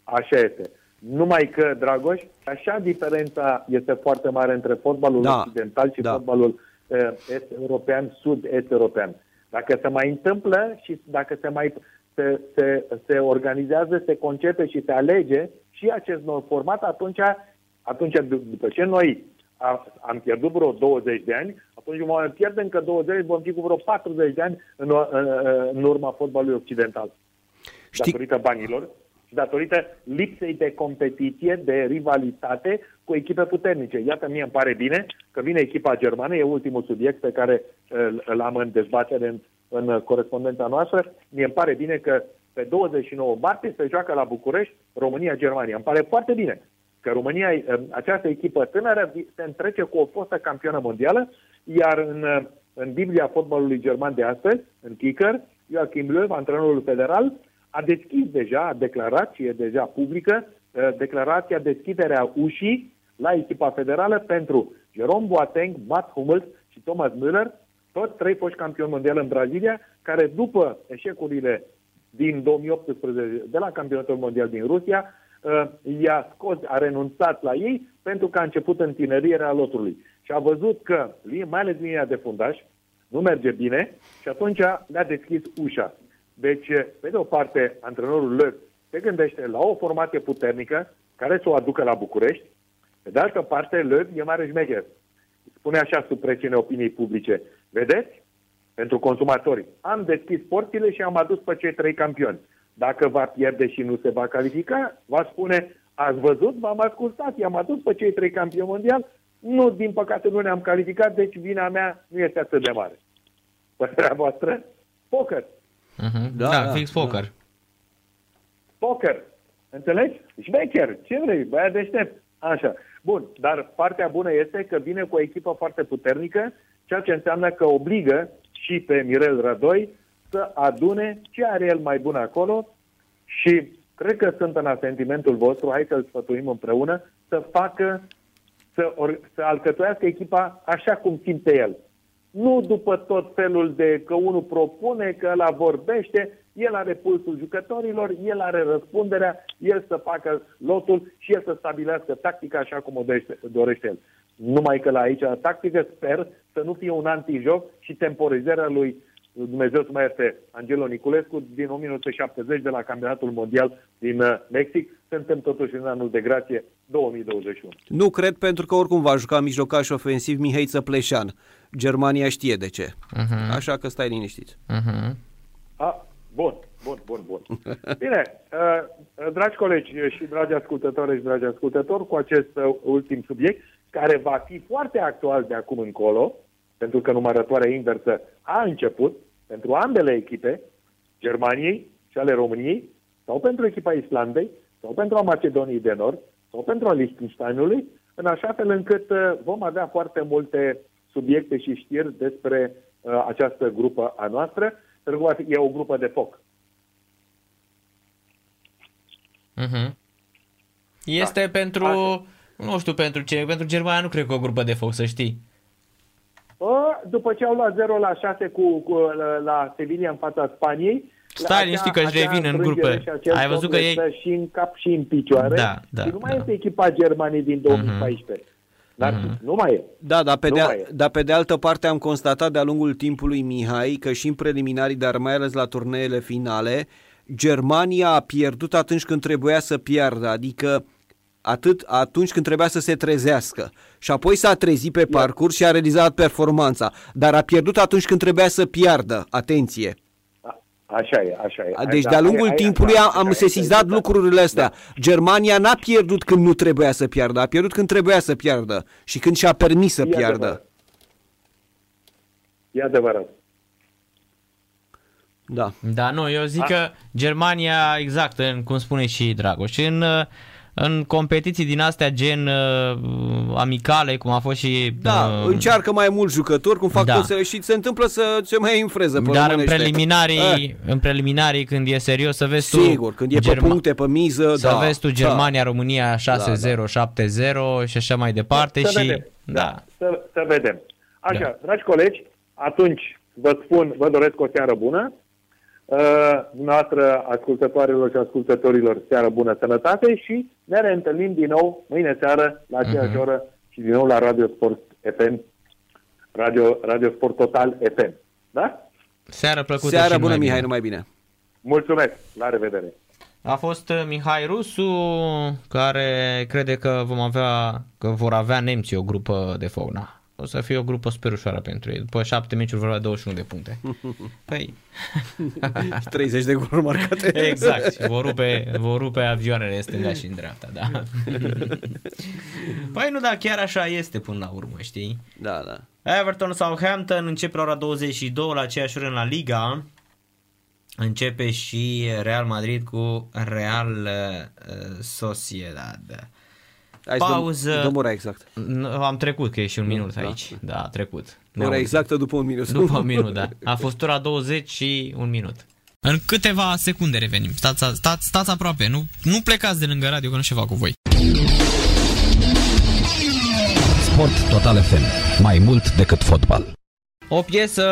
Așa este. Numai că, Dragoș, așa diferența este foarte mare între fotbalul da. occidental și da. fotbalul est-european, sud-est-european. Dacă se mai întâmplă și dacă se mai se, se, se organizează, se concepe și se alege și acest nou format, atunci, atunci după ce noi am pierdut vreo 20 de ani, atunci vom pierde încă 20, vom fi cu vreo 40 de ani în, în, în urma fotbalului occidental. Știi... Datorită banilor și datorită lipsei de competiție, de rivalitate cu echipe puternice. Iată, mie îmi pare bine că vine echipa germană, e ultimul subiect pe care îl am în dezbatere în, în corespondența noastră. Mie îmi pare bine că pe 29 martie se joacă la București România-Germania. Îmi pare foarte bine că România, această echipă tânără, se întrece cu o fostă campioană mondială, iar în, în Biblia fotbalului german de astăzi, în kicker, Joachim Löw, antrenorul federal, a deschis deja, a declarat și e deja publică, uh, declarația deschiderea ușii la echipa federală pentru Jerome Boateng, Matt Hummels și Thomas Müller, toți trei foști campioni mondiali în Brazilia, care după eșecurile din 2018 de la campionatul mondial din Rusia, uh, i-a scos, a renunțat la ei pentru că a început întinerierea lotului. Și a văzut că, mai ales linia de fundaș, nu merge bine și atunci le-a deschis ușa. Deci, pe de o parte, antrenorul Löw se gândește la o formație puternică care să o aducă la București, pe de altă parte, Löw e mare șmecher. Spune așa sub presiune opiniei publice. Vedeți? Pentru consumatori. Am deschis porțile și am adus pe cei trei campioni. Dacă va pierde și nu se va califica, va spune, ați văzut, v-am ascultat, i-am adus pe cei trei campioni mondial, nu, din păcate nu ne-am calificat, deci vina mea nu este atât de mare. Părerea voastră? Poker. Uh-huh. Da, da, da, fix poker. Da. Poker. Înțelegi? Șmecher. Ce vrei? Băia deștept. Așa. Bun, dar partea bună este că vine cu o echipă foarte puternică, ceea ce înseamnă că obligă și pe Mirel Rădoi să adune ce are el mai bun acolo și cred că sunt în asentimentul vostru, hai să-l sfătuim împreună, să facă, să, or, să alcătuiască echipa așa cum simte el. Nu după tot felul de că unul propune, că la vorbește, el are pulsul jucătorilor, el are răspunderea, el să facă lotul și el să stabilească tactica așa cum o dorește, dorește el. Numai că la aici la tactică sper să nu fie un antijoc și temporizarea lui Dumnezeu să mai ierte Angelo Niculescu din 1970 de la campionatul mondial din uh, Mexic. Suntem totuși în anul de grație 2021. Nu cred pentru că oricum va juca mijlocaș ofensiv Mihai Țăpleșan. Germania știe de ce. Uh-huh. Așa că stai liniștit. Uh-huh. A, bun, bun, bun, bun. Bine, uh, dragi colegi și dragi ascultători și dragi ascultători, cu acest uh, ultim subiect, care va fi foarte actual de acum încolo, pentru că numărătoarea inversă a început pentru ambele echipe, Germaniei și ale României, sau pentru echipa Islandei, sau pentru a Macedoniei de Nord, sau pentru a Liechtensteinului, în așa fel încât uh, vom avea foarte multe subiecte și știri despre uh, această grupă a noastră, pentru că e o grupă de foc. Uh-huh. Este da. pentru, Așa. nu știu pentru ce, pentru Germania nu cred că o grupă de foc, să știi. După ce au luat 0 la 6 cu, cu, la, la Sevilla în fața Spaniei, Stai liniștit că își revin în grupă. Ai văzut că ei... Și în cap și în picioare. Da, da, și nu mai da. este echipa Germaniei din 2014. Uh-huh. Dar uh-huh. nu mai e. Da, dar pe, de, dar pe de altă parte am constatat de-a lungul timpului, Mihai, că și în preliminarii, dar mai ales la turneele finale, Germania a pierdut atunci când trebuia să piardă, adică atât atunci când trebuia să se trezească. Și apoi s-a trezit pe parcurs și a realizat performanța, dar a pierdut atunci când trebuia să piardă. Atenție! Așa e, așa e. Deci de-a lungul aia, timpului aia, am sesizat lucrurile astea. Da. Germania n-a pierdut când nu trebuia să piardă, a pierdut când trebuia să piardă și când și-a permis să e piardă. Adevărat. E adevărat. Da. Da, nu, eu zic a. că Germania, exact, în, cum spune și Dragoș, în în competiții din astea gen uh, amicale, cum a fost și... Da, uh, încearcă mai mulți jucători, cum fac da. toți și se întâmplă să se mai înfreză pe Dar în preliminarii, eh. în preliminarii, când e serios, să vezi tu... Sigur, când e Germa- pe puncte, pe miză, Să da, vezi tu Germania, da. România 6-0, da, da. 7-0 și așa mai departe să și... Vedem. Da. da. Să, să vedem. Așa, da. dragi colegi, atunci vă spun, vă doresc o seară bună. Uh, dumneavoastră, ascultătoarelor și ascultătorilor, seară bună, sănătate și ne reîntâlnim din nou mâine seară la aceeași uh-huh. oră și din nou la Radio Sport FM, Radio, Radio Sport Total FM. Da? Seară plăcută Seară bună, Mihai, bine. numai bine. Mulțumesc, la revedere. A fost uh, Mihai Rusu care crede că vom avea, că vor avea nemții o grupă de fauna o să fie o grupă super ușoară pentru ei. După șapte meciuri vor avea 21 de puncte. Păi... 30 de goluri marcate. Exact. Vor rupe, vor rupe avioanele în stânga și în dreapta, da. Păi nu, da, chiar așa este până la urmă, știi? Da, da. Everton Southampton începe la ora 22 la aceeași oră în la Liga. Începe și Real Madrid cu Real uh, Sociedad. Hai Pauză. Dăm, ora exact. Am trecut, că e și un minut da, aici. Da, da a trecut. Ora exactă după un minut. După un minut, da. A fost ora 20 și un minut. În câteva secunde revenim. Stați, stați, stați aproape, nu, nu plecați de lângă radio că nu ceva cu voi. Sport Total FM. Mai mult decât fotbal. O piesă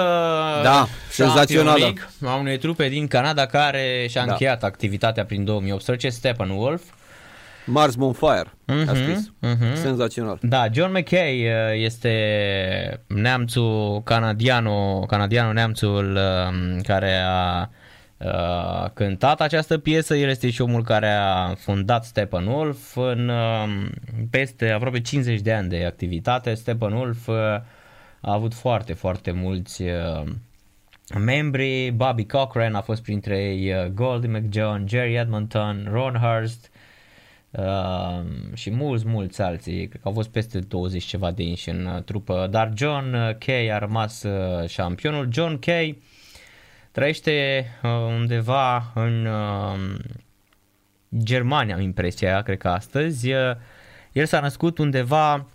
da, senzațională a unei trupe din Canada care și-a da. încheiat activitatea prin 2018, Steppenwolf. Mars Bonfire, uh-huh, a scris. Uh-huh. Senzațional. Da, John McKay uh, este neamțul canadiano, canadiano neamțul um, care a uh, cântat această piesă. El este și omul care a fundat Steppenwolf în um, peste aproape 50 de ani de activitate. Steppenwolf uh, a avut foarte, foarte mulți membri. Bobby Cochran a fost printre ei, Goldie McJohn, Jerry Edmonton, Ron Hurst, Uh, și mulți, mulți alții, cred că au fost peste 20 ceva de inși în uh, trupă, dar John uh, Kay a rămas uh, șampionul. John Kay trăiește uh, undeva în uh, Germania, am impresia, cred că astăzi. Uh, el s-a născut undeva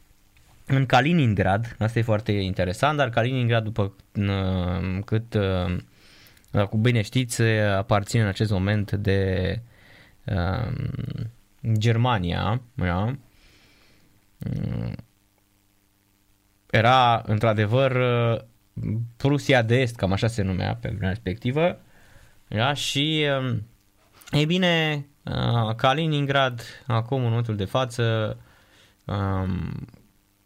în Kaliningrad, asta e foarte interesant, dar Kaliningrad, după uh, cât uh, cu bine știți, aparține în acest moment de uh, Germania, da? era într-adevăr Prusia de Est, cam așa se numea pe vremea respectivă, da? și e bine, Kaliningrad, acum în momentul de față,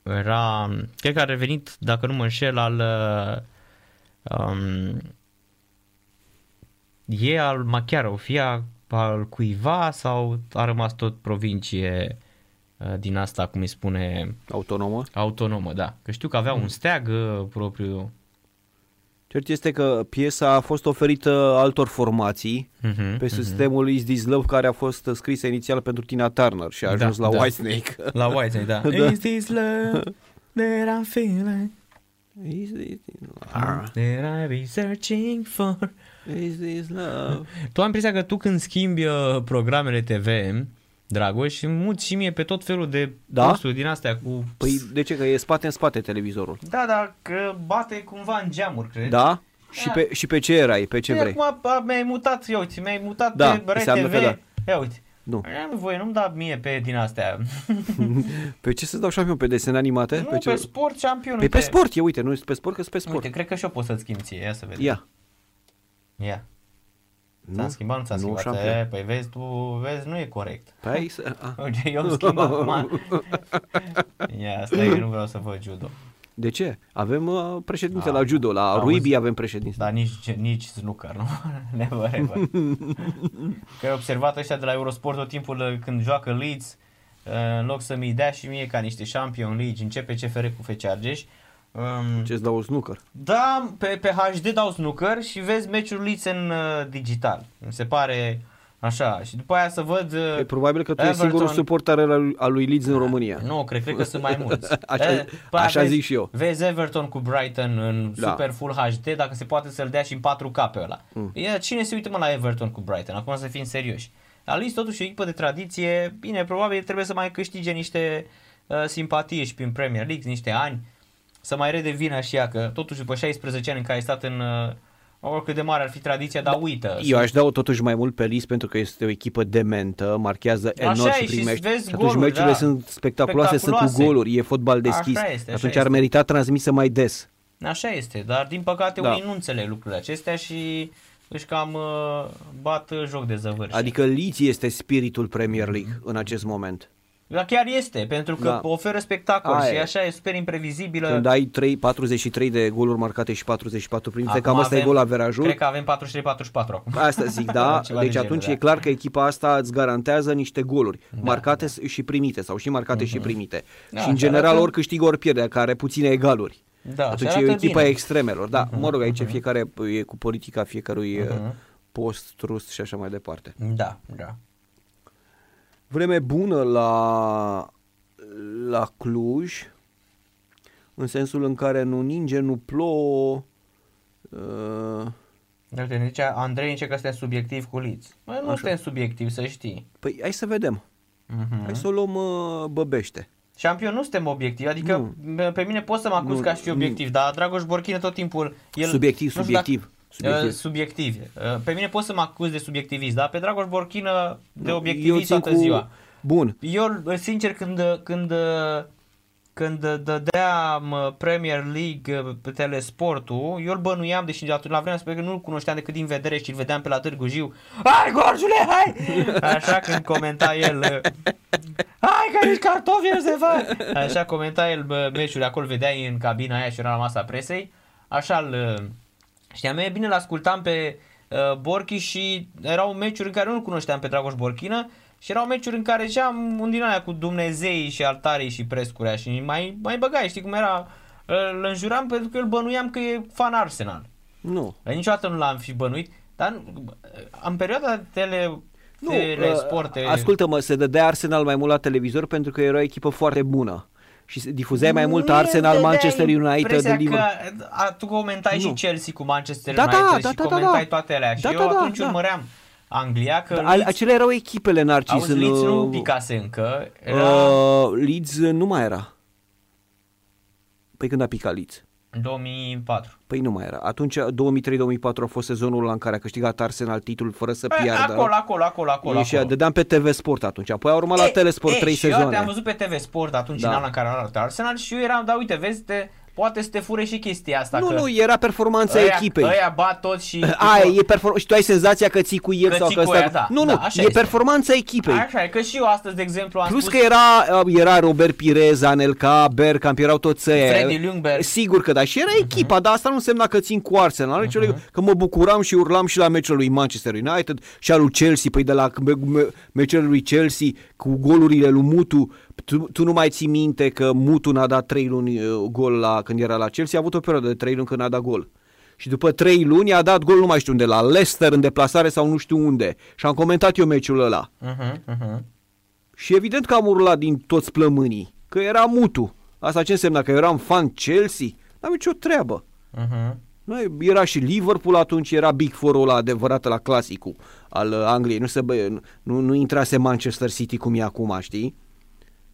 era, cred că a revenit, dacă nu mă înșel, al um, e al Machiarov, fie al cuiva sau a rămas tot provincie uh, din asta, cum îi spune... Autonomă? Autonomă, da. Că știu că avea un steag uh, propriu. Cert este că piesa a fost oferită altor formații uh-huh, pe uh-huh. sistemul Is This Love care a fost scrisă inițial pentru Tina Turner și a ajuns da, la da. Whitesnake. La Whitesnake, da. da. Is this love that I'm feeling? Is this love that I be searching for? Is this love? Tu am impresia că tu când schimbi uh, programele TV, Dragoș, muți și mie pe tot felul de da? posturi din astea cu... Păi de ce? Că e spate în spate televizorul. Da, da, că bate cumva în geamuri, cred. Da? Și, da. pe, și pe ce erai? Pe ce vrei? Acum mi-ai mutat, ia uite, mi-ai mutat da, pe RTV. Da. Ia uite. Nu. Am voie, nu-mi da mie pe din astea. pe ce să dau șampion? Pe desene animate? Nu, pe, ce... pe sport șampion. Păi pe sport, e, uite, nu pe sport, că pe sport. Uite, cred că și eu pot să-ți schimb ție, ia să vedem. Ia. Ia. Nu, s-a schimbat, nu s-a nu schimbat. E, păi vezi, tu vezi, nu e corect. Păi, să... Uite, eu îmi schimb acum. Ia, stai că nu vreau să văd judo. De ce? Avem uh, președinte da, la judo, la Ruibi avem președinte. Dar nici, nici snooker, nu? Never ever. că ai observat ăștia de la Eurosport tot timpul uh, când joacă Leeds, uh, în loc să-mi dea și mie ca niște Champion League, începe CFR cu FC Argeș, Um, Ce-ți dau snooker? Da, pe, pe HD dau snooker și vezi meciul Leeds în uh, digital. Mi se pare așa. Și după aia să văd... Uh, e probabil că tu Everton... ești singurul suportar al lui Leeds în România. Nu, cred, cred că sunt mai mulți. așa e, păi așa vezi, zic și eu. Vezi Everton cu Brighton în da. Super Full HD, dacă se poate să-l dea și în 4K pe ăla. Mm. E, cine se uită mă la Everton cu Brighton? Acum să fim serioși. La Leeds totuși o echipă de tradiție, bine, probabil trebuie să mai câștige niște uh, simpatie și prin Premier League, niște ani să mai redevină și ea, că totuși după 16 ani în care ai stat în uh, oricât de mare ar fi tradiția, dar uită. Eu aș da totuși mai mult pe list pentru că este o echipă dementă, marchează enorm și primește. Și atunci goluri, meciurile da. sunt spectaculoase, spectaculoase, sunt cu goluri, e fotbal deschis. Așa este, așa atunci este. ar merita transmisă mai des. Așa este, dar din păcate da. unii nu înțeleg lucrurile acestea și își cam uh, bat joc de zăvârșit. Adică Leeds este spiritul Premier League în acest moment. Dar chiar este, pentru că da. oferă spectacol Aia și așa e super imprevizibilă. Când ai 3, 43 de goluri marcate și 44 primite, cam asta avem, e gol averajul. Cred că avem 43-44 acum. Asta zic, da. deci atunci da. e clar că echipa asta îți garantează niște goluri da, marcate da. și primite sau și marcate uh-huh. și mhm. primite. Da, și în general arată... ori câștigă ori pierde, care are puține galuri. Da, atunci e o echipă a extremelor. Da, uh-huh. mă rog, aici uh-huh. fiecare e cu politica fiecărui uh-huh. post, trust și așa mai departe. Da, da vreme bună la, la Cluj, în sensul în care nu ninge, nu plouă. Uh... Uite, zice Andrei zice că suntem subiectiv cu Liț. Mă, nu Așa. suntem subiectiv, să știi. Păi hai să vedem. Uh-huh. Hai să o luăm uh, băbește. Șampion, nu suntem obiectivi, adică nu. pe mine poți să mă acuz nu, ca și obiectiv, nu. dar Dragoș Borchină tot timpul... El, subiectiv, subiectiv. Dacă, Subiectiv. Uh, subiective. Uh, pe mine poți să mă acuz de subiectivist, dar pe Dragoș Borchină de obiectivist toată cu... ziua. Bun. Eu, sincer, când, când, când dădeam Premier League pe telesportul, eu îl bănuiam, deși la vremea spune că nu-l cunoșteam decât din vedere și îl vedeam pe la Târgu Jiu. Hai, Gorjule, hai! Așa când comenta el, hai că ești cartofi, nu se fac! Așa comenta el meciul acolo, vedeai în cabina aia și era la masa presei. Așa îl știam, e bine, l-ascultam pe uh, Borchi și erau meciuri în care nu-l cunoșteam pe Dragoș Borchină și erau meciuri în care ziceam un din aia cu Dumnezei și altarii și prescurea și mai, mai băgai, știi cum era? Îl înjuram pentru că îl bănuiam că e fan Arsenal. Nu. Niciodată nu l-am fi bănuit, dar în perioada tele nu, telesport, uh, ascultă-mă, se dădea Arsenal mai mult la televizor pentru că era o echipă foarte bună și difuzai mai mult Arsenal, Manchester United, Liverpool. Că, a, tu comentai nu. și Chelsea cu Manchester da, United da, da, și da, comentai da, toate alea și da, eu da, atunci da. urmăream Anglia că da, Leeds, Acelea erau echipele Narcis auzi, în... Leeds nu uh, picase încă. Era... Uh, Leeds nu mai era. Păi când a picat Leeds? În 2004. Păi nu mai era. Atunci, 2003-2004 a fost sezonul în care a câștigat Arsenal titlul fără să păi, piardă. Acolo, acolo, acolo, acolo. Și dădeam pe TV Sport atunci. Apoi a urmat e, la Telesport e, 3 sezoane. eu te-am văzut pe TV Sport atunci da. în anul în care a luat Arsenal și eu eram, da uite, vezi, te, Poate să te fure și chestia asta. Nu, că nu, era performanța ăia, echipei. Ăia bat tot și... Aia, e perform- și tu ai senzația că ții cu el că sau că ăsta... Da, nu, nu, da, e este. performanța echipei. Așa e, că și eu astăzi, de exemplu, am Plus spus... că era, uh, era Robert Pirez, Anelka, Bergkamp, erau toți ăia. Freddy Ljungberg. Sigur că da, și era echipa, uh-huh. dar asta nu însemna că țin cu Arsenal. Uh-huh. Că mă bucuram și urlam și la meciul lui Manchester United și al lui Chelsea, păi de la meciul lui Chelsea cu golurile lui Mutu, tu, tu nu mai ții minte că Mutu n-a dat 3 luni uh, gol la, când era la Chelsea, a avut o perioadă de 3 luni când n-a dat gol. Și după 3 luni a dat gol nu mai știu unde, la Leicester în deplasare sau nu știu unde. Și am comentat eu meciul ăla. Uh-huh, uh-huh. Și evident că am urlat din toți plămânii, că era Mutu. Asta ce însemna? Că eram fan Chelsea? N-am nicio treabă. Uh-huh. Era și Liverpool atunci, era Big Four-ul ăla adevărat la clasicul al Angliei. Nu, se bă, nu, nu intrase Manchester City cum e acum, știi?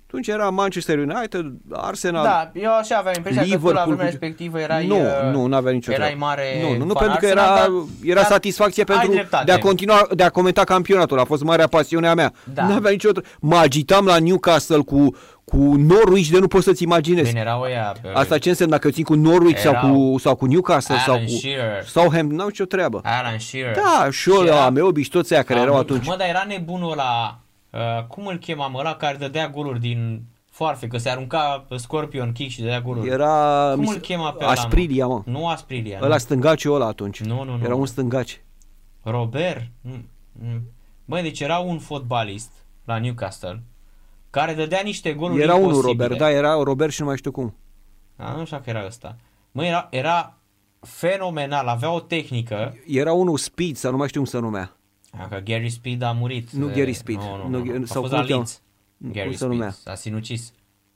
Atunci era Manchester United, Arsenal, Da, eu așa aveam impresia Liverpool, că tu la vremea respectivă erai, nu, uh, nu, nu avea nicio erai mare Nu, nu, nu pentru că era, dar, era dar satisfacție pentru de a continua, de a comenta campionatul. A fost marea pasiunea mea. Da. Nu avea nicio... Mă agitam la Newcastle cu, cu Norwich de nu poți să-ți imaginezi. Bine, erau ăia, pe... Asta ce înseamnă dacă țin cu Norwich sau cu, sau cu Newcastle Alan sau cu Shearer. Southampton, n-au nicio treabă. Alan Shearer. Da, și ăla, Meobi și toți aia care erau atunci. Mă, dar era nebunul la uh, cum îl chemam ăla care dădea goluri din foarfe, că se arunca Scorpion Kick și dădea goluri. Era... Cum îl chema pe Asprilia, mă. Nu Asprilia. Ăla stângaciul ăla atunci. Nu, nu, nu. Era un stângaci. Robert? Băi, deci era un fotbalist la Newcastle care dădea niște goluri Era imposibile. unul Robert, da, era Robert și nu mai știu cum. A, nu știu că era ăsta. Mă, era, era fenomenal, avea o tehnică. Era unul Speed sau nu mai știu cum se numea. A, că Gary Speed a murit. Nu Gary Speed. Nu, nu, nu. nu. Sau a fost la Leeds. Gary cum se numea? A sinucis.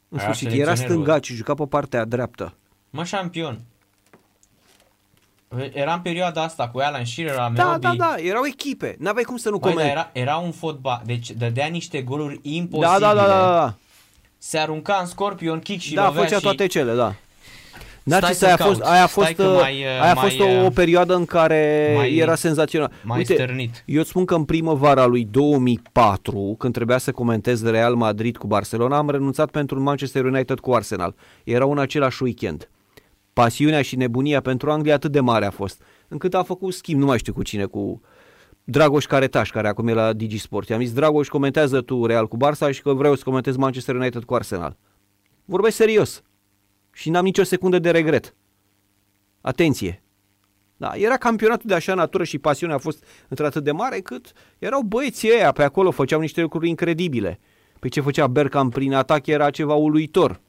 În sfârșit, era stângaci și juca pe partea dreaptă. Mă, șampion. Era în perioada asta cu Alan Shearer, la Da, da, da, erau echipe. N-aveai cum să nu comenti. Era, era un fotbal, deci dădea niște goluri imposibile. Da, da, da, da, da. Se arunca în scorpion kick și da, lovea făcea și... toate cele, da. Narcis, aia a fost, aia a fost, mai, aia a fost mai, o, o perioadă în care mai, era senzațional. Mai Uite, stărnit. Eu îți spun că în primăvara lui 2004, când trebuia să comentez Real Madrid cu Barcelona, am renunțat pentru Manchester United cu Arsenal. Era un același weekend. Pasiunea și nebunia pentru Anglia atât de mare a fost, încât a făcut schimb, nu mai știu cu cine, cu Dragoș Caretaș, care acum e la Digisport. I-am zis, Dragoș, comentează tu Real cu Barça și că vreau să comentez Manchester United cu Arsenal. Vorbesc serios și n-am nicio secundă de regret. Atenție! Da, era campionatul de așa natură și pasiunea a fost într-atât de mare cât erau băieții ăia pe acolo, făceau niște lucruri incredibile. Pe ce făcea Bergkamp prin atac era ceva uluitor.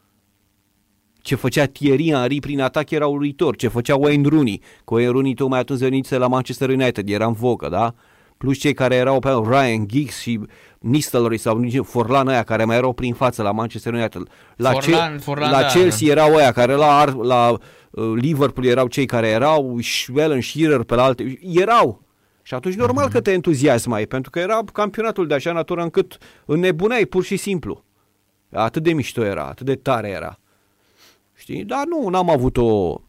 Ce făcea Thierry Henry prin atac era uluitor. Ce făcea Wayne Rooney. Că Wayne Rooney tocmai atunci venise la Manchester United, era în vocă, da? Plus cei care erau pe Ryan Giggs și Nistelrooy sau Forlan aia care mai erau prin față la Manchester United. La, Forlan, ce, Forlan, la da. Chelsea erau aia care la, la uh, Liverpool erau cei care erau, Alan Shearer pe la alte, erau. Și atunci normal că te entuziasmai, pentru că era campionatul de așa natură încât înnebuneai pur și simplu. Atât de mișto era, atât de tare era. Știi? Dar nu, n-am avut o,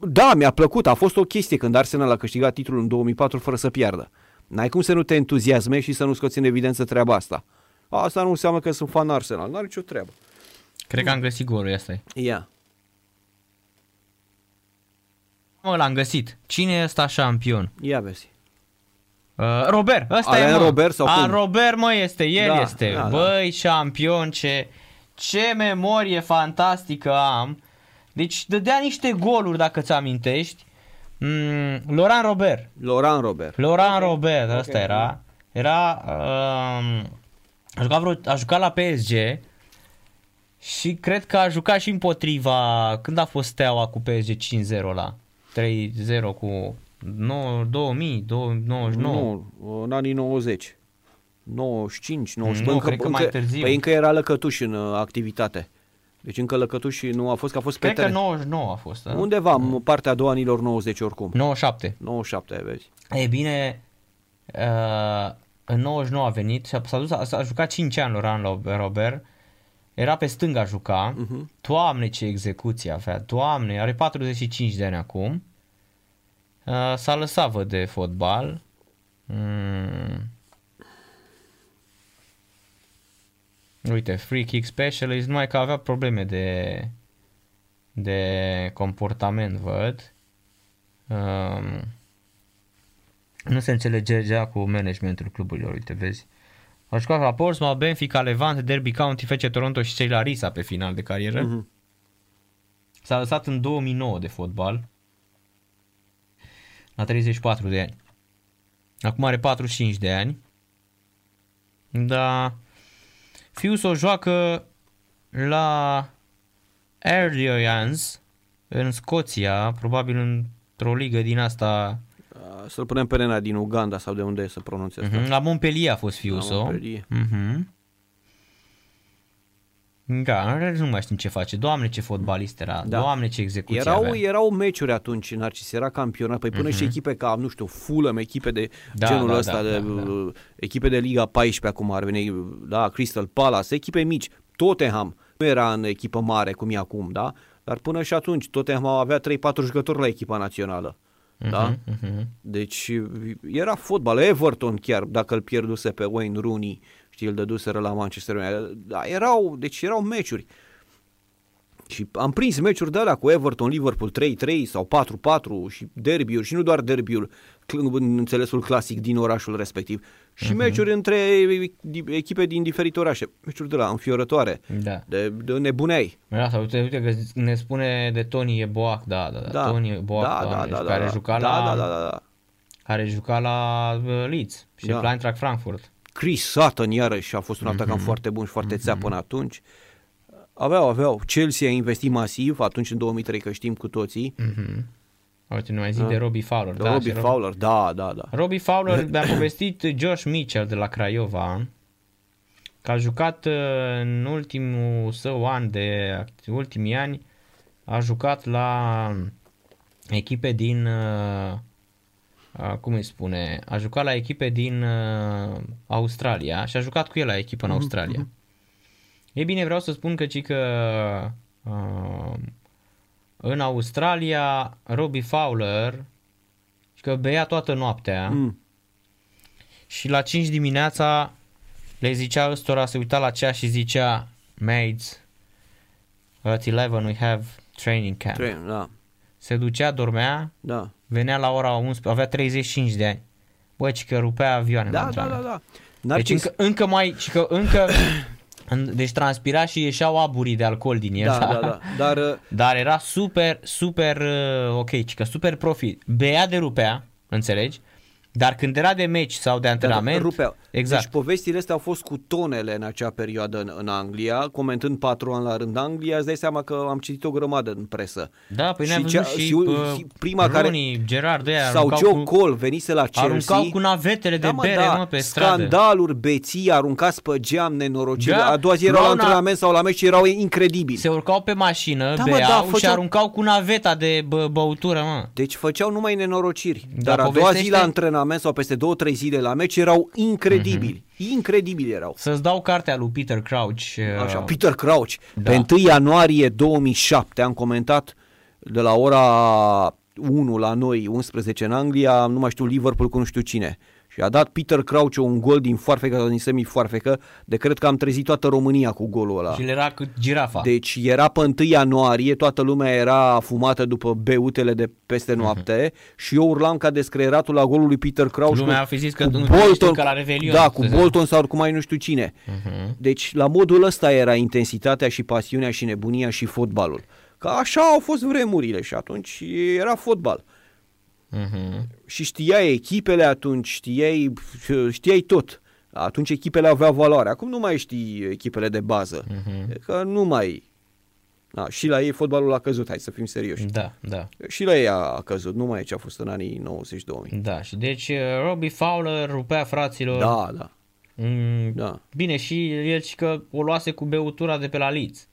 Da, mi-a plăcut, a fost o chestie când Arsenal a câștigat titlul în 2004 fără să piardă. N-ai cum să nu te entuziasmezi și să nu scoți în evidență treaba asta. Asta nu înseamnă că sunt fan Arsenal, n-are nicio treabă. Cred că am găsit golul ăsta. Ia. Yeah. Mă, l-am găsit. Cine e ăsta șampion? Ia vezi. Uh, Robert, ăsta Alain e, mă. Robert sau A, cum? Robert, mă, este, el Da, este. da, da. Băi, șampion, ce, ce memorie fantastică am. Deci dădea niște goluri, dacă ți amintești. Mm, Laurent Robert. Laurent Robert. Laurent Robert, ăsta era. Era... Um, a, jucat vreo, a jucat la PSG și cred că a jucat și împotriva... Când a fost Steaua cu PSG 5-0 la 3-0 cu 9, 2000, 99. Nu, în anii 90. 95, 90. Nu, încă, cred că mai încă, târziu. Păi încă era lăcătuș în uh, activitate. Deci încă lăcătuș nu a fost, că a fost pe Cred că teren. 99 a fost. Da? Undeva, în partea a doua anilor 90 oricum. 97. 97, vezi. E bine, uh, în 99 a venit și a, s-a, dus, a, a jucat 5 ani Laurent Lo- Robert. Era pe stânga juca. Uh-huh. Doamne ce execuție avea. Doamne, are 45 de ani acum. Uh, s-a lăsat văd de fotbal. Mm. Uite, free kick specialist, numai că avea probleme de de comportament, văd. Um, nu se înțelegea cu managementul cluburilor, uite, vezi. A jucat la Portsmouth, Benfica, Levante, Derby County, FC Toronto și cei la Risa pe final de carieră. Mhm. S-a lăsat în 2009 de fotbal. La 34 de ani. Acum are 45 de ani. Da. Fiul o joacă la Airdrieons în Scoția, probabil într-o ligă din asta. Uh, Să-l punem pe Nena din Uganda sau de unde e să pronunțe asta. Mhm, La Montpellier a fost fiul La său. Montpellier. Mhm. Da, nu mai știm ce face. Doamne, ce fotbalist era. Da. Doamne, ce execuție Erau, avea. erau meciuri atunci, Narcis, era campionat, păi până și echipe ca, nu știu, Fulham, echipe de Da, genul da, ăsta, da, de, da, da. uh, echipe de Liga 14 acum ar veni, da, Crystal Palace, echipe mici, Tottenham, nu era în echipă mare cum e acum, da? Dar până și atunci Tottenham avea 3-4 jucători la echipa națională. Da? Mhm. Deci era fotbal, Everton chiar, dacă îl pierduse pe Wayne Rooney, știi, îl dăduseră la Manchester United. Da, erau, deci erau meciuri. Și am prins meciuri de alea cu Everton, Liverpool 3-3 sau 4-4 și derbiuri și nu doar derbiul cl- în înțelesul clasic din orașul respectiv. Și uh-huh. meciuri între echipe din diferite orașe. Meciuri de la înfiorătoare, Da. de, de nebuneai. Da, sau uite, uite că ne spune de Tony Eboac, da, da, da, Da, Tony Eboac, da, da, doamne, da, da, care da. juca da, la da, da, da, da. care juca la uh, Leeds și Da. la Eintracht Frankfurt. Chris Sutton iarăși a fost un atacant foarte bun și foarte țeap până atunci. Aveau, aveau. Chelsea a investit masiv atunci în 2003, că știm cu toții. Mhm. Uite, nu mai zic de Robbie Fowler. Da, da, Robbie și Rob- Fowler, da, da, da. Robbie Fowler, mi-a povestit Josh Mitchell de la Craiova că a jucat uh, în ultimul său an de ultimii ani a jucat la echipe din uh, uh, cum îi spune, a jucat la echipe din uh, Australia și a jucat cu el la echipă în Australia. Ei bine, vreau să spun că, ci că uh, în Australia Robbie Fowler și că bea toată noaptea Mm. și la 5 dimineața le zicea ăstora, se uita la ceas și zicea Mates, at 11 we have training camp. Train, da, Se ducea, dormea, da. Venea la ora 11, avea 35 de ani. Bă, ci că rupea avioane la Da, da, antrenament. da, da. Deci Narcis, încă, încă mai, și că încă, în- deci transpira și ieșeau aburii de alcool din el. da, da, da. Dar uh, Dar era super, super uh, ok, ci că super profit. Bea de rupea, înțelegi? Dar când era de meci sau de antrenament, rupeau. exact. Deci povestile astea au fost cu tonele în acea perioadă în, în Anglia, comentând patru ani la rând Anglia, îți dai seama că am citit o grămadă în presă. Da, păi ne-am Și văzut cea- și, și- uh, și prima care- Rooney, Gerard, de aia Sau aruncau Joe cu, Cole venise la Chelsea. aruncau cu navetele de Da, mă, bere, da, mă, pe stradă. Scandaluri, beții, aruncați pe geam, nenorociri. Da, A doua zi erau la luau na- antrenament sau la meci și erau incredibili. Se urcau pe mașină, Da, mă, beau da, și făceau- aruncau cu naveta de bă, băutură, mă. Deci făceau numai nenorociri. Da, Dar a doua zi povestește- la antrenament sau peste două, trei zile la meci erau incredibili. Incredibili erau. Să-ți dau cartea lui Peter Crouch. uh, Așa, Peter Crouch. da. Pe 1 ianuarie 2007 am comentat de la ora 1 la noi, 11 în Anglia, nu mai știu, Liverpool cu nu știu cine. Și a dat Peter Crouch un gol din foarfecă, din semi-foarfecă, de cred că am trezit toată România cu golul ăla. Și era cu girafa. Deci era pe 1 ianuarie, toată lumea era fumată după beutele de peste noapte uh-huh. și eu urlam ca descreieratul la golul lui Peter Crouch. Lumea cu, a fi zis că cu nu Bolton, că la Revelion. Da, cu Bolton sau cu mai nu știu cine. Uh-huh. Deci la modul ăsta era intensitatea și pasiunea și nebunia și fotbalul. Că așa au fost vremurile și atunci era fotbal. Uh-huh. Și știai echipele atunci, știai, știai tot. Atunci echipele aveau valoare. Acum nu mai știi echipele de bază. Uh-huh. Că nu mai... Da, și la ei fotbalul a căzut, hai să fim serioși. Da, da. Și la ei a căzut, nu mai e ce a fost în anii 90-2000. Da, și deci uh, Robbie Fowler rupea fraților. Da, da. Mm, da. Bine, și el și că o luase cu beutura de pe la Leeds.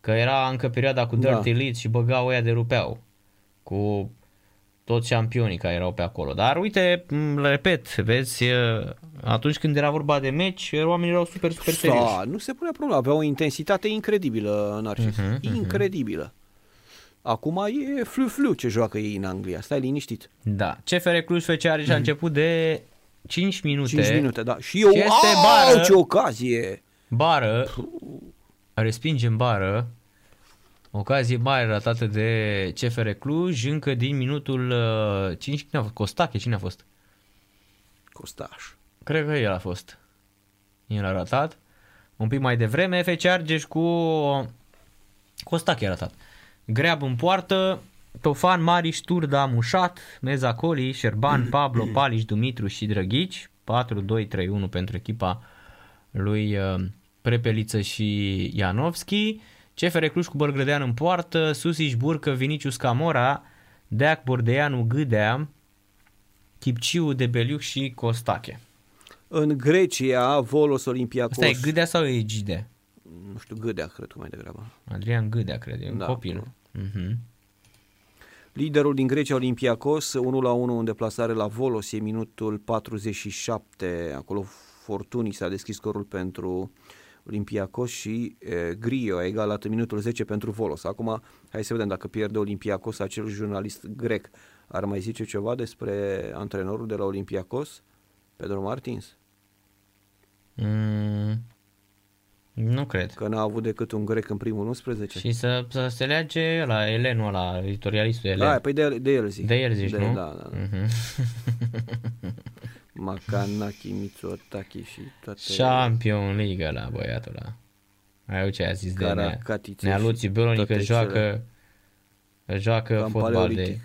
Că era încă perioada cu Dirty da. Leeds și băgau ăia de rupeau. Cu toți campionii care erau pe acolo. Dar uite, le repet, vezi, atunci când era vorba de meci, oamenii erau super, super serioși. Da, nu se punea problema, avea o intensitate incredibilă în Narcis, uh-huh, uh-huh. incredibilă. Acum e flu-flu ce joacă ei în Anglia, stai liniștit. Da, CFR Cluj Feceari a început de 5 minute. 5 minute, da. Și eu, este au, bară, ce ocazie! Bară, respinge în bară, Ocazie mare ratată de CFR Cluj, încă din minutul 5, uh, cine a fost? Costache, cine a fost? Costaș. Cred că el a fost. El a ratat. Un pic mai devreme, FC Argeș cu Costache a ratat. Greab în poartă, Tofan, Mariș, Turda, Mușat, Mezacoli, Șerban, Pablo, Paliș, Dumitru și Drăghici. 4-2-3-1 pentru echipa lui uh, Prepeliță și Ianovski. CFR Cluj cu Bărgrădean în poartă, Susiș Burcă, Vinicius Camora, Deac Bordeanu Gâdea, Chipciu, Debeliuc și Costache. În Grecia, Volos Olympiacos. Asta e Gâdea sau e Gide? Nu știu, Gâdea, cred că mai degrabă. Adrian Gâdea, cred, e un da, copil. Uh-huh. Liderul din Grecia, Olympiacos, 1 la 1 în deplasare la Volos, e minutul 47, acolo Fortunii s-a deschis scorul pentru uh, Olympiacos și e, Grio a egalat în minutul 10 pentru Volos. Acum, hai să vedem dacă pierde Olympiacos, acel jurnalist grec ar mai zice ceva despre antrenorul de la Olympiacos, Pedro Martins? Mm, nu cred. Că n-a avut decât un grec în primul 11. Și să, să se lege la Elenul ăla, editorialistul Elen. Da, păi de, de el zic. De el zici, de, nu? Da, da. da. Uh-huh. Makanaki, Mitsutaki și toate... Champion League la băiatul ăla. Ai ce a zis de Nea, Nea Luții Beloni că joacă, joacă Cam fotbal paleolitic. de...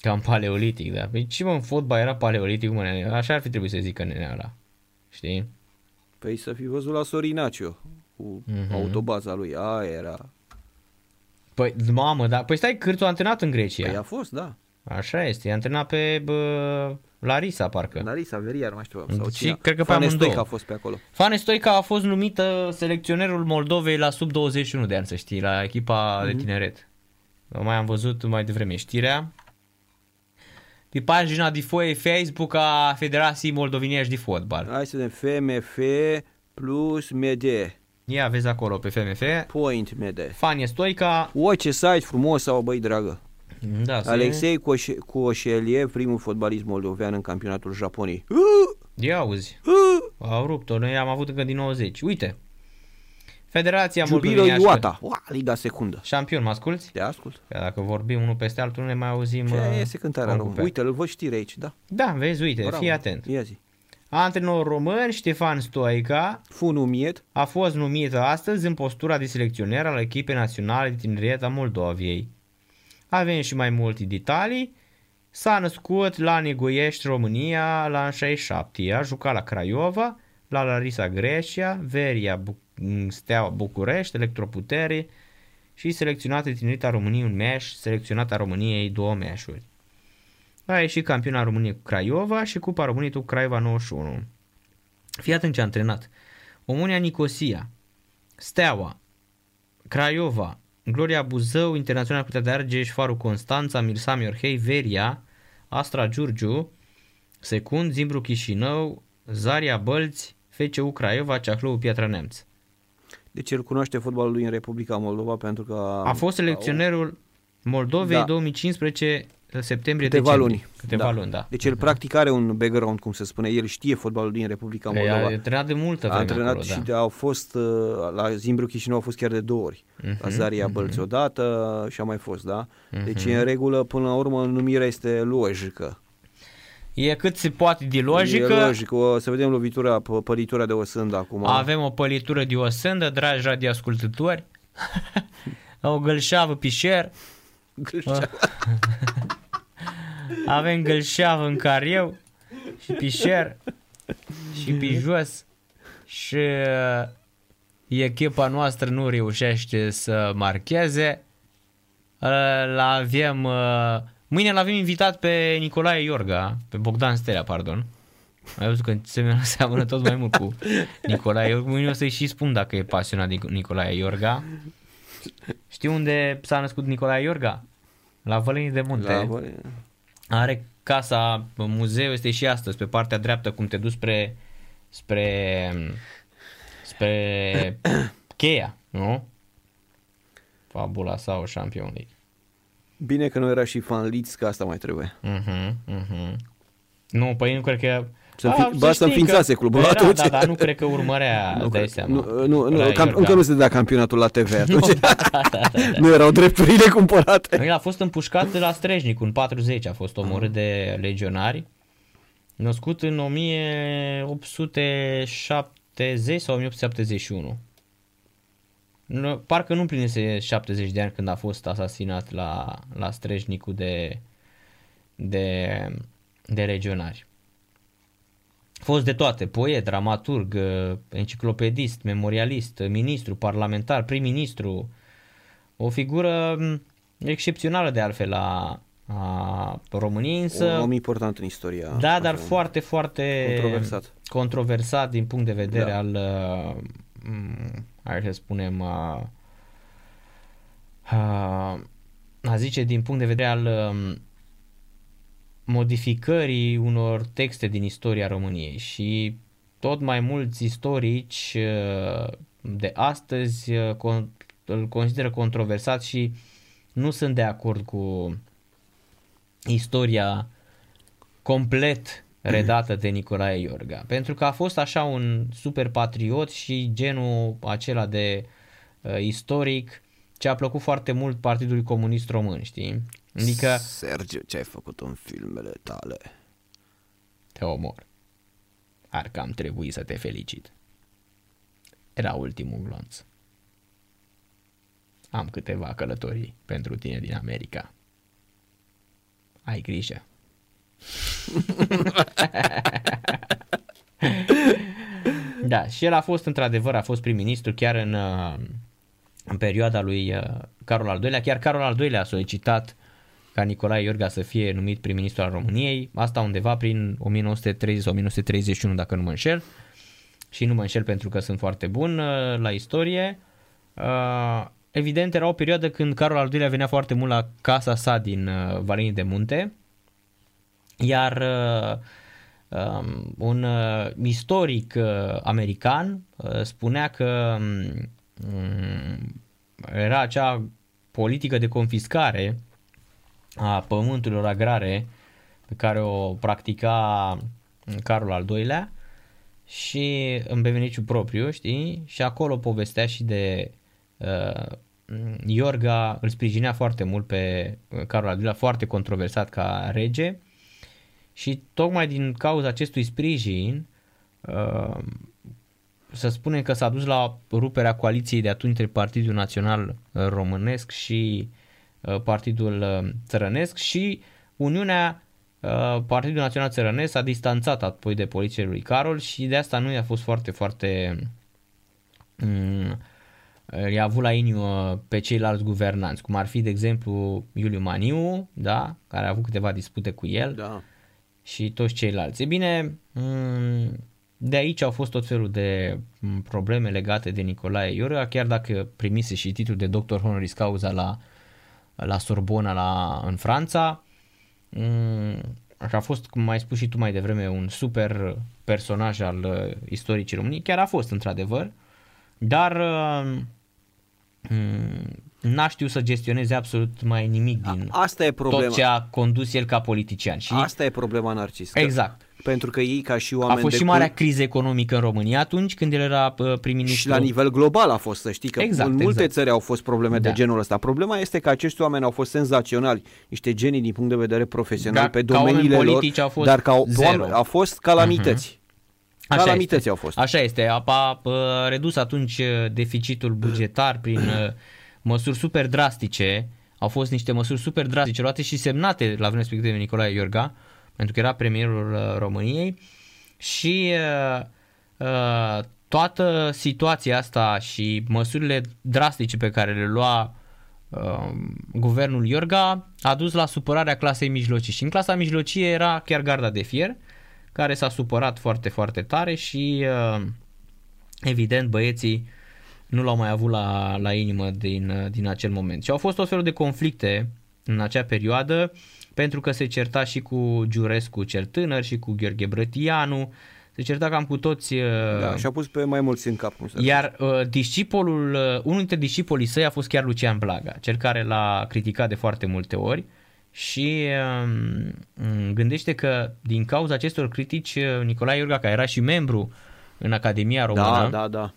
Cam paleolitic, da. Păi ce mă, în fotbal era paleolitic, mă, așa ar fi trebuit să zică nenea ăla. Știi? Păi să fi văzut la Sorinacio cu uh-huh. autobaza lui, aia era... Păi, mamă, da. Păi stai, Cârțu a antrenat în Grecia. Păi a fost, da. Așa este, e antrenat pe bă, Larisa, parcă. Larisa, Veria, nu mai știu. Sau și cine? cred că Fane pe Stoica a fost pe acolo. Fane Stoica a fost numită selecționerul Moldovei la sub 21 de ani, să știi, la echipa mm-hmm. de mhm. tineret. Mai am văzut mai devreme știrea. Pe pagina de foie Facebook a Federației Moldovenești de Fotbal. Hai să vedem FMF plus MD. Ia vezi acolo pe FMF. Point MD. Fanie Stoica. O, ce site frumos sau băi dragă. Da, Alexei Coș- Coșelie, primul fotbalist moldovean în campionatul Japoniei. Ia auzi. Au rupt-o, noi am avut încă din 90. Uite. Federația Jubilo Iuata, Ua, Liga Secundă. Șampion, mă asculti? Te ascult. Că dacă vorbim unul peste altul, nu ne mai auzim. Ce uh, este cântarea lui? Uite, îl văd știri aici, da. Da, vezi, uite, Bravo. fii atent. Ia zi. Antrenor român Ștefan Stoica Fu numit. a fost numit astăzi în postura de selecționer al echipei naționale de tineret a Moldoviei. Avem și mai multe detalii. S-a născut la Negoiești, România, la 67. A jucat la Craiova, la Larisa Grecia, Veria Bu- Steaua București, Electroputere și selecționată tinerita României un meș, selecționata României două meșuri. A ieșit campiona României cu Craiova și Cupa României cu Craiova 91. Fii atent ce a antrenat. Omonia Nicosia, Steaua, Craiova, Gloria Buzău, Internațional Curtea de Argeș, Șfaru Constanța, Mirsami Orhei, Veria, Astra Giurgiu, Secund, Zimbru Chișinău, Zaria Bălți, FCU Craiova, Ceahlău, Piatra Neamț. Deci el cunoaște fotbalul lui în Republica Moldova pentru că... A fost selecționerul Moldovei Da. 2015 septembrie Câteva decembrie. luni. Câteva luni, da. Deci el practic are un background, cum se spune, el știe fotbalul din Republica A Moldova. antrenat de multă A vreme antrenat acolo, și da. de, au fost uh, la Zimbru Chișinău au fost chiar de două ori. La Zaria Bălți odată și a mai fost, da? Deci e în regulă, până la urmă numirea este logică. E cât se poate de logică. E logică. O să vedem lovitura, p- pălitura de osând acum. Avem o pălitură de osândă, dragi radioascultători. o gălșavă pișer. Avem gălșavă în cariu și pișer și pe jos și uh, echipa noastră nu reușește să marcheze. Uh, La avem, uh, mâine l-avem invitat pe Nicolae Iorga, pe Bogdan Stelea, pardon. Ai văzut că se seamănă tot mai mult cu Nicolae Iorga. Mâine o să-i și spun dacă e pasionat de Nicolae Iorga. Știi unde s-a născut Nicolae Iorga? La Vălenii de Munte. La, Are casa, muzeul este și astăzi, pe partea dreaptă, cum te duci spre, spre, spre cheia, nu? Fabula sau Champion League. Bine că nu era și fan Leeds, că asta mai trebuie. Uh-huh, uh-huh. Nu, păi nu cred că... Să fi- ba, să știi înființase că clubul era, atunci. Da, dar nu cred că urmărea, Nu, îți dai cred- seama. nu, nu, nu, Ăla e cam, Iorga. încă nu se dea campionatul la TV atunci. da, da, da, da. nu erau drepturile cumpărate. El a fost împușcat de la Strejnic în 40, a fost omorât de legionari. Născut în 1870 sau 1871. Nu, parcă nu împlinise 70 de ani când a fost asasinat la, la Strejnicul de, de, de legionari. A fost de toate, poet, dramaturg, enciclopedist, memorialist, ministru, parlamentar, prim-ministru, o figură m, excepțională de altfel la a României, însă... Un om important în istoria. Da, dar așa. foarte, foarte Controversat. controversat din punct de vedere Da. al, uh, m, hai să spunem, uh, uh, a zice din punct de vedere al um, modificării unor texte din istoria României și tot mai mulți istorici uh, de astăzi uh, con- îl consideră controversat și nu sunt de acord cu istoria complet redată de Nicolae Iorga. Pentru că a fost așa un super patriot și genul acela de uh, istoric ce a plăcut foarte mult Partidului Comunist Român, știi? Adică Sergiu, ce ai făcut în filmele tale? te omor. Ar cam trebui să te felicit. Era ultimul glonț. Am câteva călătorii pentru tine din America. Ai grijă. da, și el a fost într-adevăr, a fost prim-ministru chiar în, uh, în perioada lui uh, Carol al II-lea. Chiar Carol al II-lea a solicitat ca Nicolae Iorga să fie numit prim-ministru al României, asta undeva prin 1930 sau 1931, dacă nu mă înșel. Și nu mă înșel pentru că sunt foarte bun uh, la istorie. Uh, Evident, era o perioadă când Carol al II-lea venea foarte mult la casa sa din uh, Valenii de Munte, iar uh, um, un uh, istoric uh, american uh, spunea că um, era acea politică de confiscare a pământurilor agrare pe care o practica Carol al II-lea și în beneficiu propriu, știi? Și acolo povestea și de uh, Iorga îl sprijinea foarte mult pe Carol al II-lea, foarte controversat ca rege și tocmai din cauza acestui sprijin uh, să spunem că s-a dus la ruperea coaliției de atunci între Partidul Național Românesc și uh, Partidul uh, Țărănesc și Uniunea uh, Partidul Național Țărănesc s-a distanțat apoi de poliția lui Carol și de asta nu i-a fost foarte, foarte um, i-a avut la inimă pe ceilalți guvernanți, cum ar fi, de exemplu, Iuliu Maniu, da, care a avut câteva dispute cu el Da. și toți ceilalți. E bine, mm, de aici au fost tot felul de mm, probleme legate de Nicolae Iorga, chiar dacă primise și titlul de doctor honoris causa la, la Sorbona la, în Franța. Mm, Și a fost, cum ai spus și tu mai devreme, un super personaj al uh, istoricii României. Chiar a fost, într-adevăr. Dar uh, mm, n-a știut să gestioneze absolut mai nimic din Asta e problema. tot ce a condus el ca politician. Și Asta e problema Narcis. că- Exact. Pentru că ei ca și oameni A fost de și marea cult- criză economică în România atunci când el era uh, prim-ministru. Și la nivel global a fost, să știi că Exact, în multe exact. țări au fost probleme Da. de genul ăsta. Problema este că acești oameni au fost senzaționali, niște genii din punct de vedere profesional Da, pe ca oameni domeniile lor, politici au fost dar ca zero. Mhm. oameni, au fost calamități. Așa Calamități este. au fost. Așa este. A, a, a redus atunci uh, deficitul bugetar prin uh, măsuri super drastice. Au fost niște măsuri super drastice luate și semnate la vremea respectivă de Nicolae Iorga, pentru că era premierul uh, României. Și uh, uh, toată situația asta și măsurile drastice pe care le lua uh, guvernul Iorga a dus la supărarea clasei mijlocii. Și în clasa mijlocie era chiar garda de fier, care s-a supărat foarte, foarte tare și uh, evident băieții nu l-au mai avut la, la inimă din, uh, din acel moment. Și au fost tot felul de conflicte în acea perioadă pentru că se certa și cu Giurescu cel tânăr și cu Gheorghe Brătianu, se certa cam cu toți uh, Da, și a pus pe mai mulți în cap. Cum să iar uh, discipolul, uh, unul dintre discipolii săi a fost chiar Lucian Blaga, cel care l-a criticat de foarte multe ori și uh, gândește că din cauza acestor critici uh, Nicolae Iorga, care era și membru în Academia Română, Da, da, da.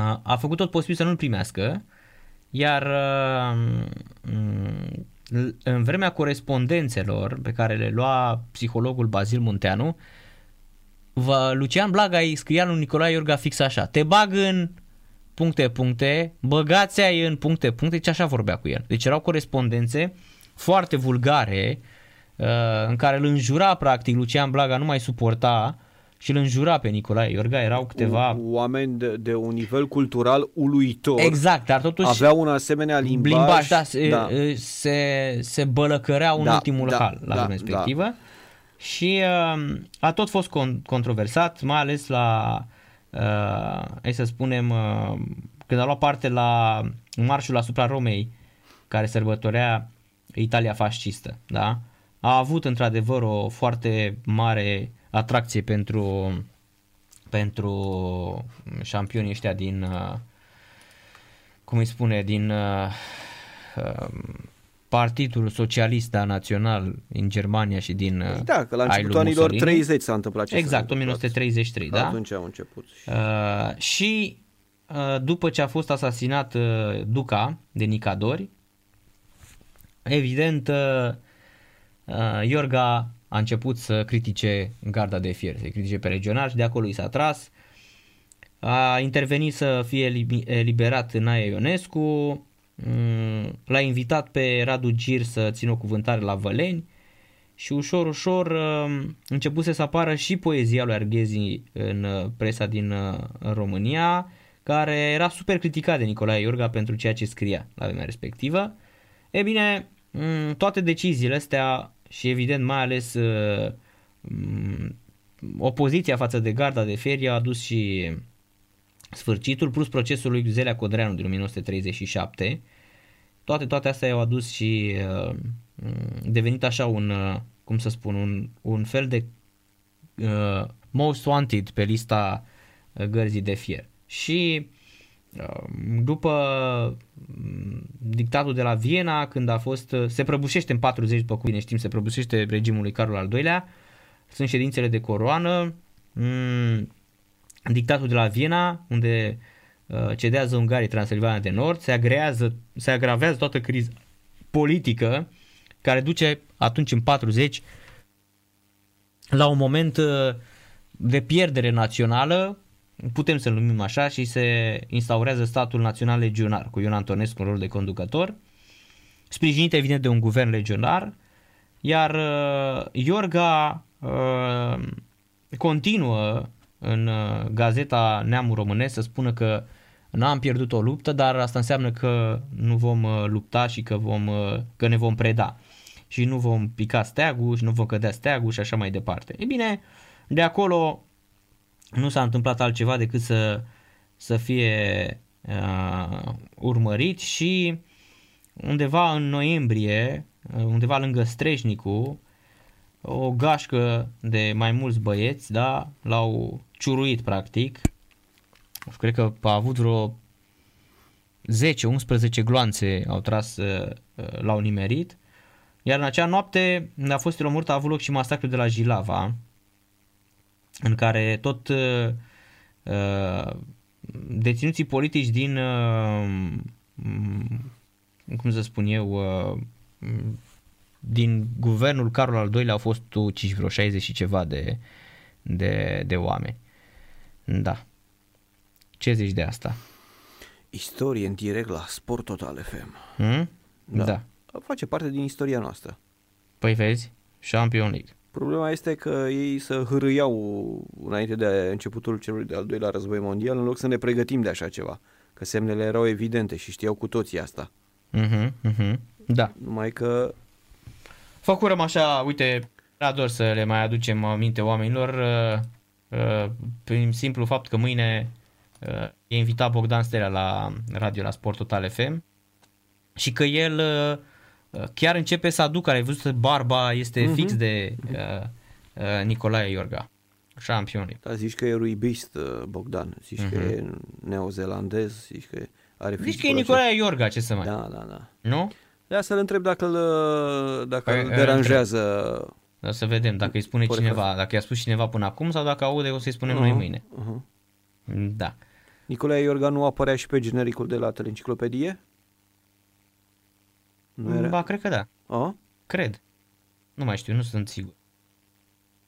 a, a făcut tot posibil să nu-l primească, iar uh, m, în vremea corespondențelor pe care le lua psihologul Bazil Munteanu, vă, Lucian Blaga îi scria lui Nicolae Iorga fix așa, te bag în puncte, puncte, băgați ai în puncte, puncte, deci așa vorbea cu el. Deci erau corespondențe foarte vulgare uh, în care îl înjura practic Lucian Blaga, nu mai suporta și îl înjura pe Nicolae Iorga, erau câteva... Oameni de, de un nivel cultural uluitor. Exact, dar totuși Aveau un asemenea limbaj. limbaj da, se, da. se, se bălăcăreau în Da, ultimul da, hal la da, vremea respectivă și uh, a tot fost con- controversat, mai ales la, uh, hai să spunem, uh, când a luat parte la marșul asupra Romei, care sărbătorea Italia fascistă, da? A avut într-adevăr o foarte mare atracție pentru pentru șampionii ăștia din uh, cum îi spune, din uh, uh, Partidul Socialist Național în Germania și din uh, Da, că la ai lui începutul anilor Mussolini. 30 s-a întâmplat ce s-a Exact, întâmplat. 1933, da? Atunci au început. Uh, și uh, după ce a fost asasinat uh, Duca de Nicadori, evident uh, uh, Iorga a început să critique garda de fier, să critique pe regional și de acolo i s-a tras. A intervenit să fie elibi- eliberat Nae Ionescu, mm, l-a invitat pe Radu Gir să țină o cuvântare la Văleni și ușor, ușor uh, începuse să apară și poezia lui Arghezi în uh, presa din uh, România, care era super criticat de Nicolae Iorga pentru ceea ce scria la vremea respectivă. E bine, mm, toate deciziile astea și evident mai ales uh, mm, opoziția față de garda de ferie a adus și sfârșitul, plus procesul lui Zelea Codreanu din 1937. Toate, toate astea i-au adus și uh, devenit așa un, uh, cum să spun, un, un fel de uh, most wanted pe lista uh, gărzii de fier. Și uh, după mm, dictatul de la Viena, când a fost, uh, se prăbușește în 40, după cum bine știm, se prăbușește regimul lui Carol al II-lea, sunt ședințele de coroană, mm, dictatul de la Viena, unde uh, cedează Ungarii Transilvania de Nord, se, agrează, se agravează toată criza politică care duce atunci în 40 la un moment uh, de pierdere națională, putem să-l numim așa, și se instaurează statul național legionar cu Ion Antonescu în rol de conducător, sprijinit evident de un guvern legionar, iar uh, Iorga uh, continuă în uh, gazeta Neamul Românesc să spună că n-am pierdut o luptă, dar asta înseamnă că nu vom uh, lupta și că, vom, uh, că ne vom preda și nu vom pica steagul și nu vom cădea steagul și așa mai departe. E bine, de acolo nu s-a întâmplat altceva decât să, să fie uh, urmărit și undeva în noiembrie, uh, undeva lângă Streșnicu, o gașcă de mai mulți băieți, da, l-au ciuruit practic. Cred că a avut vreo 10-11 gloanțe au tras, uh, uh, l-au nimerit. Iar în acea noapte a fost omorât a avut loc și masacrul de la Jilava, în care tot uh, uh, deținuții politici din, uh, cum să spun eu, uh, din guvernul Carol al II-lea au fost uciși vreo 60 și ceva de, de, de oameni. Da. Ce zici de asta? Istorie în direct la Sport Total FM. Hmm? Da. da. Face parte din istoria noastră. Păi vezi, Champion League. Problema este că ei să hârâiau înainte de începutul celui de-al doilea război mondial în loc să ne pregătim de așa ceva. Că semnele erau evidente și știau cu toții asta. Uh-huh, uh-huh. Da. Numai că... Făcurăm așa, uite, ador să le mai aducem aminte oamenilor uh, uh, prin simplu fapt că mâine uh, e invitat Bogdan Stelea la radio la Sport Total FM și că el uh, Uh, chiar începe să aducă, ai văzut, barba este uh-huh. fix de uh, uh, Nicolae Iorga, șampion. Da, zici că e ruibist uh, Bogdan, zici uh-huh. că mhm. e neozelandez, zici că are Zici că e Nicolae Iorga, ce să mai... Da, da, da. Nu? Da, să-l întreb dacă îl, dacă păi, îl deranjează... Da, să vedem dacă îi spune cineva, dacă i-a spus cineva până acum sau dacă aude o să-i spunem uh-huh. noi mâine. Uh-huh. Da. Nicolae Iorga nu apărea și pe genericul de la teleenciclopedie? Nu era? Ba, cred că da. A? Cred. Nu mai știu, nu sunt sigur.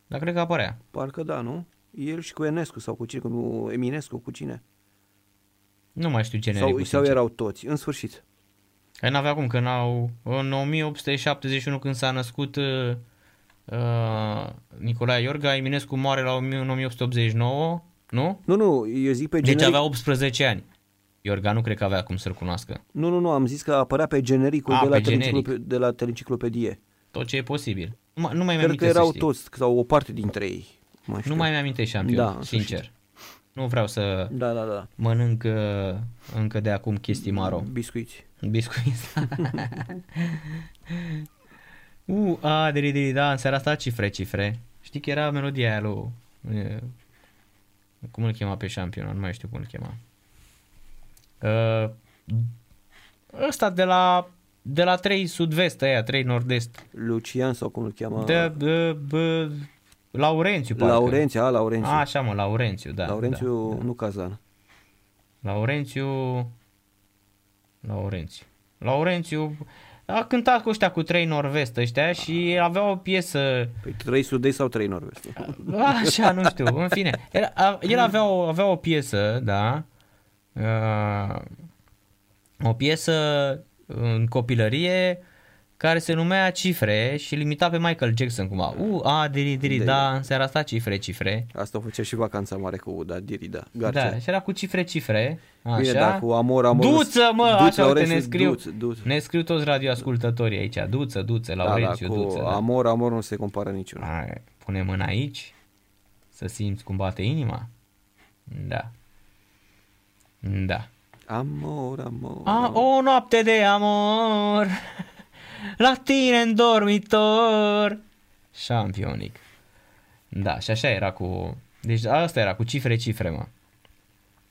Dar cred că apărea. Parcă da, nu? El și cu Enescu sau cu cine? Cu Eminescu, cu cine? Nu mai știu genericul. Sau, sau erau toți, în sfârșit. Ai n-avea cum, că n-au... În 1871 când s-a născut uh, uh, Nicolae Iorga, Eminescu moare la 1889, nu? Nu, nu, eu zic pe generic... Deci avea 18 ani. Iorga nu cred că avea cum să-l cunoască. Nu, nu, nu, am zis că apărea pe genericul A, de, la generic. de la teleenciclopedie. Tot ce e posibil. Nu, nu mai Cred că erau toți, sau o parte dintre ei. Mai nu mai mi-aminte șampion, da, sincer. Nu vreau să da, da, da. mănânc uh, încă de acum chestii maro. Biscuiți. Biscuiți. uh, a, deri, deri, da, în seara asta cifre, cifre. Știi că era melodia aia lui... Cum îl chema pe șampion? Nu mai știu cum îl chema. Uh, ăsta de la de la 3 sud-vest, aia, 3 nord-est. Lucian sau cum îl cheamă? De, de, de Laurențiu, parcă. Laurențiu, a, Laurențiu. A, așa mă, Laurențiu, da. Laurențiu, da, da. nu Cazan. Laurențiu... Laurențiu. Laurențiu a cântat cu ăștia cu trei nord-vest ăștia și avea o piesă... Păi trei sud sau trei nord-vest? Așa, nu știu, în fine. Era, el avea o, avea o piesă, da, uh, o piesă în copilărie care se numea Cifre și limita pe Michael Jackson cumva. U, a, diri, diri, da, în seara asta cifre, cifre. Asta o făcea și vacanța mare cu da, diri, da. Garcea. Da, și era cu cifre, cifre. Așa. Bine, da, cu amor, amor. Duță, mă, duță, așa, uite, ne scriu, duț, duț. ne scriu toți radioascultătorii aici. Duță, duță, Laurențiu, da, da, cu duță. amor, da. amor nu se compară niciuna. Hai, pune mâna aici, să simți cum bate inima. Da. Da. Amor, amor. A, o noapte de amor la tine în dormitor. Șampionic. Da, și așa era cu... Deci asta era cu cifre, cifre, mă.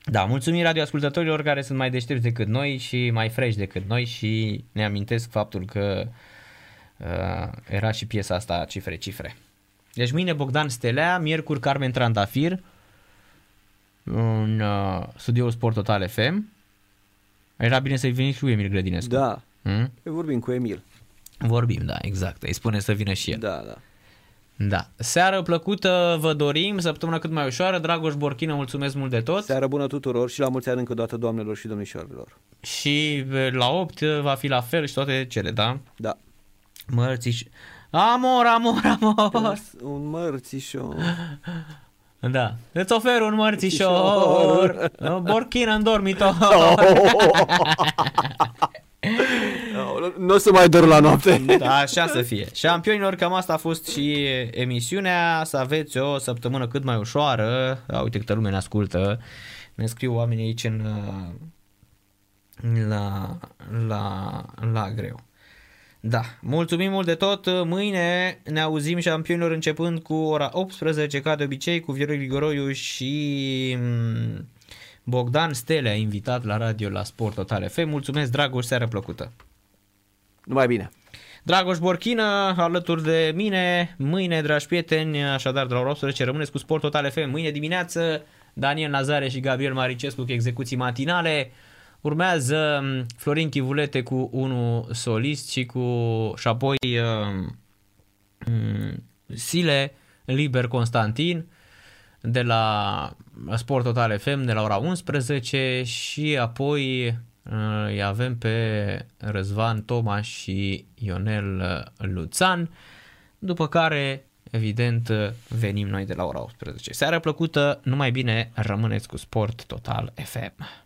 Da, mulțumim radioascultătorilor care sunt mai deștepți decât noi și mai fresh decât noi și ne amintesc faptul că uh, era și piesa asta cifre, cifre. Deci mâine Bogdan Stelea, miercuri Carmen Trandafir în uh, studioul Sport Total FM era bine să-i veni și lui Emil Grădinescu. Da. Hmm? Vorbim cu Emil. Vorbim, da, exact. Îi spune să vină și el. Da, da. Da. Seară plăcută vă dorim, săptămâna cât mai ușoară. Dragoș Borchină, mulțumesc mult de tot. Seară bună tuturor și la mulți ani încă o dată doamnelor și domnișoarelor. Și la 8 va fi la fel și toate cele, da? Da. Mărțiș... Amor, amor, amor! Un mărțișor. Da. Îți ofer un mărțișor, borchină în dormitor. nu o să mai dor la noapte. Da, așa să fie. Șampionilor, cam asta a fost și emisiunea. Să aveți o săptămână cât mai ușoară. A, uite câtă lume ne ascultă. Ne scriu oamenii aici în, la, la, la greu. Da, mulțumim mult de tot. Mâine ne auzim șampionilor începând cu ora 18, ca de obicei, cu Viorel Grigoroiu și mm, Bogdan Stele a invitat la radio la Sport Total FM. Mulțumesc, Dragoș, seară plăcută! Numai bine! Dragoș Borchină, alături de mine, mâine, dragi prieteni, așadar de la ora 18, rămâneți cu Sport Total FM. Mâine dimineață, Daniel Nazare și Gabriel Maricescu cu execuții matinale. Urmează Florin Chivulete cu unul solist și cu și apoi uh, Sile Liber Constantin de la Sport Total FM de la ora 11 și apoi îi avem pe Răzvan Tomaș și Ionel Luțan, după care evident venim noi de la ora 18. Seara plăcută, numai bine rămâneți cu Sport Total FM.